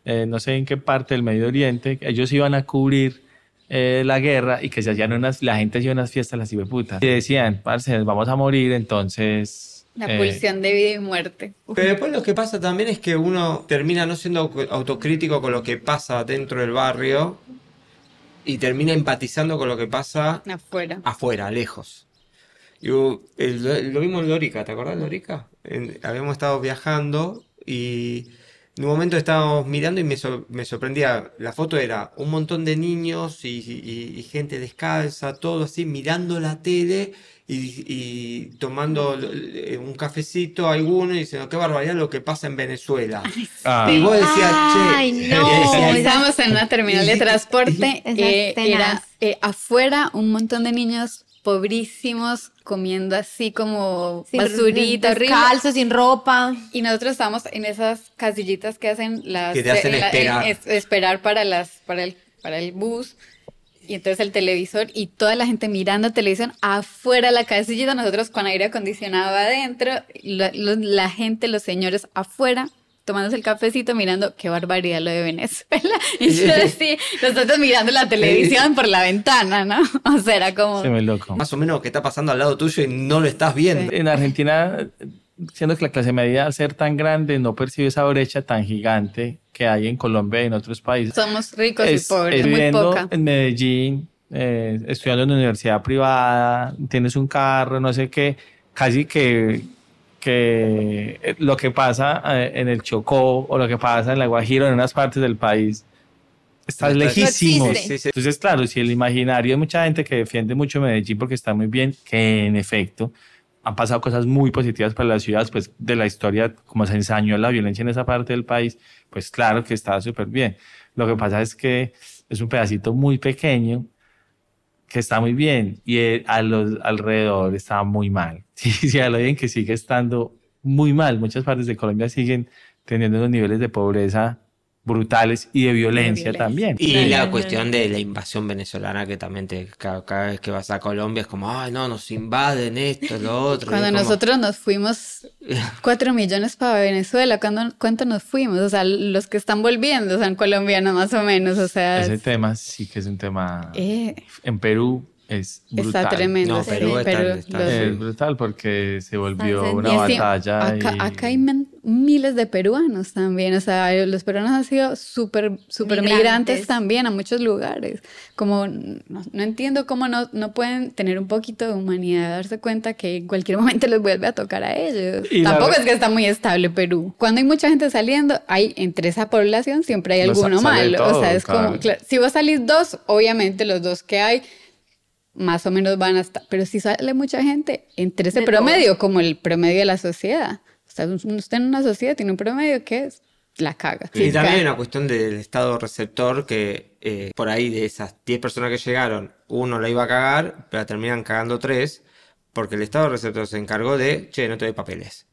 A: eh, no sé en qué parte del Medio Oriente ellos iban a cubrir eh, la guerra y que se hacían unas, la gente hacía unas fiestas las putas Y decían, parce, vamos a morir, entonces...
C: La
A: eh,
C: pulsión de vida y muerte.
D: Pero después lo que pasa también es que uno termina no siendo au- autocrítico con lo que pasa dentro del barrio y termina empatizando con lo que pasa
C: Afuera.
D: afuera, lejos. Y, uh, el- lo vimos en Lorica, ¿te acordás de Lorica? En- habíamos estado viajando y en un momento estábamos mirando y me, sor- me sorprendía. La foto era un montón de niños y, y- y gente descalza, todo así, mirando la tele y, y tomando eh, un cafecito alguno y diciendo, qué barbaridad lo que pasa en Venezuela.
A: ah,
D: Y vos decías,
B: Ay,
D: che,
B: no,
D: decías,
C: Estábamos en una terminal de transporte. [LAUGHS] Eh, era eh, afuera un montón de niños pobrísimos comiendo así como
B: sin-
C: basurita horrible.
B: descalzo, sin ropa.
C: Y nosotros estábamos en esas casillitas que hacen las
D: Que te hacen
C: eh, la-
D: esperar.
C: eh, es- esperar para las para el para el bus. Y entonces el televisor y toda la gente mirando televisión afuera de la casillita, nosotros con aire acondicionado adentro, la, gente, los señores afuera tomándose el cafecito mirando qué barbaridad lo de Venezuela. [LAUGHS] Y yo [LAUGHS] decía, nosotros mirando la televisión por la ventana, ¿no? [LAUGHS] O sea, era como...
A: se me loco.
D: más o menos lo que está pasando al lado tuyo y no lo estás viendo.
A: En Argentina, siendo que la clase media al ser tan grande no percibe esa brecha tan gigante que hay en Colombia y en otros países.
C: Somos ricos
A: Es-
C: y pobres,
A: es
C: muy poca.
A: en Medellín, eh, estudiando en una universidad privada, tienes un carro, no sé qué, casi que, que lo que pasa eh, en el Chocó o lo que pasa en la Guajira o en unas partes del país está
D: Está-
A: lejísimo.
C: existe.
D: Sí, sí.
A: Entonces, claro, si el imaginario de mucha gente que defiende mucho Medellín porque está muy bien, que en efecto han pasado cosas muy positivas para la ciudad, pues de la historia, como se ensañó la violencia en esa parte del país, pues claro que está súper bien. Lo que pasa es que es un pedacito muy pequeño que está muy bien y eh, a los alrededor está muy mal. [LAUGHS] Sí, sí, a lo bien que sigue estando muy mal. Muchas partes de Colombia siguen teniendo unos niveles de pobreza brutales y de violencia,
C: violencia.
A: también.
D: Y la cuestión de la invasión venezolana, que también te, cada, cada vez que vas a Colombia es como, ay, no, nos invaden esto, lo [LAUGHS] otro. y
C: Cuando
D: como-
C: nosotros nos fuimos [LAUGHS] cuatro millones para Venezuela, ¿cuándo, ¿cuánto nos fuimos? O sea, los que están volviendo son colombianos más o menos, o sea,
A: Ese
C: es,
A: tema sí que es un tema.
C: eh,
A: En Perú es brutal.
C: está tremendo.
D: No,
C: sí,
D: Perú está- está-
A: Es brutal porque se volvió una batalla.
C: acá,
A: y-
C: acá hay men- miles de peruanos también, o sea, los peruanos han sido súper super migrantes
B: Migrantes.
C: también a muchos lugares. Como no, no entiendo cómo no, no pueden tener un poquito de humanidad, darse cuenta que en cualquier [LAUGHS] momento les vuelve a tocar a ellos.
A: Y
C: Tampoco es que está muy estable Perú. Cuando hay mucha gente saliendo, hay entre esa población siempre hay alguno malo.
A: todo,
C: o sea, es
A: claro.
C: como, claro, si vos salís dos, obviamente los dos que hay más o menos van a estar, pero si sale mucha gente entre ese
B: De
C: promedio, como el promedio de la sociedad. Sea, usted en una sociedad tiene un promedio que es la caga.
D: Y
C: Sí,
D: también hay una cuestión del estado receptor que eh, por ahí de esas 10 personas que llegaron, uno la iba a cagar, pero terminan cagando tres, porque el estado receptor se encargó de, che, no te doy papeles.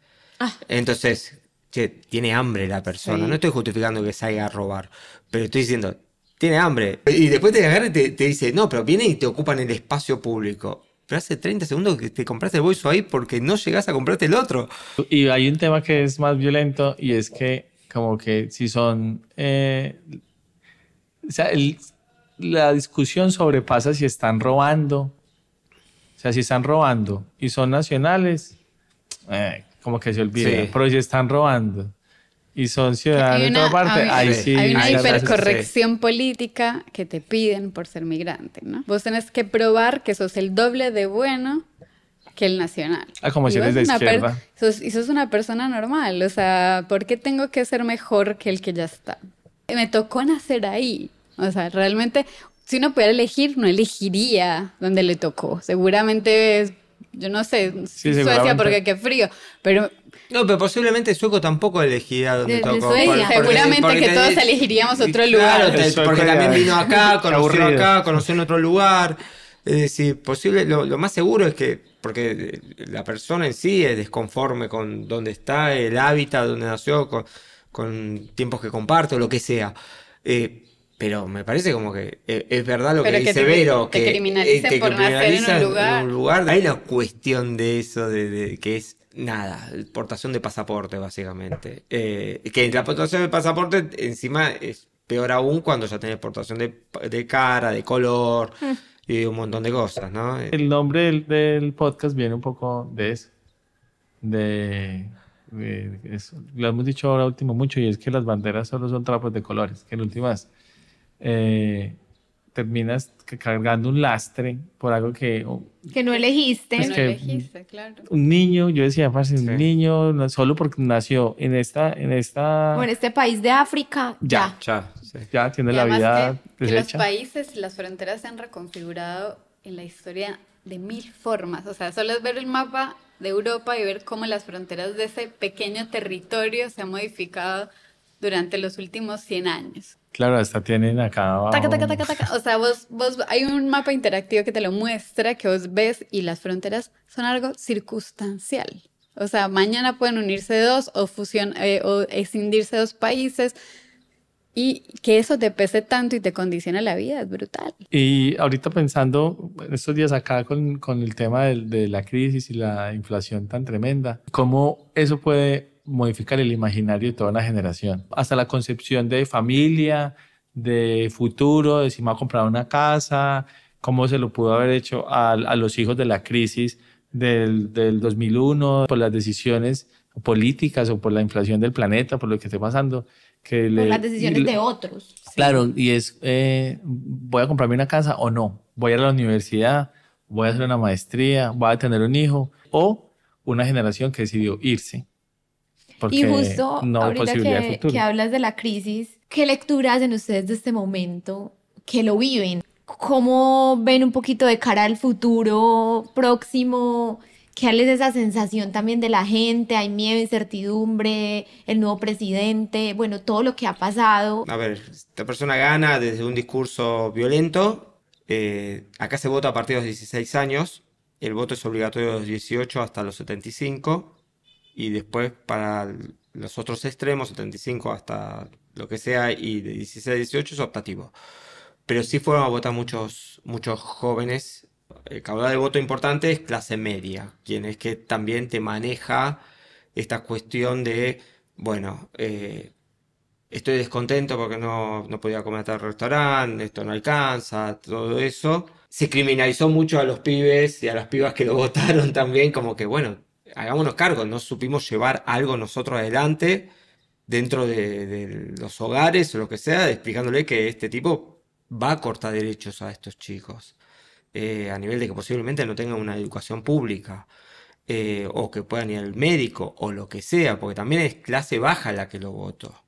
D: Entonces, che, tiene hambre la persona.
C: Sí.
D: No estoy justificando que salga a robar, pero estoy diciendo, tiene hambre. Y después te agarra y te, te dice, no, pero viene y te ocupan el espacio público. Pero hace 30 segundos que te compraste el bolso ahí porque no llegás a comprarte el otro.
A: Y hay un tema que es más violento y es que como que si son... eh, o sea, el- la discusión sobrepasa si están robando. O sea, si están robando y son nacionales, eh, como que se olvida.
D: Sí.
A: Pero si están robando y son ciudadanos de
C: una,
A: toda parte,
C: hay-
A: ahí
D: sí,
A: sí.
C: hay una hipercorrección política que te piden por ser migrante, ¿no? Vos tenés que probar que sos el doble de bueno que el nacional.
A: Ah, como
C: Y
A: si eres de izquierda.
C: sos- y sos una persona normal, o sea, ¿por qué tengo que ser mejor que el que ya está? Me tocó nacer ahí, o sea, realmente si uno pudiera elegir, no elegiría donde le tocó. Seguramente yo no sé,
A: Sí,
C: Suecia porque qué frío, pero
D: No, pero posiblemente Sueco tampoco elegirá donde
B: De- de
D: tocó. Por-
C: Seguramente
D: porque
C: que
D: te-
C: todos elegiríamos otro
D: Claro,
C: lugar.
D: te-
A: El sueco
D: porque también vino acá, [LAUGHS] conoció acá, conoció en otro lugar. Es decir, posible, lo, lo más seguro es que, porque la persona en sí es desconforme con dónde está, el hábitat, donde nació, con, con tiempos que comparte o lo que sea. Eh, pero me parece como que eh, es verdad lo que
C: Pero que
D: dice
C: te-
D: Vero,
C: te
D: que
C: criminalicen
D: te
C: por nacer en un lugar.
D: Hay una cuestión de eso, de, de- que es nada, portación de pasaporte, básicamente. Eh, que la portación de pasaporte, encima, es peor aún cuando ya tenés portación de, de cara, de color y un montón de cosas, ¿no?
A: El nombre del, del podcast viene un poco de eso. De, de eso. Lo hemos dicho ahora último mucho y es que las banderas solo son trapos de colores. Que en últimas eh, terminas ca- cargando un lastre por algo que
B: Que no elegiste.
A: Pues
C: no
A: que-
C: elegiste, claro.
A: un niño, yo decía, parce,
D: Sí.
A: un niño no- solo porque nació en esta, en esta,
B: Bueno, este país de África,
A: Ya.
B: ya.
D: Ya, sí.
A: ya tiene
C: Y
A: la vida
C: que, que los países, las fronteras se han reconfigurado en la historia de mil formas. O sea, solo es ver el mapa de Europa y ver cómo las fronteras de ese pequeño territorio se han modificado durante los últimos 100 años.
A: Claro, hasta tienen acá abajo.
C: Taca, taca, taca, taca. O sea, vos, vos, hay un mapa interactivo que te lo muestra, que vos ves y las fronteras son algo circunstancial. O sea, mañana pueden unirse dos o, fusión, eh, o escindirse dos países y que eso te pese tanto y te condiciona la vida, es brutal.
A: Y ahorita pensando, en estos días acá con, con el tema del- de, la crisis y la inflación tan tremenda, ¿cómo eso puede modificar el imaginario de toda una generación? Hasta la concepción de familia, de futuro, de si me va a comprar una casa, cómo se lo pudo haber hecho a, a los hijos de la crisis del, del 2001, por las decisiones políticas o por la inflación del planeta, por lo que esté pasando. Que
B: Por
A: le-
B: las decisiones de otros.
A: Claro, y es, eh, ¿voy a comprarme una casa o no? ¿Voy a ir a la universidad? ¿Voy a hacer una maestría? ¿Voy a tener un hijo? O una generación que decidió irse. Porque
B: Y justo
A: no
B: ahorita
A: posibilidad de
B: que,
A: futuro.
B: que hablas de la crisis, ¿qué lectura hacen ustedes de este momento que lo viven? ¿Cómo ven un poquito de cara al futuro próximo? ¿Qué es esa sensación también de la gente? ¿Hay miedo, incertidumbre? ¿El nuevo presidente? Bueno, todo lo que ha pasado.
D: A ver, esta persona gana desde un discurso violento. eh, acá se vota a partir de los 16 años. El voto es obligatorio de los 18 hasta los 75. Y después para los otros extremos, 75 hasta lo que sea, y de 16 a 18 es optativo. Pero sí fueron a votar muchos, muchos jóvenes. El caudal de voto importante es clase media, quien es que también te maneja esta cuestión de, bueno, eh, estoy descontento porque no, no podía comer a tal restaurante, esto no alcanza, todo eso. Se criminalizó mucho a los pibes y a las pibas que lo [LAUGHS] votaron también, como que, bueno, hagámonos cargo, no supimos llevar algo nosotros adelante dentro de, los hogares o lo que sea, explicándole que este tipo va a cortar derechos a estos chicos, eh, a nivel de que posiblemente no tengan una educación pública. eh, o que puedan ir al médico o lo que sea, porque también es clase baja la que lo votó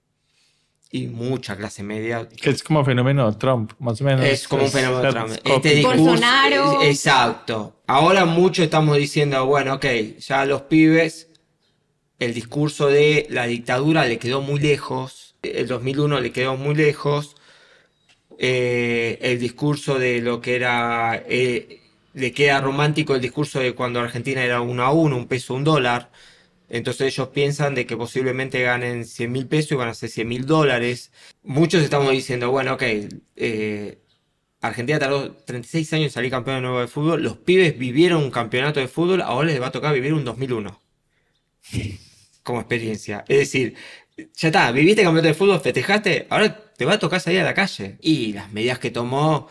D: y mucha clase media.
A: Que es como fenómeno Trump, más o menos.
D: Es como un fenómeno de Trump. Este discurso,
B: Bolsonaro.
D: es- exacto. Ahora mucho estamos diciendo, bueno, ok, ya a los pibes el discurso de la dictadura le quedó muy lejos, el 2001 le quedó muy lejos, eh, el discurso de lo que era, eh, le queda romántico el discurso de cuando Argentina era uno a uno, un peso, un dólar. Entonces ellos piensan de que posiblemente ganen 100 mil pesos y van a ser 100 mil dólares. Muchos estamos diciendo, bueno, ok, eh, Argentina tardó 36 años en salir campeón de nuevo de fútbol. Los pibes vivieron un campeonato de fútbol, ahora les va a tocar vivir un 2001 [LAUGHS] como experiencia. Es decir, ya está, viviste campeonato de fútbol, festejaste, ahora te va a tocar salir a la calle. Y las medidas que tomó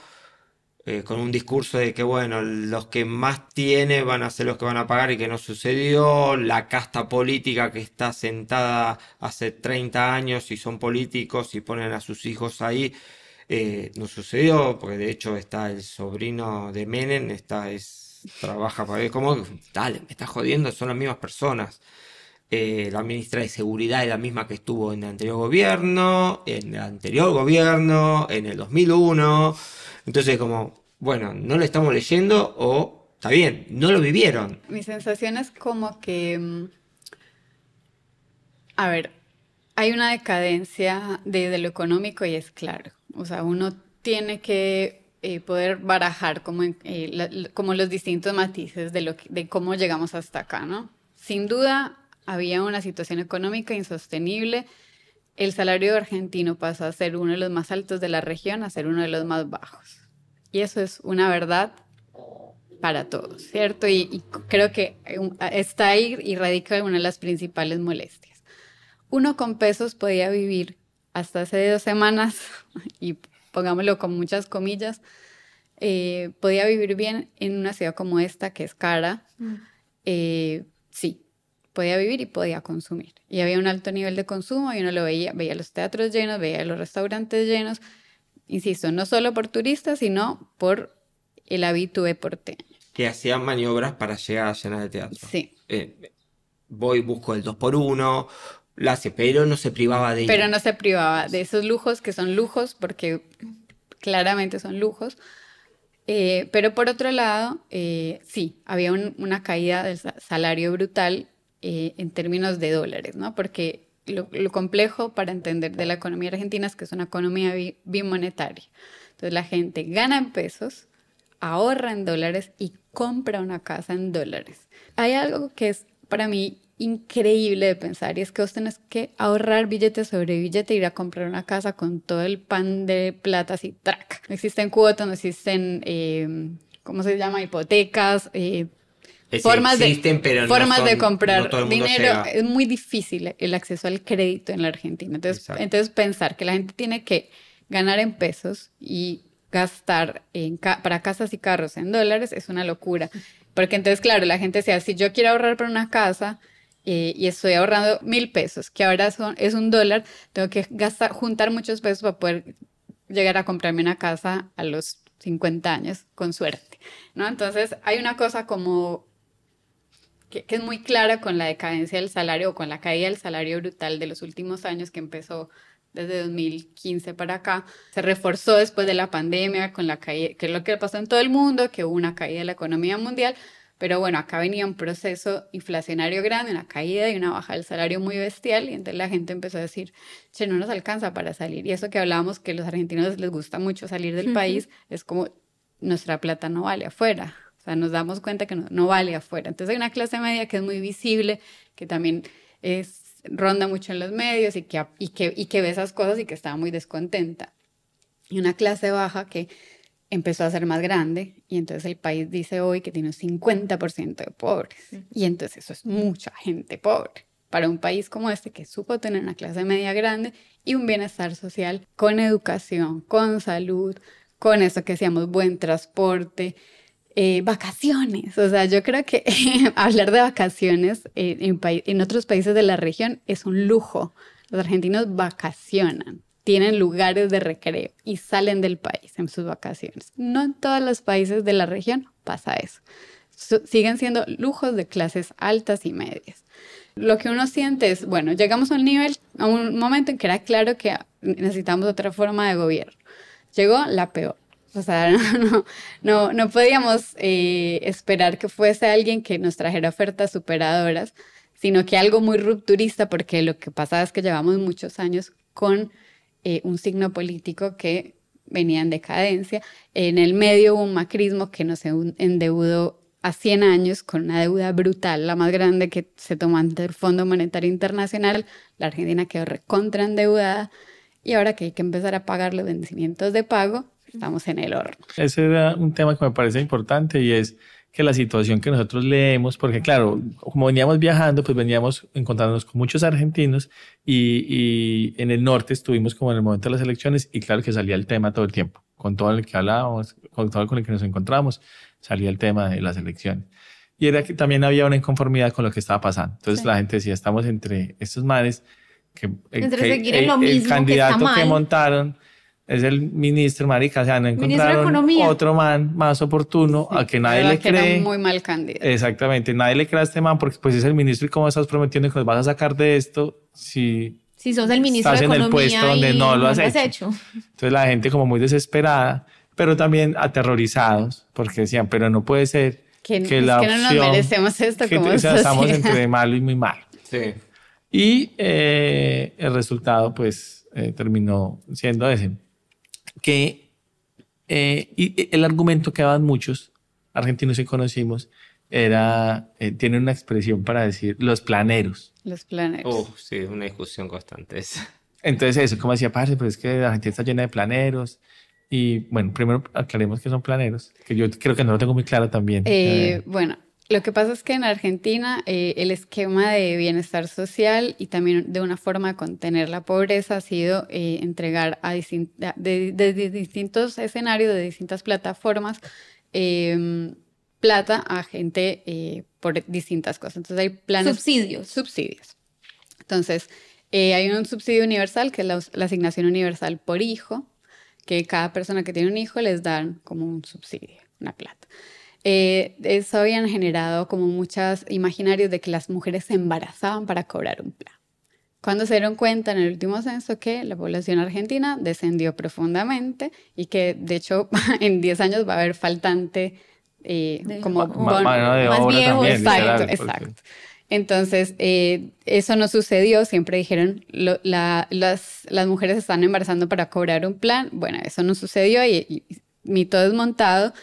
D: eh, con un discurso de que, bueno, los que más tienen van a ser los que van a pagar y que no sucedió, la casta política que está sentada hace 30 años y son políticos y ponen a sus hijos ahí, eh, no sucedió, porque de hecho está el sobrino de Menem, está, es, trabaja para él, como, dale, me estás jodiendo, son las mismas personas. eh, la ministra de Seguridad es la misma que estuvo en el anterior gobierno, en el anterior gobierno, en el 2001. Entonces, como, bueno, no lo estamos leyendo o está bien, no lo vivieron.
C: Mi sensación es como que, mm, a ver, hay una decadencia desde lo económico y es claro. O sea, uno tiene que eh, poder barajar como, eh, como los distintos matices de, de cómo llegamos hasta acá, ¿no? Sin duda, había una situación económica insostenible. El salario argentino pasó a ser uno de los más altos de la región a ser uno de los más bajos. Y eso es una verdad para todos, ¿cierto? Y, creo que está ahí y radica una de las principales molestias. Uno con pesos podía vivir hasta hace dos semanas, [LAUGHS] y pongámoslo con muchas comillas, eh, podía vivir bien en una ciudad como esta, que es cara. Mm. Eh, sí, podía vivir y podía consumir. Y había un alto nivel de consumo y uno lo veía, veía los teatros llenos, veía los restaurantes llenos, insisto, no solo por turistas, sino por el habitué porteño.
D: Que hacían maniobras para llegar a llenar el teatro.
C: Sí.
D: Eh, voy, busco el 2 por 1 lo hace, pero no se privaba de...
C: Pero no se privaba de esos lujos que son lujos, porque claramente son lujos. Eh, pero por otro lado, eh, sí, había una caída del salario brutal eh, en términos de dólares, ¿no? Porque lo, complejo para entender de la economía argentina es que es una economía bimonetaria. Entonces la gente gana en pesos, ahorra en dólares y compra una casa en dólares. Hay algo que es para mí increíble de pensar y es que vos tenés que ahorrar billete sobre billete e ir a comprar una casa con todo el pan de plata así, track. No existen cuotas, no existen, eh, ¿cómo se llama? Hipotecas, eh, formas de, formas de comprar dinero. Es muy difícil el acceso al crédito en la Argentina. Entonces, entonces pensar que la gente tiene que ganar en pesos y gastar en para casas y carros en dólares es una locura. Porque entonces, claro, la gente decía, si yo quiero ahorrar para una casa eh, y estoy ahorrando mil pesos, que ahora son, es un dólar, tengo que gastar, juntar muchos pesos para poder llegar a comprarme una casa a los 50 años, con suerte, ¿no? Entonces, hay una cosa como que, es muy clara con la decadencia del salario o con la caída del salario brutal de los últimos años que empezó desde 2015 para acá, se reforzó después de la pandemia con la caída, que es lo que pasó en todo el mundo, que hubo una caída de la economía mundial, pero bueno, acá venía un proceso inflacionario grande, una caída y una baja del salario muy bestial, y entonces la gente empezó a decir, che, no nos alcanza para salir. Y eso que hablábamos que a los argentinos les gusta mucho salir del país, es como nuestra plata no vale afuera. O sea, nos damos cuenta que no, vale afuera. Entonces hay una clase media que es muy visible, que también es, ronda mucho en los medios y que, y, que, y que ve esas cosas y que estaba muy descontenta. Y una clase baja que empezó a ser más grande y entonces el país dice hoy que tiene un 50% de pobres. Y entonces eso es mucha gente pobre para un país como este que supo tener una clase media grande y un bienestar social con educación, con salud, con eso que decíamos buen transporte, eh, vacaciones. O sea, yo creo que [LAUGHS] hablar de vacaciones en, en otros países de la región es un lujo. Los argentinos vacacionan, tienen lugares de recreo y salen del país en sus vacaciones. No en todos los países de la región pasa eso. siguen siendo lujos de clases altas y medias. Lo que uno siente es, bueno, llegamos a un nivel, a un momento en que era claro que necesitamos otra forma de gobierno. Llegó la peor o sea, [LAUGHS] no, no, no podíamos eh, esperar que fuese alguien que nos trajera ofertas superadoras, sino que algo muy rupturista, porque lo que pasa es que llevamos muchos años con eh, un signo político que venía en decadencia. En el medio hubo un macrismo que nos endeudó a 100 años con una deuda brutal, la más grande que se tomó ante el Fondo Monetario Internacional. La Argentina quedó recontra endeudada y ahora que hay que empezar a pagar los vencimientos de pago, estamos en el horno.
A: Ese era un tema que me parece importante y es que la situación que nosotros leemos, porque claro, como veníamos viajando, pues veníamos encontrándonos con muchos argentinos y, y, en el norte estuvimos como en el momento de las elecciones y claro que salía el tema todo el tiempo, con todo el que hablábamos, con todo el con el que nos encontramos, salía el tema de las elecciones. Y era que también había una inconformidad con lo que estaba pasando. Entonces la gente decía, estamos entre estos manes que,
B: entre seguir en lo mismo
A: el candidato que montaron es el ministro, marica, o sea, no encontraron
B: Economía.
A: otro man más oportuno a que nadie le
C: que era
A: cree.
C: muy mal candidato.
A: Exactamente, nadie le cree a este man porque pues es el ministro y cómo estás prometiendo que nos vas a sacar de esto si
B: Si sos el ministro
A: Estás
B: de
A: en el
B: Economía
A: puesto donde
B: y
A: no lo has hecho. Entonces la gente como muy desesperada, pero también aterrorizados porque decían, pero no puede ser
C: Que,
A: que
C: es
A: la
C: que no nos
A: opción-
C: merecemos esto
A: que,
C: como
A: o sea, estamos entre malo y muy malo.
D: Sí.
A: Y eh, el resultado, pues, eh, terminó siendo ese. Que eh, y y el argumento que daban muchos argentinos que conocimos era, eh, tiene una expresión para decir los planeros.
C: Los planeros.
D: Uf, sí, una discusión constante esa.
A: Entonces eso, como decía, parce, pero es que la Argentina está llena de planeros. Y bueno, primero aclaremos que son planeros, que yo creo que no lo tengo muy claro también.
C: Eh,
A: Eh,
C: bueno, lo que pasa es que en Argentina eh, el esquema de bienestar social y también de una forma de contener la pobreza ha sido eh, entregar a distin- de, de- de distintos escenarios, de distintas plataformas, eh, plata a gente eh, por distintas cosas. Entonces hay planes...
B: Subsidios.
C: Subsidios. Entonces, eh, hay un subsidio universal, que es la, la asignación universal por hijo, que cada persona que tiene un hijo les dan como un subsidio, una plata. Eh, eso habían generado como muchos imaginarios de que las mujeres se embarazaban para cobrar un plan. Cuando se dieron cuenta en el último censo que la población argentina descendió profundamente y que de hecho [LAUGHS] en 10 años va a haber faltante eh,
B: De-
C: como
B: más
A: obra
B: viejo,
A: también,
C: Exacto,
A: literal, porque-
C: exacto. Entonces, eh, eso no sucedió, siempre dijeron, lo- la- las, las mujeres están embarazando para cobrar un plan, bueno, eso no sucedió y, y mito desmontado.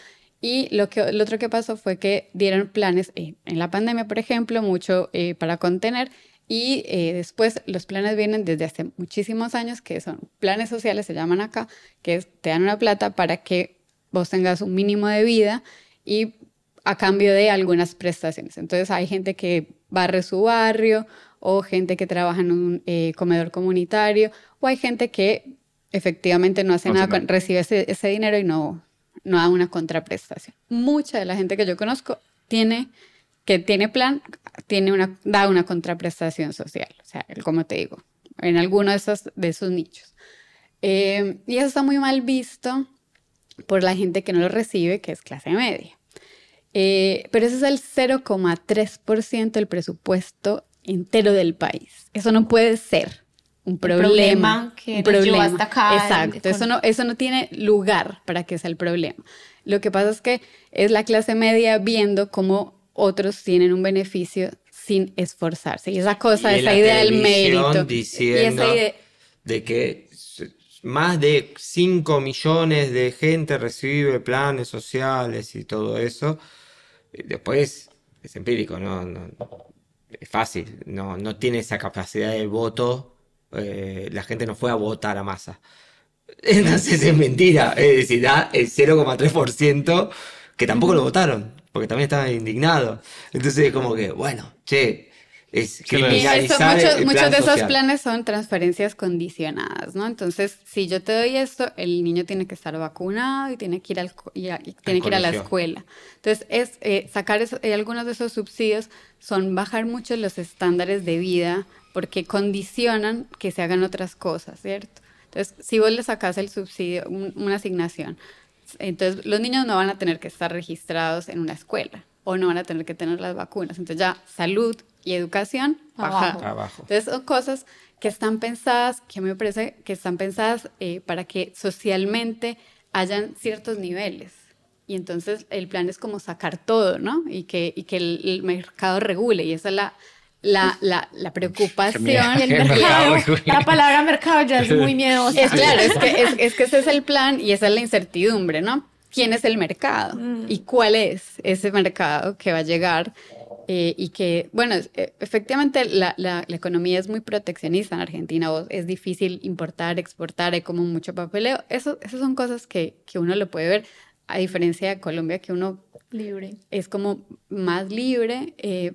C: Y lo, que, lo otro que pasó fue que dieron planes eh, en la pandemia, por ejemplo, mucho eh, para contener. Y eh, después los planes vienen desde hace muchísimos años, que son planes sociales, se llaman acá, que es, te dan una plata para que vos tengas un mínimo de vida y a cambio de algunas prestaciones. Entonces hay gente que barre su barrio o gente que trabaja en un comedor comunitario o hay gente que efectivamente no hace
A: No
C: nada, recibe ese, ese dinero y no, no da una contraprestación. Mucha de la gente que yo conozco tiene que tiene plan, tiene una, da una contraprestación social, o sea, como te digo, en alguno de esos, de esos nichos. Eh, y eso está muy mal visto por la gente que no lo recibe, que es clase media. Eh, pero ese es el 0,3% del presupuesto entero del país. Eso no puede ser un problema.
B: problema que
C: un
B: hasta acá,
C: Exacto.
B: con-
C: Eso no, eso no tiene lugar para que sea el problema. Lo que pasa es que es la clase media viendo cómo otros tienen un beneficio sin esforzarse. Y esa cosa,
D: Y
C: esa
D: la
C: idea del mérito.
D: diciendo
C: y esa idea,
D: de que más de 5 millones de gente recibe planes sociales y todo eso. Eh, Después es empírico, no, no- es fácil, no, no tiene esa capacidad de voto. Eh, la gente no fue a votar a masa. [LAUGHS] Entonces es mentira, es decir, da el 0,3% que tampoco lo votaron, porque también estaban indignados. Entonces como que, bueno, che, es
C: Y eso,
D: criminalizar
C: muchos, de esos
D: social.
C: planes son transferencias condicionadas, ¿no? Entonces, si yo te doy esto, el niño tiene que estar vacunado y tiene que ir, al, y a- y tiene que ir a la escuela. Entonces, es eh, sacar eso- eh, algunos de esos subsidios son bajar mucho los estándares de vida porque condicionan que se hagan otras cosas, ¿cierto? Entonces, si vos le sacas el subsidio, un- una asignación, entonces los niños no van a tener que estar registrados en una escuela o no van a tener que tener las vacunas. Entonces ya salud y educación baja.
B: Abajo.
D: Abajo.
C: Entonces son cosas que están pensadas, que me parece que están pensadas eh, para que socialmente hayan ciertos niveles. Y entonces el plan es como sacar todo, ¿no? Y que, y que el, el mercado regule. Y esa es la, la, la, la preocupación.
B: Y el mercado,
A: mercado.
B: la palabra mercado ya es muy miedosa.
C: Es claro, es que, es, es que ese es el plan y esa es la incertidumbre, ¿no? ¿Quién es el mercado? ¿Y cuál es ese mercado que va a llegar? Eh, y que, bueno, eh, efectivamente la, la- la economía es muy proteccionista en Argentina, o es difícil importar, exportar, hay como mucho papeleo. Eso, esas son cosas que, que uno lo puede ver, a diferencia de Colombia, que uno
B: Libre.
C: es como más libre, eh,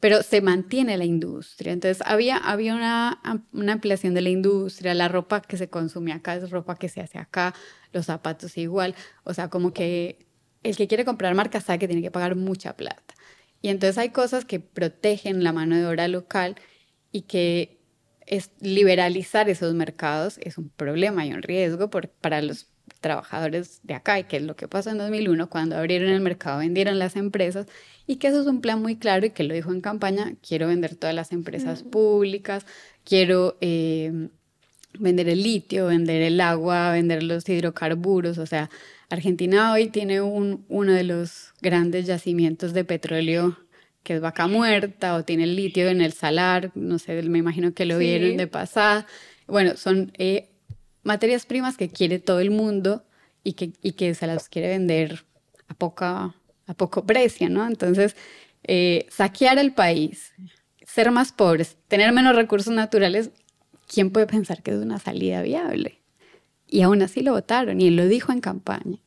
C: pero se mantiene la industria. Entonces había, había una, una ampliación de la industria, la ropa que se consume acá es ropa que se hace acá, los zapatos igual, o sea, como que el que quiere comprar marca sabe que tiene que pagar mucha plata. Y entonces hay cosas que protegen la mano de obra local y que es liberalizar esos mercados es un problema y un riesgo para los trabajadores de acá y que es lo que pasó en 2001 cuando abrieron el mercado, vendieron las empresas y que eso es un plan muy claro y que lo dijo en campaña, quiero vender todas las empresas públicas, quiero eh, vender el litio, vender el agua, vender los hidrocarburos, o sea, Argentina hoy tiene un, uno de los grandes yacimientos de petróleo que es vaca muerta o tiene el litio en el salar, no sé, me imagino que lo vieron de pasada. Bueno, son eh, materias primas que quiere todo el mundo y que, y que se las quiere vender a, poca, a poco precio, ¿no? Entonces, eh, saquear el país, ser más pobres, tener menos recursos naturales, ¿quién puede pensar que es una salida viable? Y aún así lo votaron y él lo dijo en campaña.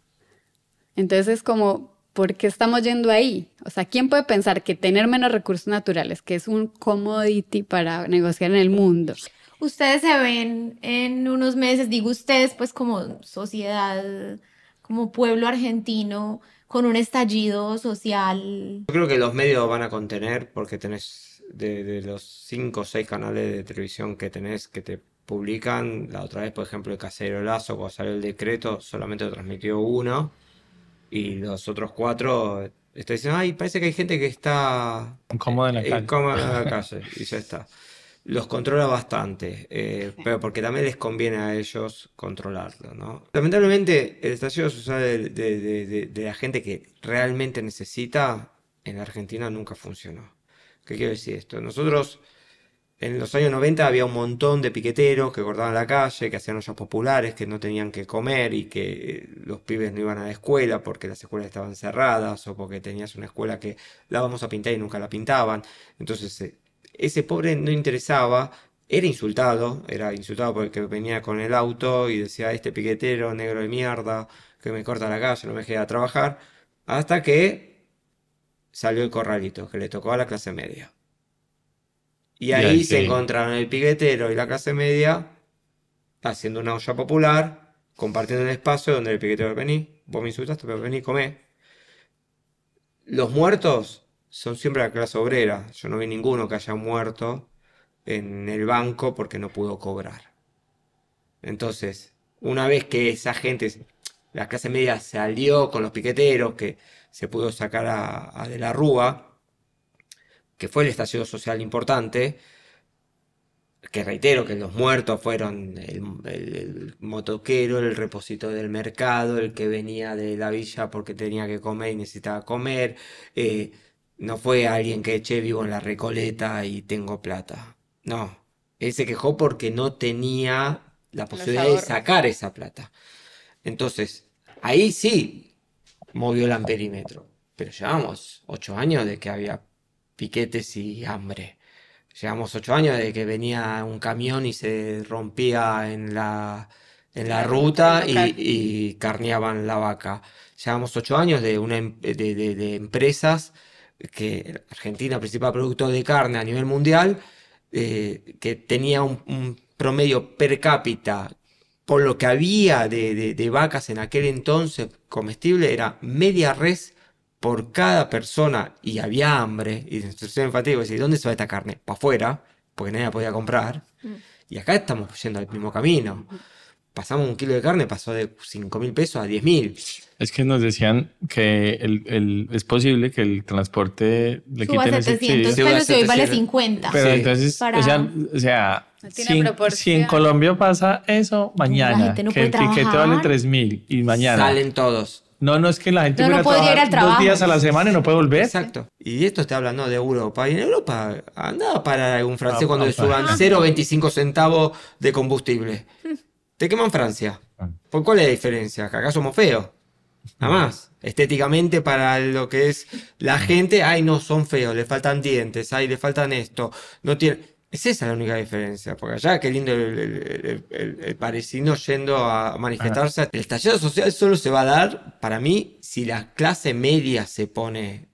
C: Entonces es como, ¿por qué estamos yendo ahí? O sea, ¿quién puede pensar que tener menos recursos naturales, que es un commodity para negociar en el mundo?
B: Ustedes se ven en unos meses, digo ustedes, pues como sociedad, como pueblo argentino, con un estallido social.
D: Yo creo que los medios van a contener porque tenés de, los cinco o seis canales de televisión que tenés que te publican, la otra vez, por ejemplo, el Casero Lazo, cuando salió el decreto, solamente lo transmitió uno y los otros cuatro está diciendo, ay, parece que hay gente que está
A: incómoda en la calle.
D: Incómoda en la [LAUGHS] calle, y ya está. Los controla bastante, eh, pero porque también les conviene a ellos controlarlo, ¿no? Lamentablemente, el estallido social de, de, de, la gente que realmente necesita en Argentina nunca funcionó. ¿Qué quiero decir esto? Nosotros en los años 90 había un montón de piqueteros que cortaban la calle, que hacían ollas populares, que no tenían que comer y que eh, los pibes no iban a la escuela porque las escuelas estaban cerradas o porque tenías una escuela que la vamos a pintar y nunca la pintaban. Entonces, eh, ese pobre no interesaba, era insultado, era insultado porque venía con el auto y decía, este piquetero negro de mierda, que me corta la calle, no me deja trabajar, hasta que salió el corralito, que le tocó a la clase media. Y ahí se encontraron el piquetero y la clase media haciendo una olla popular, compartiendo un espacio donde el piquetero vení, vos me insultaste, pero vení, comé. Los muertos son siempre la clase obrera. Yo no vi ninguno que haya muerto en el banco porque no pudo cobrar. Entonces, una vez que esa gente, la clase media salió con los piqueteros, que se pudo sacar a de la rúa, que fue el estallido social importante, que reitero que los muertos fueron el, motoquero, el repositorio del mercado, el que venía de la villa porque tenía que comer y necesitaba comer, eh, no fue alguien que eché vivo en la recoleta y tengo plata, no, él se quejó porque no tenía la posibilidad de sacar esa plata. Entonces, ahí sí movió el amperímetro, pero llevamos ocho años de que había piquetes y hambre. Llevamos ocho años de que venía un camión y se rompía en la, en la ruta y, carneaban la vaca. Llevamos ocho años de, una, em, de, empresas que Argentina, principal productor de carne a nivel mundial, eh, que tenía un, promedio per cápita por lo que había de, de, vacas en aquel entonces comestible, era media res por cada persona y había hambre y instrucción enfática, decir, ¿dónde se va esta carne? Para afuera, porque nadie la podía comprar. Mm. Y acá estamos yendo al mismo camino. Pasamos un kilo de carne, pasó de 5 mil pesos a 10 mil.
A: Es que nos decían que el, es posible que el transporte le Suba quiten
B: 700 pesos y hoy vale 50.
A: Pero entonces, o sea, o sea si, en Colombia pasa eso, mañana, que el tiquete vale 3 mil y mañana...
D: Salen todos.
A: No, no es que la gente no, no puede ir al trabajo. dos días a la semana y no puede volver.
D: Exacto. Y esto está hablando de Europa. Y en Europa anda para algún francés ah, cuando le suban 0,25 centavos de combustible. [LAUGHS] Te queman Francia. Ah. ¿Por cuál es la diferencia? ¿Que acá somos feos? Nada más. Estéticamente para lo que es la gente, ay, no, son feos, le faltan dientes, ay, le faltan esto. No tiene... Es esa la única diferencia, porque allá qué lindo el, el, parisino yendo a manifestarse. El estallido social solo se va a dar, para mí, si la clase media se pone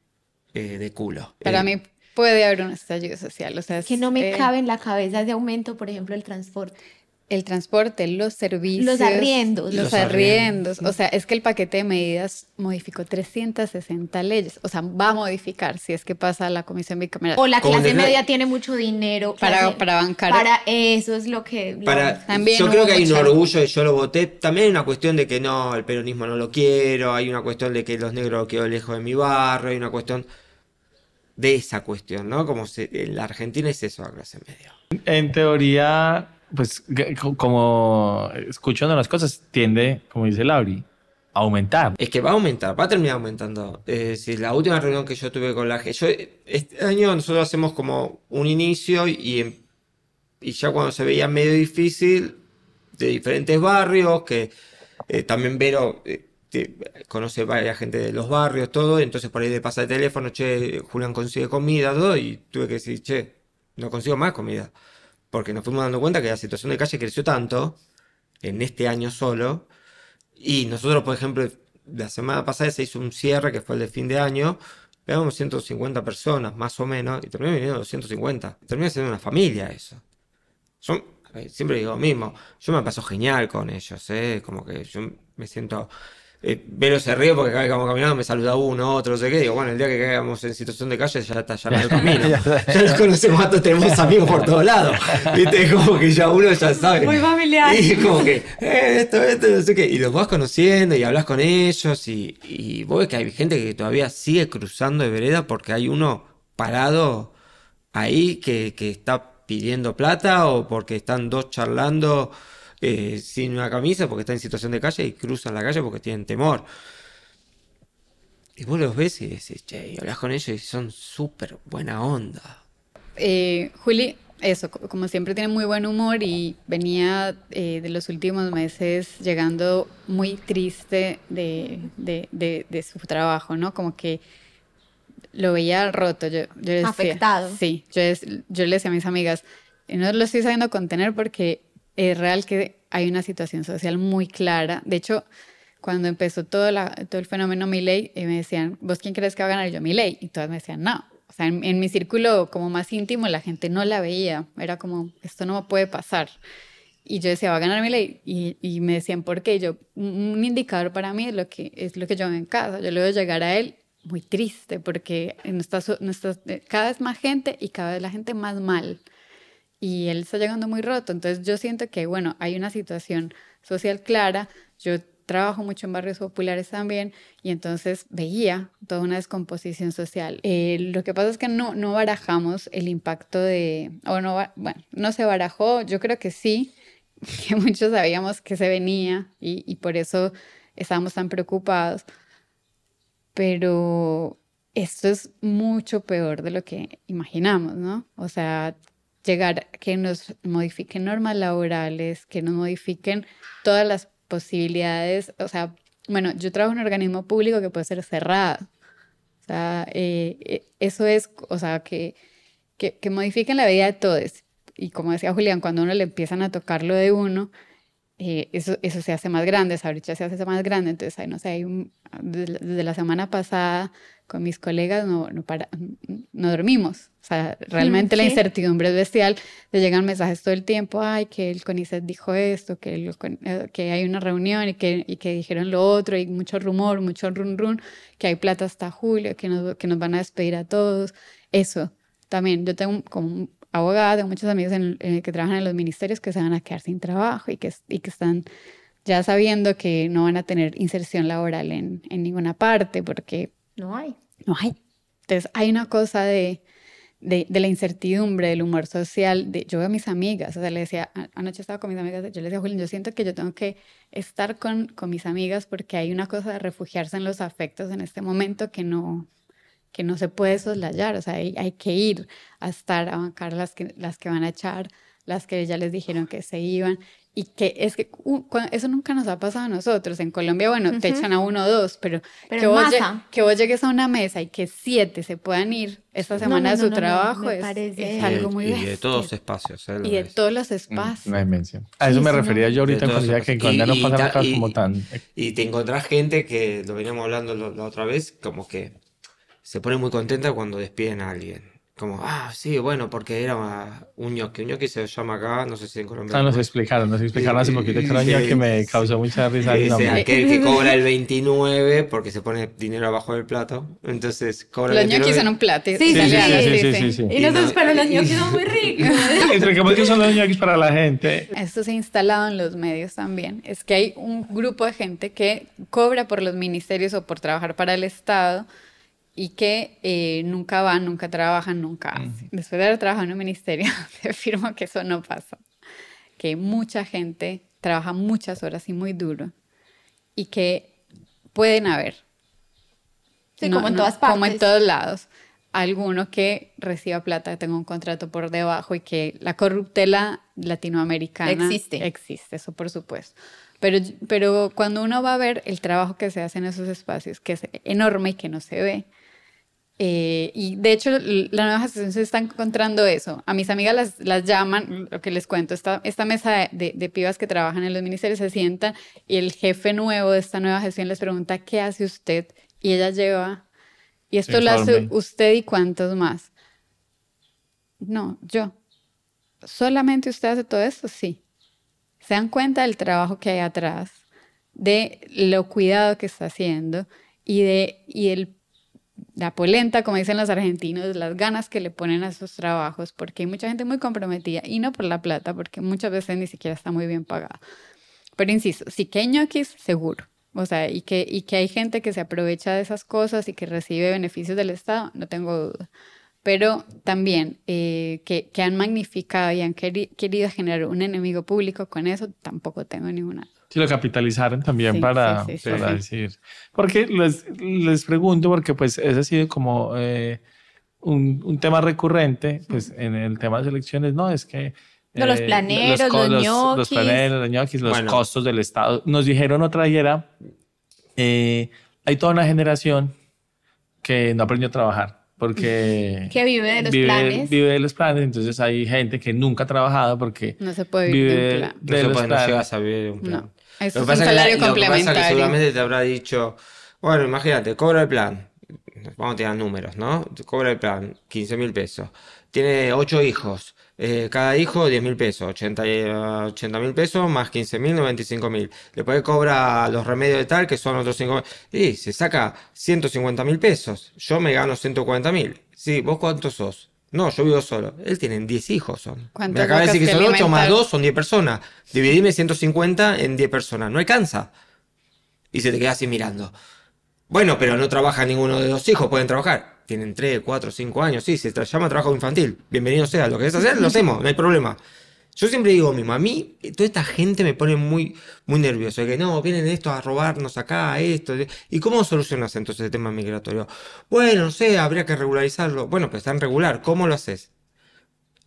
D: eh, de culo.
C: Para eh, mí puede haber un estallido social, o sea...
B: que no me eh, cabe en la cabeza ese aumento, por ejemplo, el transporte.
C: El transporte, los servicios.
B: Los arriendos.
C: Los,
D: Los
C: arriendos. O sea, es que el paquete de medidas modificó 360 leyes. O sea, va a modificar si es que pasa la comisión bicameral.
B: O la clase media tiene mucho dinero.
C: Para-
B: clase-
C: para bancar.
B: Para eso es lo que... lo-
C: También
D: yo creo que hay un orgullo de yo lo voté. También hay una cuestión de que no, el peronismo no lo quiero. Hay una cuestión de que los negros quiero lejos de mi barrio. Hay una cuestión de esa cuestión, ¿no? Como se- en la Argentina es eso, la clase media.
A: En teoría, pues como escuchando las cosas, tiende, como dice Lauri, a aumentar.
D: Es que va a aumentar, va a terminar aumentando. Es decir, la última reunión que yo tuve con la gente, este año nosotros hacemos como un inicio y, y ya cuando se veía medio difícil, de diferentes barrios, que eh, también Vero eh, conoce varias gente de los barrios, todo, entonces por ahí le pasa el teléfono, che, Julián consigue comida, todo, y tuve que decir, che, no consigo más comida. Porque nos fuimos dando cuenta que la situación de calle creció tanto, en este año solo, y nosotros, por ejemplo, la semana pasada se hizo un cierre que fue el de fin de año. Pegamos 150 personas, más o menos, y terminó viniendo 250. Termina siendo una familia eso. Yo ver, siempre digo lo mismo. Yo me paso genial con ellos, ¿eh? Como que yo me siento. Eh, Vero se ríe porque cada vez que vamos caminando me saluda uno, otro, no sé qué. Digo, bueno, el día que caigamos en situación de calle ya está ya el camino. [LAUGHS] ya nos conocemos a todos, tenemos amigos por todos lados. ¿Viste? Es como que ya uno ya sabe.
B: Muy familiar.
D: Y es como que, eh, esto, esto, no sé qué. Y los vas conociendo y hablas con ellos. Y, y vos ves que hay gente que todavía sigue cruzando de vereda porque hay uno parado ahí que, que está pidiendo plata o porque están dos charlando eh, sin una camisa porque están en situación de calle y cruzan la calle porque tienen temor. Y vos los ves y decís, che, y hablas con ellos y son súper buena onda.
C: Eh, Juli, eso, co- como siempre tiene muy buen humor y venía eh, de los últimos meses llegando muy triste de, de- de- de su trabajo, ¿no? Como que lo veía roto. Yo, yo decía,
B: Afectado.
C: Sí, yo, yo le decía a mis amigas, no lo estoy sabiendo contener porque es real que hay una situación social muy clara. De hecho, cuando empezó todo, el fenómeno Milei, eh, me decían, ¿vos quién crees que va a ganar? Yo, Milei. Y todas me decían, no. O sea, en, mi círculo como más íntimo, la gente no la veía. Era como, esto no puede pasar. Y yo decía, va a ganar Milei. Y, y me decían, ¿por qué? Yo, un indicador para mí es lo que, es lo que yo veo en casa. Yo le veo llegar a él muy triste porque no está, no eh, cada vez más gente y cada vez la gente más mal y él está llegando muy roto. Entonces yo siento que, bueno, hay una situación social clara. Yo trabajo mucho en barrios populares también y entonces veía toda una descomposición social. Eh, lo que pasa es que no, no barajamos el impacto de, o no, bueno, no se barajó, yo creo que sí, [LAUGHS] que muchos sabíamos que se venía y, y por eso estábamos tan preocupados, pero esto es mucho peor de lo que imaginamos, ¿no? O sea, llegar a que nos modifiquen normas laborales, que nos modifiquen todas las posibilidades, o sea, bueno, yo trabajo en un organismo público que puede ser cerrado. O sea, eh, eh, eso es, o sea, que, que, que modifiquen la vida de todos. Y como decía Julián, cuando a uno le empiezan a tocar lo de uno, eh, eso, eso se hace más grande, esa brecha se hace más grande. Entonces, ahí no sé, hay un, desde, desde la semana pasada con mis colegas no, no, para, no dormimos. O sea, realmente la
B: sí.
C: incertidumbre es bestial. Te llegan mensajes todo el tiempo, ay, que el CONICET dijo esto, que, el eh, que hay una reunión y que, y que dijeron lo otro, y mucho rumor, mucho run run, que hay plata hasta julio, que nos, que nos van a despedir a todos. Eso, también, yo tengo como un abogada, tengo muchos amigos en- eh, que trabajan en los ministerios que se van a quedar sin trabajo y que, y que están ya sabiendo que no van a tener inserción laboral en, en ninguna parte porque
B: No hay.
C: no hay. Entonces hay una cosa de, de, de la incertidumbre, del humor social. De, yo veo a mis amigas, o sea, le decía, anoche estaba con mis amigas, yo le decía, Julián, yo siento que yo tengo que estar con, con mis amigas porque hay una cosa de refugiarse en los afectos en este momento que no, que no se puede soslayar, o sea, hay, hay que ir a estar, a bancar las que, las que van a echar, las que ya les dijeron que se iban, y que es que uh, eso nunca nos ha pasado a nosotros. En Colombia, bueno, te
B: Ujú.
C: echan a uno o dos, pero,
B: Pero
C: que,
B: en
C: vos que llegues a una mesa y que siete se puedan ir esta
B: No,
C: semana
B: no,
C: de su
B: no,
C: trabajo es, algo muy
D: y de todos espacios, ¿eh? Lo
C: Y de
D: ves.
C: todos los espacios.
A: Una dimensión. A eso
B: Sí,
A: me
B: sí,
A: refería
B: no.
A: yo ahorita decía que en Colombia no pasan cosas como tan...
D: Y te encontrás gente que, lo veníamos hablando la otra vez, como que se pone muy contenta cuando despiden a alguien. como, ah, sí, bueno, porque era un ñoqui. Un ñoqui se llama acá, no sé si en Colombia.
A: Ah, nos explicaron, nos explicaron hace poquito que era un ñoqui que me causó mucha risa.
D: Aquel que [LAUGHS] cobra el 29 porque se pone dinero abajo del plato. Entonces cobra
C: Los
D: el 29.
C: ñoquis son un plato.
B: Sí, sí, sí, sí, sí,
C: Y nosotros, pero los ñoquis son muy ricos. [LAUGHS]
A: Entre que son los ñoquis para la gente.
C: Esto se ha instalado en los medios también. Es que hay un grupo de gente que cobra por los ministerios o por trabajar para el Estado y que eh, nunca van, nunca trabajan, nunca hacen. Después de haber trabajado en un ministerio, [LAUGHS] te afirmo que eso no pasa. Que mucha gente trabaja muchas horas y muy duro y que pueden haber.
B: Sí, como en todas partes.
C: Como en todos lados. Alguno que reciba plata, que tenga un contrato por debajo y que la corruptela latinoamericana
B: existe.
C: Existe, eso por supuesto. Pero, pero cuando uno va a ver el trabajo que se hace en esos espacios, que es enorme y que no se ve, eh, y de hecho, la nueva gestión se está encontrando eso. A mis amigas las, las llaman, lo que les cuento, esta, esta mesa de, de, pibas que trabajan en los ministerios se sientan y el jefe nuevo de esta nueva gestión les pregunta, ¿qué hace usted? Y ella lleva, y esto lo hace usted y cuántos más. No, yo. ¿Solamente usted hace todo esto? Sí. ¿Se dan cuenta del trabajo que hay atrás? De lo cuidado que está haciendo y de y el la polenta, como dicen los argentinos, las ganas que le ponen a esos trabajos, porque hay mucha gente muy comprometida y no por la plata, porque muchas veces ni siquiera está muy bien pagada. Pero insisto, sí que hay ñoquis, seguro. O sea, y que, y que hay gente que se aprovecha de esas cosas y que recibe beneficios del Estado, no tengo duda. Pero también eh, que, que, han magnificado y han querido generar un enemigo público con eso, tampoco tengo ninguna.
A: Sí, lo capitalizaron también para, para decir. Porque les, les, pregunto, porque pues ese ha sido como eh, un, un, tema recurrente, pues en el tema de elecciones, no, es que...
B: Eh, los planeros, los, los, ñoquis.
A: Los planeros, los ñoquis, los costos del Estado. Nos dijeron otra ayer, eh, hay toda una generación que no aprendió a trabajar porque [LAUGHS]
B: que vive de los planes
A: vive de los planes entonces hay gente que nunca ha trabajado porque
C: no se puede vivir
A: vive
C: de, plan.
A: de
D: no
A: los
D: se puede,
A: planes
D: no llegas a vivir de un plan
C: no. Eso
D: lo
C: es un salario complementario.
D: Lo que pasa que seguramente te habrá dicho, bueno, imagínate, cobra el plan, vamos a tirar números, ¿no? Cobra el plan, 15 mil pesos. Tiene 8 hijos, eh, cada hijo 10 mil pesos, 80 mil pesos más 15 mil, 95 mil. Después cobra los remedios de tal, que son otros 5 mil. Y se saca 150 mil pesos. Yo me gano 140 mil. Sí, ¿vos cuántos sos? No, yo vivo solo. Él tiene 10 hijos. Son. Me acaba de decir que, son 8 más 2 son 10 personas. Dividime 150 en 10 personas. No alcanza. Y se te queda así mirando. Bueno, pero no trabaja ninguno de los hijos. Pueden trabajar. Tienen 3, 4, 5 años. Sí, se llama trabajo infantil. Bienvenido sea. Lo que querés hacer, lo hacemos. No hay problema. Yo siempre digo mismo, a mí toda esta gente me pone muy, muy nervioso, que no, vienen estos a robarnos acá, esto. ¿Y cómo solucionas entonces el tema migratorio? Bueno, no sé, habría que regularizarlo. Bueno, pues en regular, ¿cómo lo haces?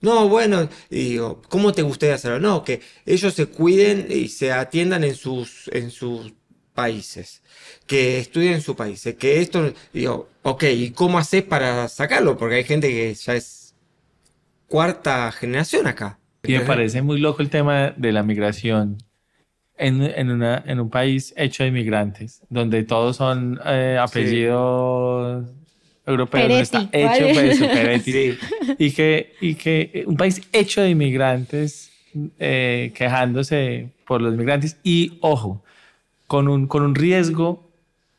D: No, bueno, digo, ¿cómo te gustaría hacerlo? No, que ellos se cuiden y se atiendan en sus, en sus países, que estudien en su país, que esto, digo, ok, ¿y cómo haces para sacarlo? Porque hay gente que ya es cuarta generación acá.
A: Y me parece muy loco el tema de la migración en, en, una, en un país hecho de inmigrantes, donde todos son eh, apellidos europeos,
B: Peretti,
A: está hecho pues, Peretti, sí. y, que, y que un país hecho de inmigrantes eh, quejándose por los migrantes y, ojo, con un, con un riesgo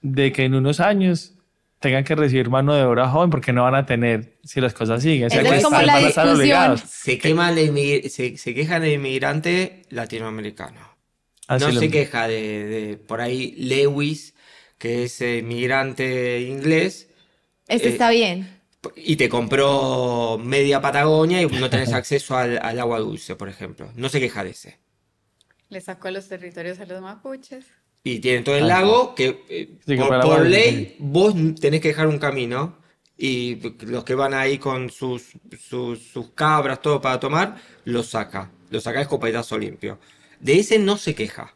A: de que en unos años tengan que recibir mano de obra joven porque no van a tener si las cosas siguen. O sea,
B: es como la discusión.
D: Se, quema de se, se quejan de inmigrante latinoamericano. Así no se lo... queja de, de, por ahí Lewis, que es inmigrante inglés.
B: Este eh, está bien.
D: Y te compró media Patagonia y no tenés [LAUGHS] acceso al, al, agua dulce, por ejemplo. No se queja de ese.
C: Le sacó los territorios a los mapuches.
D: Y tienen todo el lago que, eh, sí, por, ley, vos tenés que dejar un camino. Y los que van ahí con sus, sus, sus cabras, todo para tomar, lo saca. Lo saca escopetazo limpio. De ese no se queja.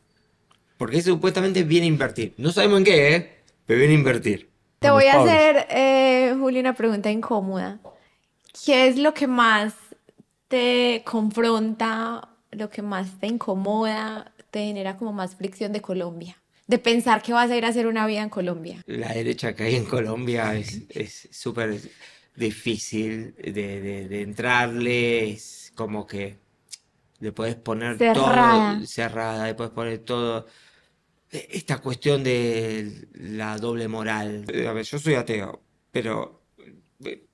D: Porque ese supuestamente viene a invertir. No sabemos en qué, ¿eh? Pero viene a invertir.
B: Te voy a hacer, eh, Julio, una pregunta incómoda. ¿Qué es lo que más te confronta, lo que más te incomoda, te genera como más fricción de Colombia? De pensar que vas a ir a hacer una vida en Colombia.
D: La derecha que hay en Colombia es súper... difícil de, de, entrarle, es como que le puedes poner
B: cerrada.
D: todo cerrada, le puedes poner todo. E, esta cuestión de la doble moral. A ver, yo soy ateo, pero eh,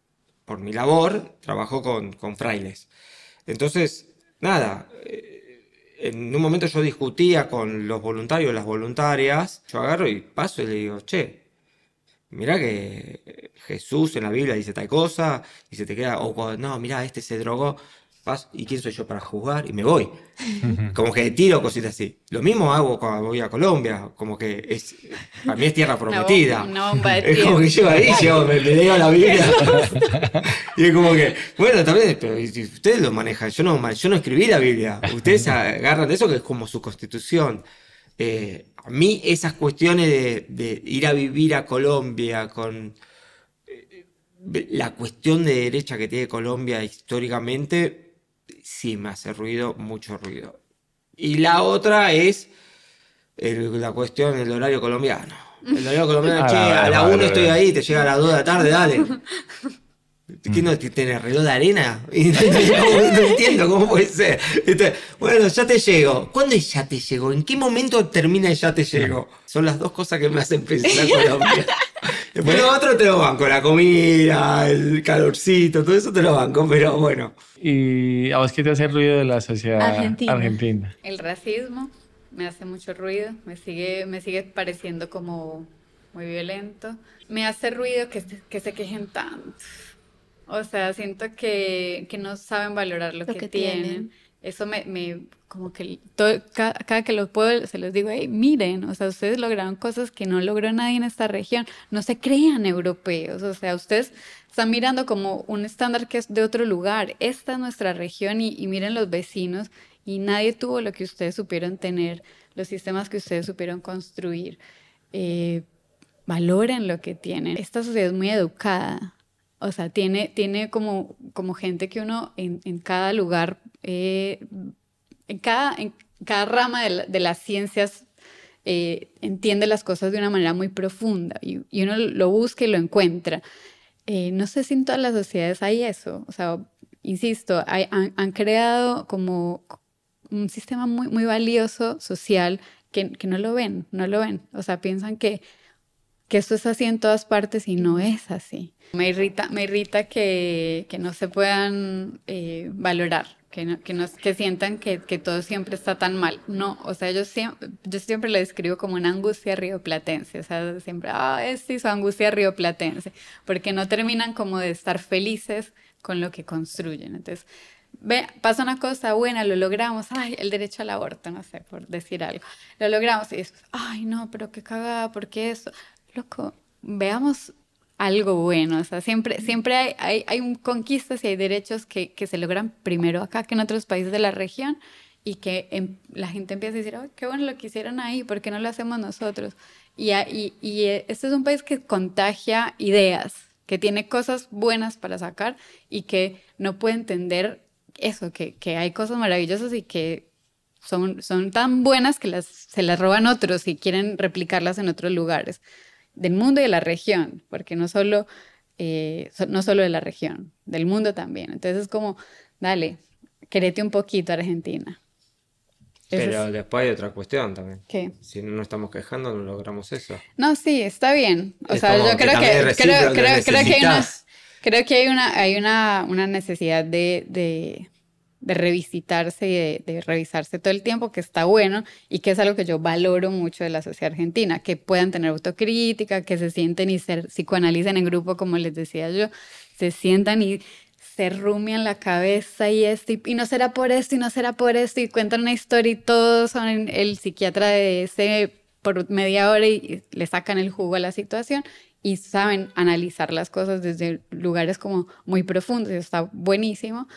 D: por mi labor trabajo con, con frailes. Entonces, nada, eh, en un momento yo discutía con los voluntarios, las voluntarias, yo agarro y paso y le digo, che, mira que Jesús en la Biblia dice tal cosa, y se te queda, o no, mira, este se drogó, ¿y quién soy yo para jugar? Y me voy. [LAUGHS] Como que tiro cositas así. Lo mismo hago cuando voy a Colombia, como que es, para mí es tierra prometida. [LAUGHS] es como que yo ahí, yo me, leo la Biblia. [LAUGHS] y es como que, bueno, también, pero ustedes lo manejan, yo no, yo no escribí la Biblia. Ustedes agarran de eso que es como su constitución. Eh, a mí esas cuestiones de, ir a vivir a Colombia con eh, la cuestión de derecha que tiene Colombia históricamente, sí me hace ruido, mucho ruido. Y la otra es la cuestión del horario colombiano. El horario colombiano, [LAUGHS] a la 1 estoy ahí, te llega a las 2 de la tarde, dale. ¿Qué no tiene reloj de arena? [LAUGHS] no, entiendo cómo puede ser. bueno, ya te llego. ¿Cuándo es ya te llego? ¿En qué momento termina ya te llego? Son las dos cosas que me hacen pensar en Colombia. [LAUGHS] Después lo otro te lo banco, la comida, el calorcito, todo eso te lo banco, pero bueno.
A: ¿Y a vos qué te hace ruido de la sociedad argentina?
C: El racismo me hace mucho ruido, me sigue, me sigue pareciendo como muy violento. Me hace ruido que, que se quejen tanto o sea, siento que, no saben valorar lo, que, tienen. Eso me, como que cada, que los puedo, se los digo, hey, miren, o sea, ustedes lograron cosas que no logró nadie en esta región. No se crean europeos, o sea, ustedes están mirando como un estándar que es de otro lugar. Esta es nuestra región y, miren los vecinos y nadie tuvo lo que ustedes supieron tener, los sistemas que ustedes supieron construir. Eh, valoren lo que tienen. Esta sociedad es muy educada, o sea, tiene, tiene como, como gente que uno en, cada lugar, eh, en, cada, en cada rama de, las ciencias eh, entiende las cosas de una manera muy profunda y, uno lo busca y lo encuentra. Eh, no sé si en todas las sociedades hay eso. O sea, insisto, han, creado como un sistema muy, muy valioso social que, que, no lo ven, no lo ven. O sea, piensan que, que esto es así en todas partes y no es así. Me irrita, me irrita que, que no se puedan eh, valorar, que, no, que, que sientan que, que, todo siempre está tan mal. No, o sea, yo siempre, yo siempre lo describo como una angustia rioplatense, o sea, siempre, ah, es sí, su angustia rioplatense, porque no terminan como de estar felices con lo que construyen. Entonces, ve, pasa una cosa buena, lo logramos, ay, el derecho al aborto, no sé, por decir algo, lo logramos y después, ay, no, pero qué cagada, ¿por qué eso? Loco, veamos algo bueno. O sea, siempre, siempre hay, hay, hay conquistas y hay derechos que, que, se logran primero acá que en otros países de la región y que em, la gente empieza a decir, oh, qué bueno lo que hicieron ahí, ¿por qué no lo hacemos nosotros? Y, y, y eh, este es un país que contagia ideas, que tiene cosas buenas para sacar y que no puede entender eso, que, que hay cosas maravillosas y que son, son tan buenas que se las roban otros y quieren replicarlas en otros lugares del mundo y de la región, porque no solo, eh, no solo de la región, del mundo también. Entonces es como, dale, querete un poquito Argentina.
D: Pero después hay otra cuestión también.
C: ¿Qué?
D: Si no nos estamos quejando, no logramos eso.
C: No, sí, está bien. O sea, yo creo que, creo, creo, creo, que hay una, creo que hay una, hay una, una necesidad de, de de revisitarse y de, revisarse todo el tiempo, que está bueno y que es algo que yo valoro mucho de la sociedad argentina, que puedan tener autocrítica, que se sienten y se psicoanalicen en grupo, como les decía yo, se sientan y se rumian la cabeza y esto, y, no será por esto, y no será por esto, y cuentan una historia y todos son el psiquiatra de ese por media hora y le sacan el jugo a la situación y saben analizar las cosas desde lugares como muy profundos, y está buenísimo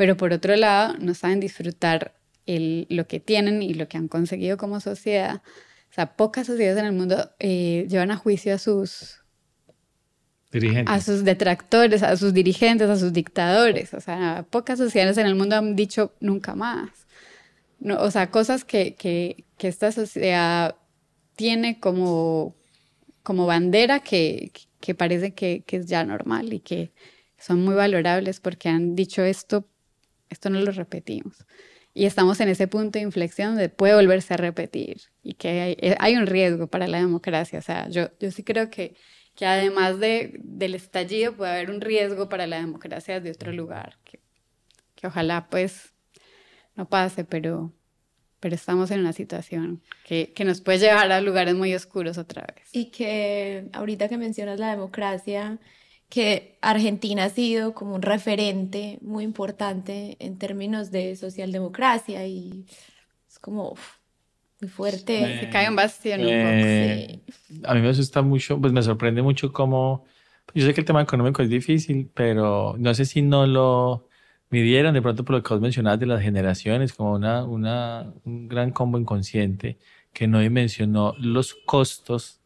C: pero por otro lado no saben disfrutar el, lo que tienen y lo que han conseguido como sociedad. O sea, pocas sociedades en el mundo eh, llevan a juicio a sus
A: dirigentes.
C: a sus detractores, a sus dirigentes, a sus dictadores. O sea, pocas sociedades en el mundo han dicho nunca más. No, o sea, cosas que, que, que esta sociedad tiene como, como bandera que, que parece que, que, es ya normal y que, son muy valorables porque han dicho esto, esto no lo repetimos. Y estamos en ese punto de inflexión donde puede volverse a repetir y que hay, eh, hay un riesgo para la democracia. O sea, yo, yo sí creo que, que además de, del estallido puede haber un riesgo para la democracia de otro lugar, que, que ojalá pues no pase, pero, pero estamos en una situación que, que, nos puede llevar a lugares muy oscuros otra vez.
B: Y que ahorita que mencionas la democracia, que Argentina ha sido como un referente muy importante en términos de socialdemocracia y es como muy fuerte.
C: Se cae un bastión un
A: poco. A mí me asusta mucho, pues me sorprende mucho cómo, yo sé que el tema económico es difícil, pero no sé si no lo midieron de pronto por lo que vos mencionabas de las generaciones, como una, una, un gran combo inconsciente que no dimensionó los costos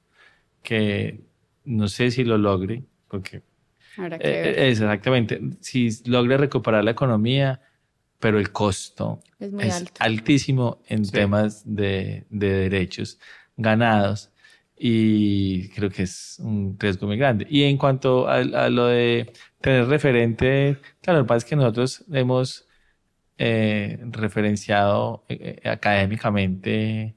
A: que no sé si lo logre, porque
C: eh, eh,
A: exactamente. Si logra recuperar la economía, pero el costo
B: es, muy alto.
A: altísimo en temas de, de, derechos ganados y creo que es un riesgo muy grande. Y en cuanto a, lo de tener referente, claro, lo que pasa es que nosotros hemos eh, referenciado académicamente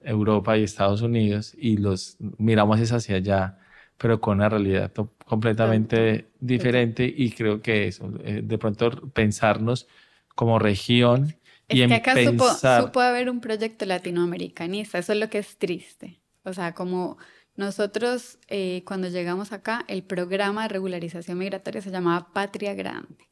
A: Europa y Estados Unidos y los miramos hacia allá pero con una realidad completamente diferente y creo que eso, eh, de pronto pensarnos como región
C: es y que acá pensar... supo, haber un proyecto latinoamericanista, eso es lo que es triste. O sea, como nosotros eh, cuando llegamos acá, el programa de regularización migratoria se llamaba Patria Grande.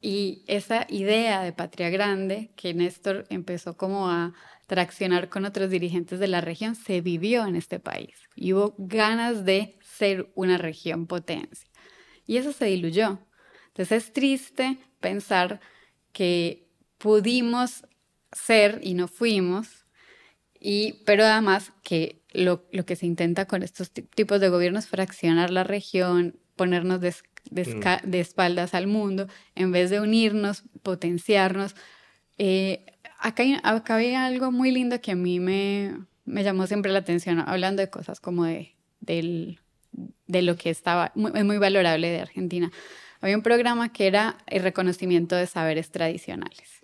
C: Y esa idea de Patria Grande, que Néstor empezó como a traccionar con otros dirigentes de la región, se vivió en este país. Y hubo ganas de ser una región potencia. Y eso se diluyó. Entonces es triste pensar que pudimos ser y no fuimos, y, pero además que lo, lo que se intenta con estos tipos de gobiernos es fraccionar la región, ponernos de, mm. de, espaldas al mundo, en vez de unirnos, potenciarnos. Eh, acá, hay, acá algo muy lindo que a mí me, me llamó siempre la atención, hablando de cosas como de, del, de lo que estaba muy, muy valorable de Argentina. Había un programa que era el reconocimiento de saberes tradicionales.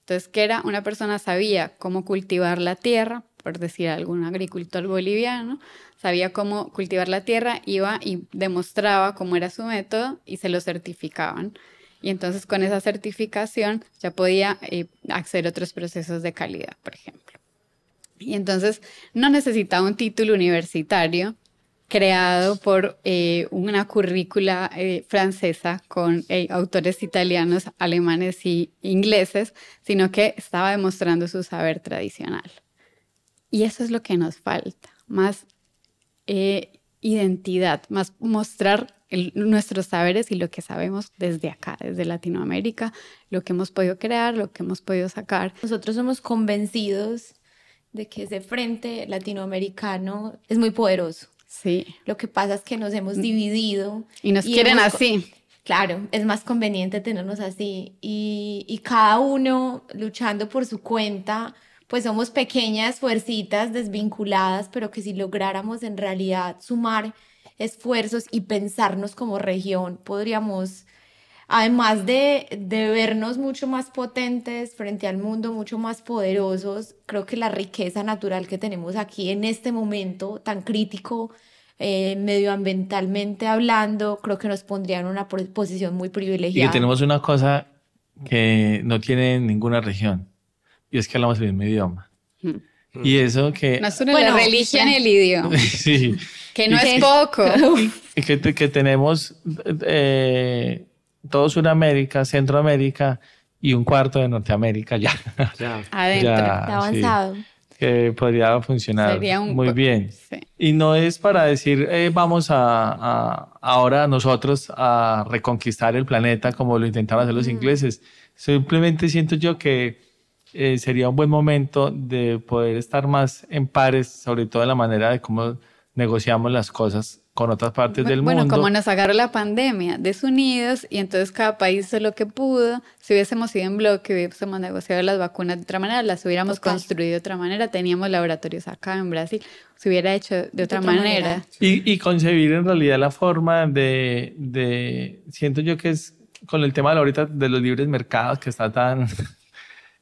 C: Entonces, que era una persona sabía cómo cultivar la tierra, por decir algún agricultor boliviano, sabía cómo cultivar la tierra, iba y demostraba cómo era su método y se lo certificaban y entonces con esa certificación ya podía eh, acceder a otros procesos de calidad, por ejemplo. Y entonces no necesitaba un título universitario creado por eh, una currícula eh, francesa con autores italianos, alemanes y ingleses, sino que estaba demostrando su saber tradicional. Y eso es lo que nos falta, más identidad, más mostrar nuestros saberes y lo que sabemos desde acá, desde Latinoamérica, lo que hemos podido crear, lo que hemos podido sacar.
B: Nosotros somos convencidos de que ese frente latinoamericano es muy poderoso.
C: Sí.
B: Lo que pasa es que nos hemos dividido.
C: Y nos quieren así.
B: Claro, es más conveniente tenernos así. Y, y cada uno luchando por su cuenta, pues somos pequeñas fuercitas desvinculadas, pero que si lográramos en realidad sumar esfuerzos y pensarnos como región, podríamos, además de, de vernos mucho más potentes frente al mundo, mucho más poderosos, creo que la riqueza natural que tenemos aquí en este momento tan crítico, eh, medioambientalmente hablando, creo que nos pondría en una posición muy privilegiada.
A: Y tenemos una cosa que no tiene ninguna región, y es que hablamos el mismo idioma. Hmm. Y eso que...
C: No es la religión y el idioma. [LAUGHS]
A: sí.
C: Que no es poco. [LAUGHS]
A: Y que, que tenemos eh, todo Sudamérica, Centroamérica y un cuarto de Norteamérica ya. [LAUGHS]
C: ya. [LAUGHS] Adentro.
B: Está avanzado.
A: que podría funcionar muy bien. Y no es para decir, eh, vamos a, ahora nosotros a reconquistar el planeta como lo intentaron hacer los ingleses. Simplemente siento yo que eh, sería un buen momento de poder estar más en pares, sobre todo en la manera de cómo negociamos las cosas con otras partes del
C: bueno,
A: mundo.
C: como nos agarró la pandemia, desunidos, y entonces cada país hizo lo que pudo. Si hubiésemos ido en bloque, hubiésemos negociado las vacunas de otra manera, las hubiéramos construido de otra manera, teníamos laboratorios acá en Brasil, se hubiera hecho de otra,
B: otra
C: manera.
B: manera.
A: Y, y concebir en realidad la forma de, de, siento yo que es con el tema de ahorita de los libres mercados que está tan... [LAUGHS]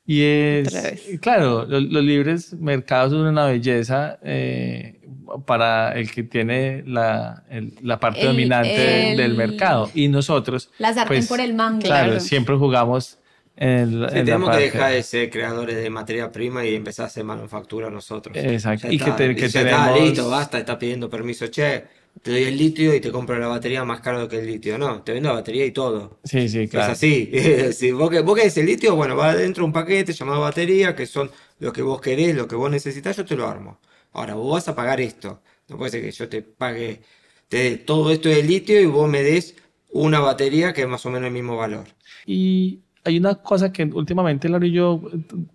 A: Y es,
C: Otra vez.
A: claro, los, los libres mercados son una belleza eh, para el que tiene la, el- la parte
B: El-
A: dominante
B: el-
A: del mercado. Y nosotros,
B: La sartén
A: pues,
B: por el mango.
A: claro,
C: Claro.
A: siempre jugamos en,
D: Sí,
A: en
D: tenemos que dejar de ser creadores de materia prima y empezar a hacer manufactura nosotros.
A: Exacto.
D: Ya
A: Y que
D: está,
A: te- que
D: ya está,
A: tenemos-
D: listo, basta, está pidiendo permiso. Che, te doy el litio y te compro la batería más caro que el litio. No, te vendo la batería y todo.
A: Sí, sí, claro.
D: Es así. [LAUGHS] Si vos, que- vos querés el litio, bueno, va adentro un paquete llamado batería, que son lo que vos querés, lo que vos necesitas, yo te lo armo. Ahora, vos vas a pagar esto. No puede ser que yo te pague todo esto de litio y vos me des una batería que es más o menos el mismo valor.
A: Y hay una cosa que últimamente Laura y yo,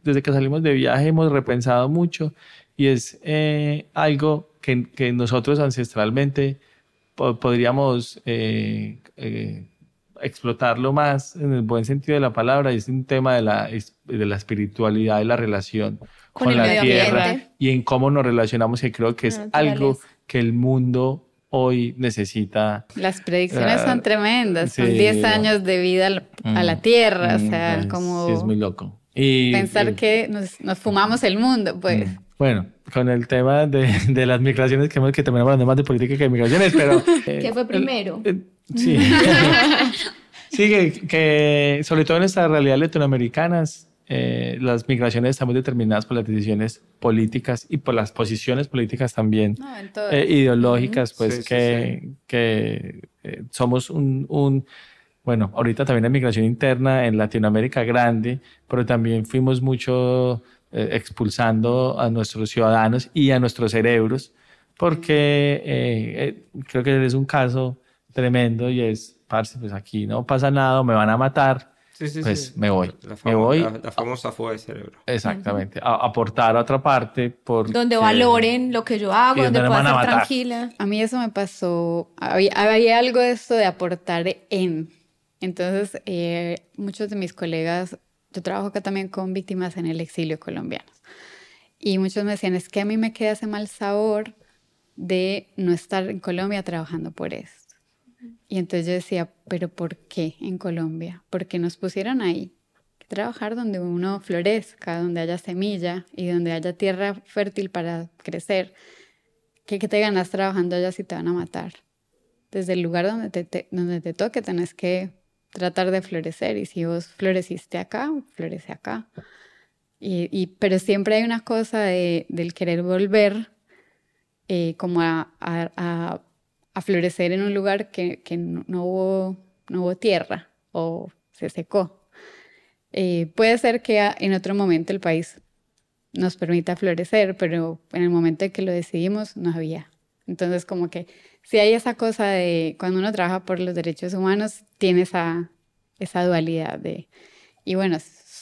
A: desde que salimos de viaje, hemos repensado mucho y es eh, algo que, que nosotros ancestralmente po- podríamos eh, eh, explotarlo más en el buen sentido de la palabra es un tema de la, de la espiritualidad y la relación
B: Con
A: con,
B: el
A: la
B: medio
A: tierra
B: ambiente.
A: y en cómo nos relacionamos que creo que es algo que el mundo hoy necesita
C: Las predicciones son tremendas, son
A: sí.
C: 10 años de vida a la
A: Mm,
C: Tierra, o
A: Mm,
C: sea,
A: es-
C: como
A: sí, es muy loco. Y,
C: pensar
A: y-
C: que nos, nos fumamos el mundo, pues.
A: mm, Bueno, con el tema de, de las migraciones, que, hemos- que terminamos hablando más de política que de migraciones, pero... [LAUGHS] eh,
B: ¿Qué fue primero?
A: eh, sí. [LAUGHS] sí, que, que sobre todo en estas realidades latinoamericanas, eh, las migraciones están muy determinadas por las decisiones políticas y por las posiciones políticas también
C: No,
A: eh, ideológicas, pues
D: Sí, sí,
A: que, que eh, somos un, un- bueno, ahorita también hay migración interna en Latinoamérica grande, pero también fuimos mucho eh, expulsando a nuestros ciudadanos y a nuestros cerebros, porque eh, eh, creo que es un caso tremendo y es, parce, pues aquí no pasa nada, o me van a matar,
D: Sí, sí,
A: pues
D: sí.
A: me voy,
D: La,
A: me voy
D: la- la famosa fuga de cerebro.
A: exactamente, a aportar a otra parte por
B: Donde valoren lo que yo hago, donde
A: donde
B: pueda
A: van a
B: estar
A: matar.
B: tranquila.
C: A mí eso me pasó, había, había algo de esto de aportar en. Entonces, eh, muchos de mis colegas, yo trabajo acá también con víctimas en el exilio colombianos, y muchos me decían, es que a mí me queda ese mal sabor de no estar en Colombia trabajando por esto. Y entonces yo decía, pero ¿por qué en Colombia? Porque nos pusieron ahí. Que trabajar donde uno florezca, donde haya semilla y donde haya tierra fértil para crecer. ¿Qué, qué te ganas trabajando allá si te van a matar? Desde el lugar donde te, te- donde te toque tenés que tratar de florecer y si vos floreciste acá, florece acá. Y, pero siempre hay una cosa de- del querer volver eh, como a- a florecer en un lugar que, no, hubo, tierra o se secó. Eh, puede ser que en otro momento el país nos permita florecer, pero en el momento en que lo decidimos no había. Entonces, como que si hay esa cosa de cuando uno trabaja por los derechos humanos, tiene esa, esa dualidad de, y bueno,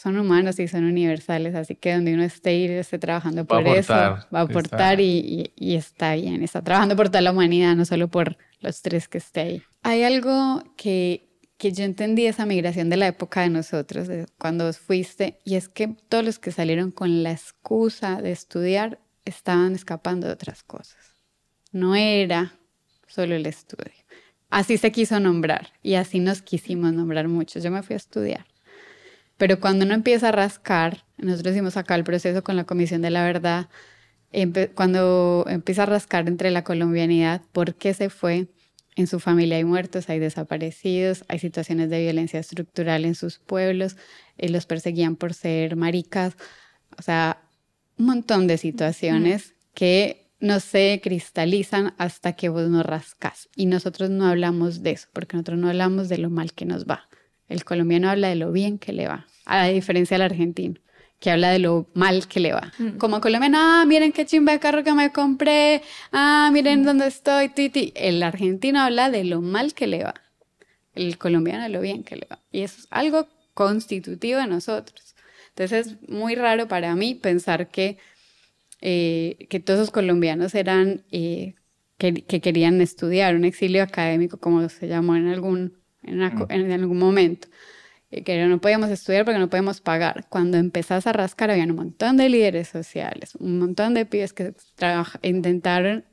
C: son humanos y son universales, así que donde uno esté y esté trabajando
A: Va
C: por eso,
A: aportar,
C: va a aportar
A: está-
C: y, y- y está bien, está trabajando por toda la humanidad, no solo por los tres que esté ahí. Hay algo que, que yo entendí de esa migración de la época de nosotros, de cuando vos fuiste, y es que todos los que salieron con la excusa de estudiar estaban escapando de otras cosas. No era solo el estudio. Así se quiso nombrar y así nos quisimos nombrar muchos. Yo me fui a estudiar. Pero cuando uno empieza a rascar, nosotros hicimos acá el proceso con la Comisión de la Verdad, empe- cuando empieza a rascar entre la colombianidad, ¿por qué se fue? En su familia hay muertos, hay desaparecidos, hay situaciones de violencia estructural en sus pueblos, eh, los perseguían por ser maricas, o sea, un montón de situaciones que no se cristalizan hasta que vos no rascas. Y nosotros no hablamos de eso, porque nosotros no hablamos de lo mal que nos va. El colombiano habla de lo bien que le va, a diferencia del argentino, que habla de lo mal que le va. Como colombiano, ah, miren qué chimba de carro que me compré, ah, miren dónde estoy, titi. El argentino habla de lo mal que le va, el colombiano de lo bien que le va. Y eso es algo constitutivo de nosotros. Entonces es muy raro para mí pensar que, eh, que todos esos colombianos eran eh, que, que querían estudiar, un exilio académico, como se llamó en algún, en, una co- en algún momento. Y que no podíamos estudiar porque no podíamos pagar. Cuando empezás a rascar, habían un montón de líderes sociales, un montón de pibes que intentaron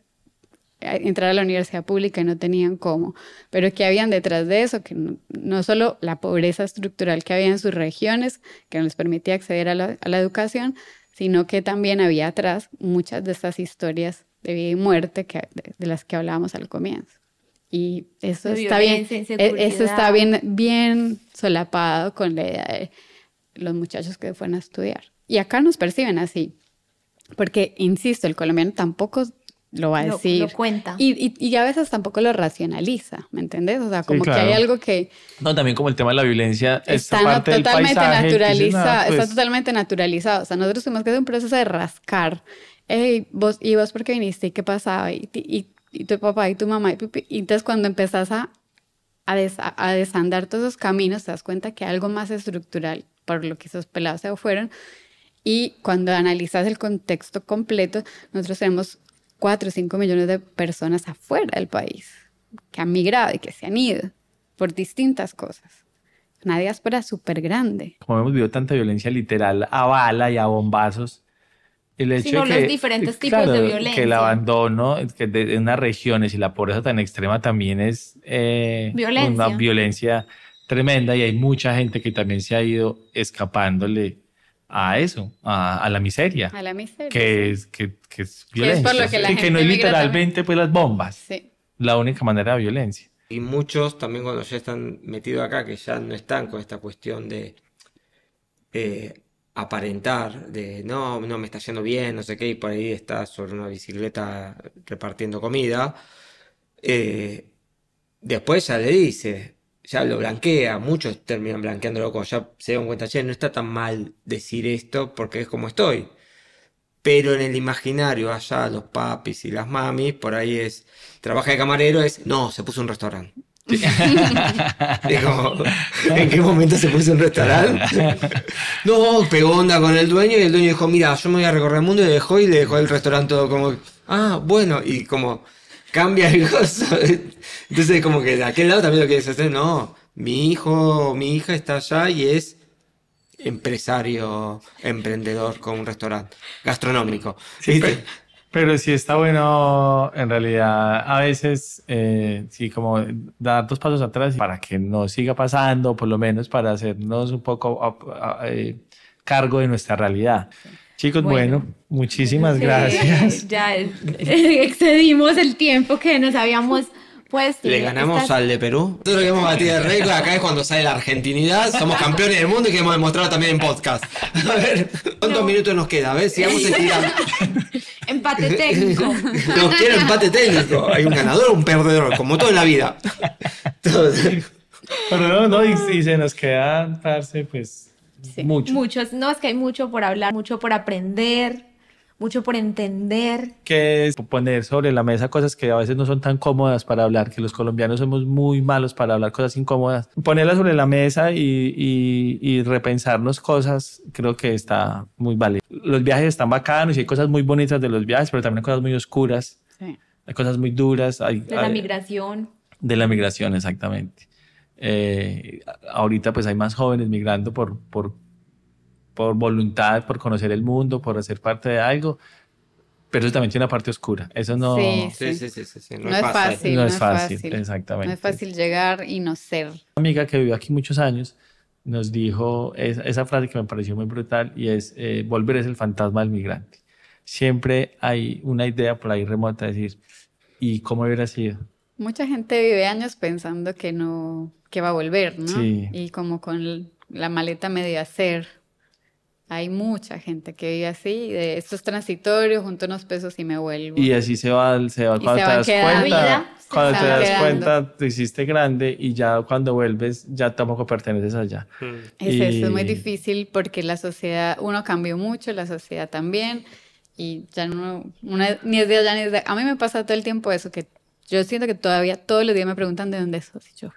C: eh, entrar a la universidad pública y no tenían cómo, pero que habían detrás de eso, que no, no solo la pobreza estructural que había en sus regiones, que no les permitía acceder a la, a la educación, sino que también había atrás muchas de estas historias de vida y muerte que, de, de las que hablábamos al comienzo. Y eso
B: De
C: está bien, e- eso está bien, bien solapado con la idea de los muchachos que fueron a estudiar. Y acá nos perciben así, porque, insisto, el colombiano tampoco lo va a
B: Lo-
C: decir.
B: lo cuenta.
C: Y, y, y a veces tampoco lo racionaliza, ¿me entendés? O sea,
A: Sí,
C: como que
A: claro.
C: hay algo que
A: No, también como el tema de la violencia es
C: está no-
A: parte del
C: totalmente
A: que
C: naturalizado,
A: "Nada, pues,
C: está totalmente naturalizado. O sea, nosotros tuvimos que hacer un proceso de rascar. Ey, vos, ¿y vos por qué viniste? ¿Y qué pasaba? ¿Y, y, y tu papá y tu mamá? Y, y entonces cuando empezás a, a, des- a desandar todos esos caminos, te das cuenta que algo más estructural por lo que esos pelados se fueron. Y cuando analizas el contexto completo, nosotros tenemos 4 o 5 millones de personas afuera del país que han migrado y que se han ido por distintas cosas. Una diáspora súper grande.
A: como hemos vivido tanta violencia literal a bala y a bombazos, el hecho
B: Sino
A: de que,
B: los diferentes tipos de
A: claro, que el
B: violencia.
A: abandono que de, de unas regiones y la pobreza tan extrema también es eh,
B: Violencia.
A: una violencia tremenda y hay mucha gente que también se ha ido escapándole a eso, a, a la miseria,
C: A la miseria.
A: que es, que, que es
C: Que es por
A: violencia.
C: lo que la
A: y que
C: gente
A: no es literalmente pues las bombas,
C: Sí.
A: la única manera de violencia.
D: Y muchos también cuando ya están metidos acá, que ya no están con esta cuestión de eh, aparentar, de no, no me está yendo bien, no sé qué, y por ahí está sobre una bicicleta repartiendo comida, eh, después ya le dice, ya lo blanquea, muchos terminan blanqueándolo cuando ya se dan cuenta, che, no está tan mal decir esto porque es como estoy. Pero en el imaginario allá, los papis y las mamis, por ahí es, trabaja de camarero, es, no, se puso un restaurante. [LAUGHS] ¿en qué momento se puso un restaurante? [LAUGHS] No, pegó onda con el dueño y el dueño dijo, mira, yo me voy a recorrer el mundo y le dejó y le dejó el restaurante todo como, ah, bueno, y como cambia el gozo. [LAUGHS] Entonces como que de aquel lado también lo quieres hacer, no, mi hijo, mi hija está allá y es empresario, emprendedor con un restaurante gastronómico.
A: Sí,
D: ¿Viste?
A: Pe- pero sí está bueno, en realidad, a veces, eh, sí, como dar dos pasos atrás para que no siga pasando, por lo menos para hacernos un poco a- a- eh, cargo de nuestra realidad. Chicos, bueno,
B: Bueno.
A: muchísimas
B: Sí,
A: gracias.
B: Ya [LAUGHS] excedimos el tiempo que nos habíamos puesto.
D: Le ganamos al de Perú. Nosotros que hemos batido el récord, acá es cuando sale la argentinidad, somos campeones del mundo y que hemos demostrado también en podcast. A ver, ¿cuántos
B: No.
D: minutos nos queda? A ver, sigamos [LAUGHS] estirando.
B: Empate técnico.
D: Nos quiero empate técnico. Hay un ganador o un perdedor, como todo en la vida.
A: Pero no, no, y, y se nos queda, parce, pues,
C: Sí.
A: mucho.
B: Muchos, no, es que hay mucho por hablar, mucho por aprender, mucho por entender.
A: que es poner sobre la mesa cosas que a veces no son tan cómodas para hablar, que los colombianos somos muy malos para hablar cosas incómodas. Ponerlas sobre la mesa y, y, y repensarnos cosas, creo que está muy válido. Los viajes están bacanos y hay cosas muy bonitas de los viajes, pero también hay cosas muy oscuras,
C: Sí.
A: hay cosas muy duras. Hay,
B: De la
A: hay-
B: migración.
A: de la migración, exactamente. Eh, ahorita pues hay más jóvenes migrando por, por, por voluntad, por conocer el mundo, por hacer parte de algo, pero eso también tiene una parte oscura. Eso no,
C: Sí,
D: Sí, sí, sí, sí, sí,
C: No, es fácil.
A: no es fácil, exactamente.
C: No es fácil llegar y no ser.
A: Una amiga que vivió aquí muchos años nos dijo esa, esa frase que me pareció muy brutal y es, eh, volver es el fantasma del migrante. Siempre hay una idea por ahí remota de decir, ¿y cómo hubiera sido?
C: Mucha gente vive años pensando que no, que va a volver, ¿no?
A: Sí.
C: Y como con la maleta medio a hacer. Hay mucha gente que vive así, de esto es transitorio, junto unos pesos y me vuelvo.
A: Y así se va, se va cuando
C: se
A: te das cuenta,
B: vida
A: cuando te das
C: quedando.
A: cuenta, te hiciste grande y ya cuando vuelves ya tampoco perteneces allá.
C: Es eso, es muy difícil porque la sociedad, uno cambió mucho, la sociedad también, y ya no, una, ni es de allá ni es de... A mí me pasa todo el tiempo eso, que yo siento que todavía todos los días me preguntan de dónde sos, y yo...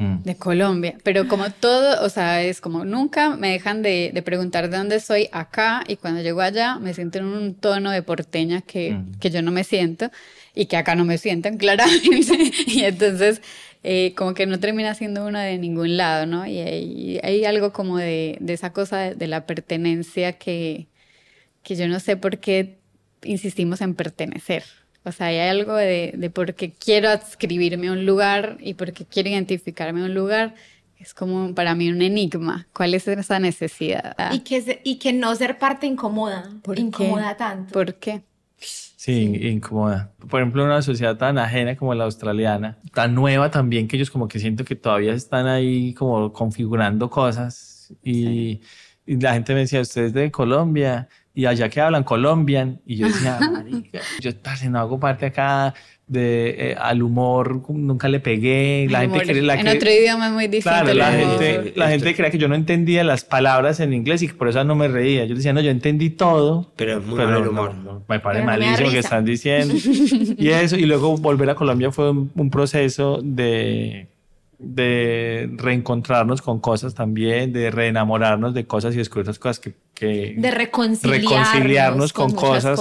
C: Mm. De Colombia, pero como todo, o sea, es como nunca me dejan de, de, preguntar de dónde soy acá y cuando llego allá me siento en un tono de porteña que, mm. que yo no me siento y que acá no me sientan [LAUGHS] claramente y entonces eh, como que no termina siendo uno de ningún lado, ¿no? Y hay, hay algo como de, de esa cosa de, de, la pertenencia que, que yo no sé por qué insistimos en pertenecer. O sea, hay algo de, de por qué quiero adscribirme a un lugar y por qué quiero identificarme a un lugar. Es como para mí un enigma. ¿Cuál es esa necesidad?
B: Y que, y que no ser parte incomoda. ¿Por incomoda tanto.
C: ¿Por qué?
A: Sí, incomoda. Por ejemplo, una sociedad tan ajena como la australiana, tan nueva también que ellos como que siento que todavía están ahí como configurando cosas y, y la gente me decía, ustedes de Colombia y allá que hablan colombian y yo decía, marica, [LAUGHS] yo no hago parte acá de eh, al humor nunca le pegué la gente
C: cree, la en otro idioma es muy distinto
A: claro, la gente la gente creía que yo no entendía las palabras en inglés y por eso no me reía. Yo decía no yo entendí todo
D: pero es muy mal humor.
A: me parece malísimo que están diciendo [LAUGHS] y eso y luego volver a Colombia fue un proceso de de reencontrarnos con cosas también, de reenamorarnos de cosas y descubrir otras cosas que, que
B: de reconciliarnos, reconciliarnos con, cosas,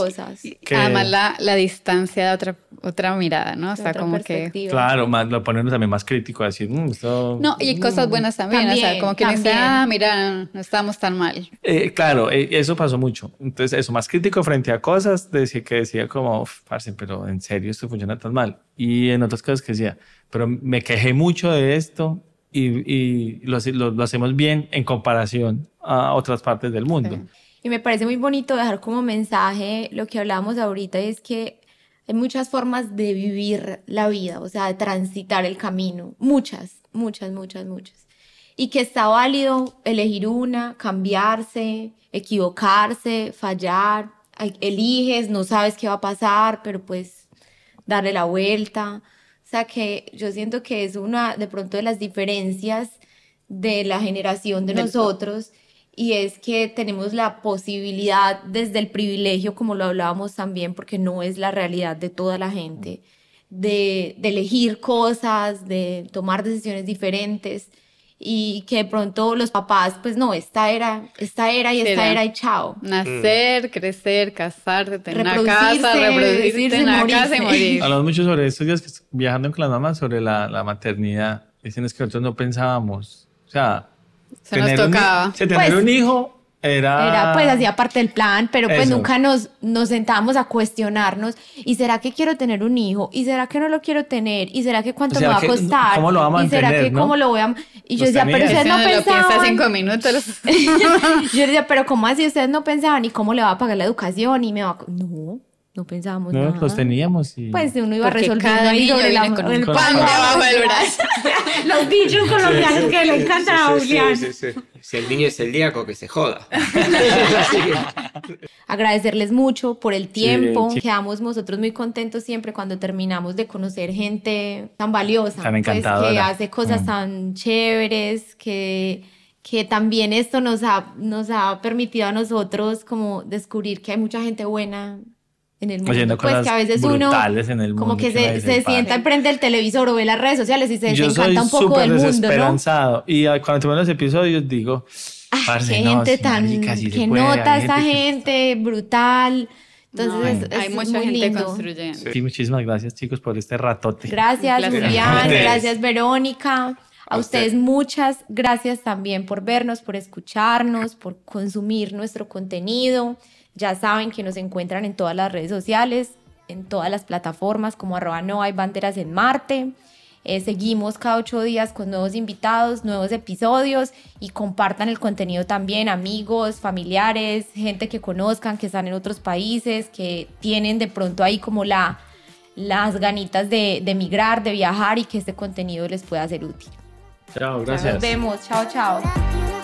C: Que, además la, la, distancia de otra otra mirada, ¿no? O sea, como que
A: claro, más lo ponernos también más crítico, a decir, mm,
C: esto, no y hay cosas buenas también, o sea, como que dice, ah, mira, no estamos tan mal.
A: Eh, claro, eh, eso pasó mucho. Entonces, eso más crítico frente a cosas, decía que decía como, parce, pero en serio esto funciona tan mal. Y en otras cosas que decía, pero me quejé mucho de esto y, y lo, lo, hacemos bien en comparación a otras partes del mundo.
B: Y me parece muy bonito dejar como mensaje lo que hablábamos ahorita, es que hay muchas formas de vivir la vida, o sea, de transitar el camino, muchas, muchas, muchas, muchas. Y que está válido elegir una, cambiarse, equivocarse, fallar, eliges, no sabes qué va a pasar, pero pues darle la vuelta. O sea que yo siento que es una de pronto de las diferencias de la generación de nosotros y es que tenemos la posibilidad desde el privilegio, como lo hablábamos también, porque no es la realidad de toda la gente, de, de elegir cosas, de tomar decisiones diferentes y que de pronto los papás, pues no, esta era, esta era y esta era y chao.
C: Nacer, crecer, casarte, tener una casa, reproducirse, tener una casa y morir.
A: Hablamos mucho sobre estos días que viajando con las mamás sobre la, la maternidad. Dicen es que nosotros no pensábamos, o sea,
C: se tener nos tocaba.
A: Un, tener pues, un hijo era...
B: Era pues hacía parte del plan, pero pues nunca nos, nos sentábamos a cuestionarnos, ¿y será que quiero tener un hijo? ¿Y será que no lo quiero tener? ¿Y será que cuánto me va a costar?
A: ¿Cómo lo va a mantener?
B: ¿Y será que cómo lo voy a...? Y yo decía, pero ustedes no, pensaban...
C: cinco minutos. [LAUGHS]
B: yo decía, pero ¿cómo así? Ustedes no pensaban, ¿y cómo le va a pagar la educación? Y me va a... No, no pensábamos no, nada.
A: los teníamos y...
B: Pues uno iba resolviendo ahí sobre la,
C: con el pan debajo del brazo.
B: los dichos colombianos que le encantan a Julián. Sí, sí,
D: si el niño es el celíaco, que se joda. [LAUGHS]
B: Agradecerles mucho por el tiempo. Quedamos nosotros muy contentos siempre cuando terminamos de conocer gente tan valiosa.
A: Tan
B: pues, que hace cosas mm. tan chéveres, que que también esto nos ha, nos ha permitido a nosotros como descubrir que hay mucha gente buena en el mundo. pues que a veces uno como que se, se sienta y prende el televisor o ve las redes sociales y se desencanta un poco del mundo, ¿no?
A: Y cuando te los episodios digo,
B: Ay, qué gente tan que nota esta gente brutal. Entonces,
C: hay mucha gente construyendo.
A: Sí, muchísimas gracias, chicos, por este ratote.
B: Gracias, Julián. Gracias, Verónica. A, ustedes muchas gracias también por vernos, por escucharnos, por consumir nuestro contenido. Ya saben que nos encuentran en todas las redes sociales, en todas las plataformas como arroba no hay banderas en Marte. Eh, seguimos cada ocho días con nuevos invitados, nuevos episodios y compartan el contenido también, amigos, familiares, gente que conozcan, que están en otros países, que tienen de pronto ahí como la, las ganitas de, de migrar, de viajar y que este contenido les pueda ser útil.
A: Chao, gracias.
B: Nos vemos, chao, chao.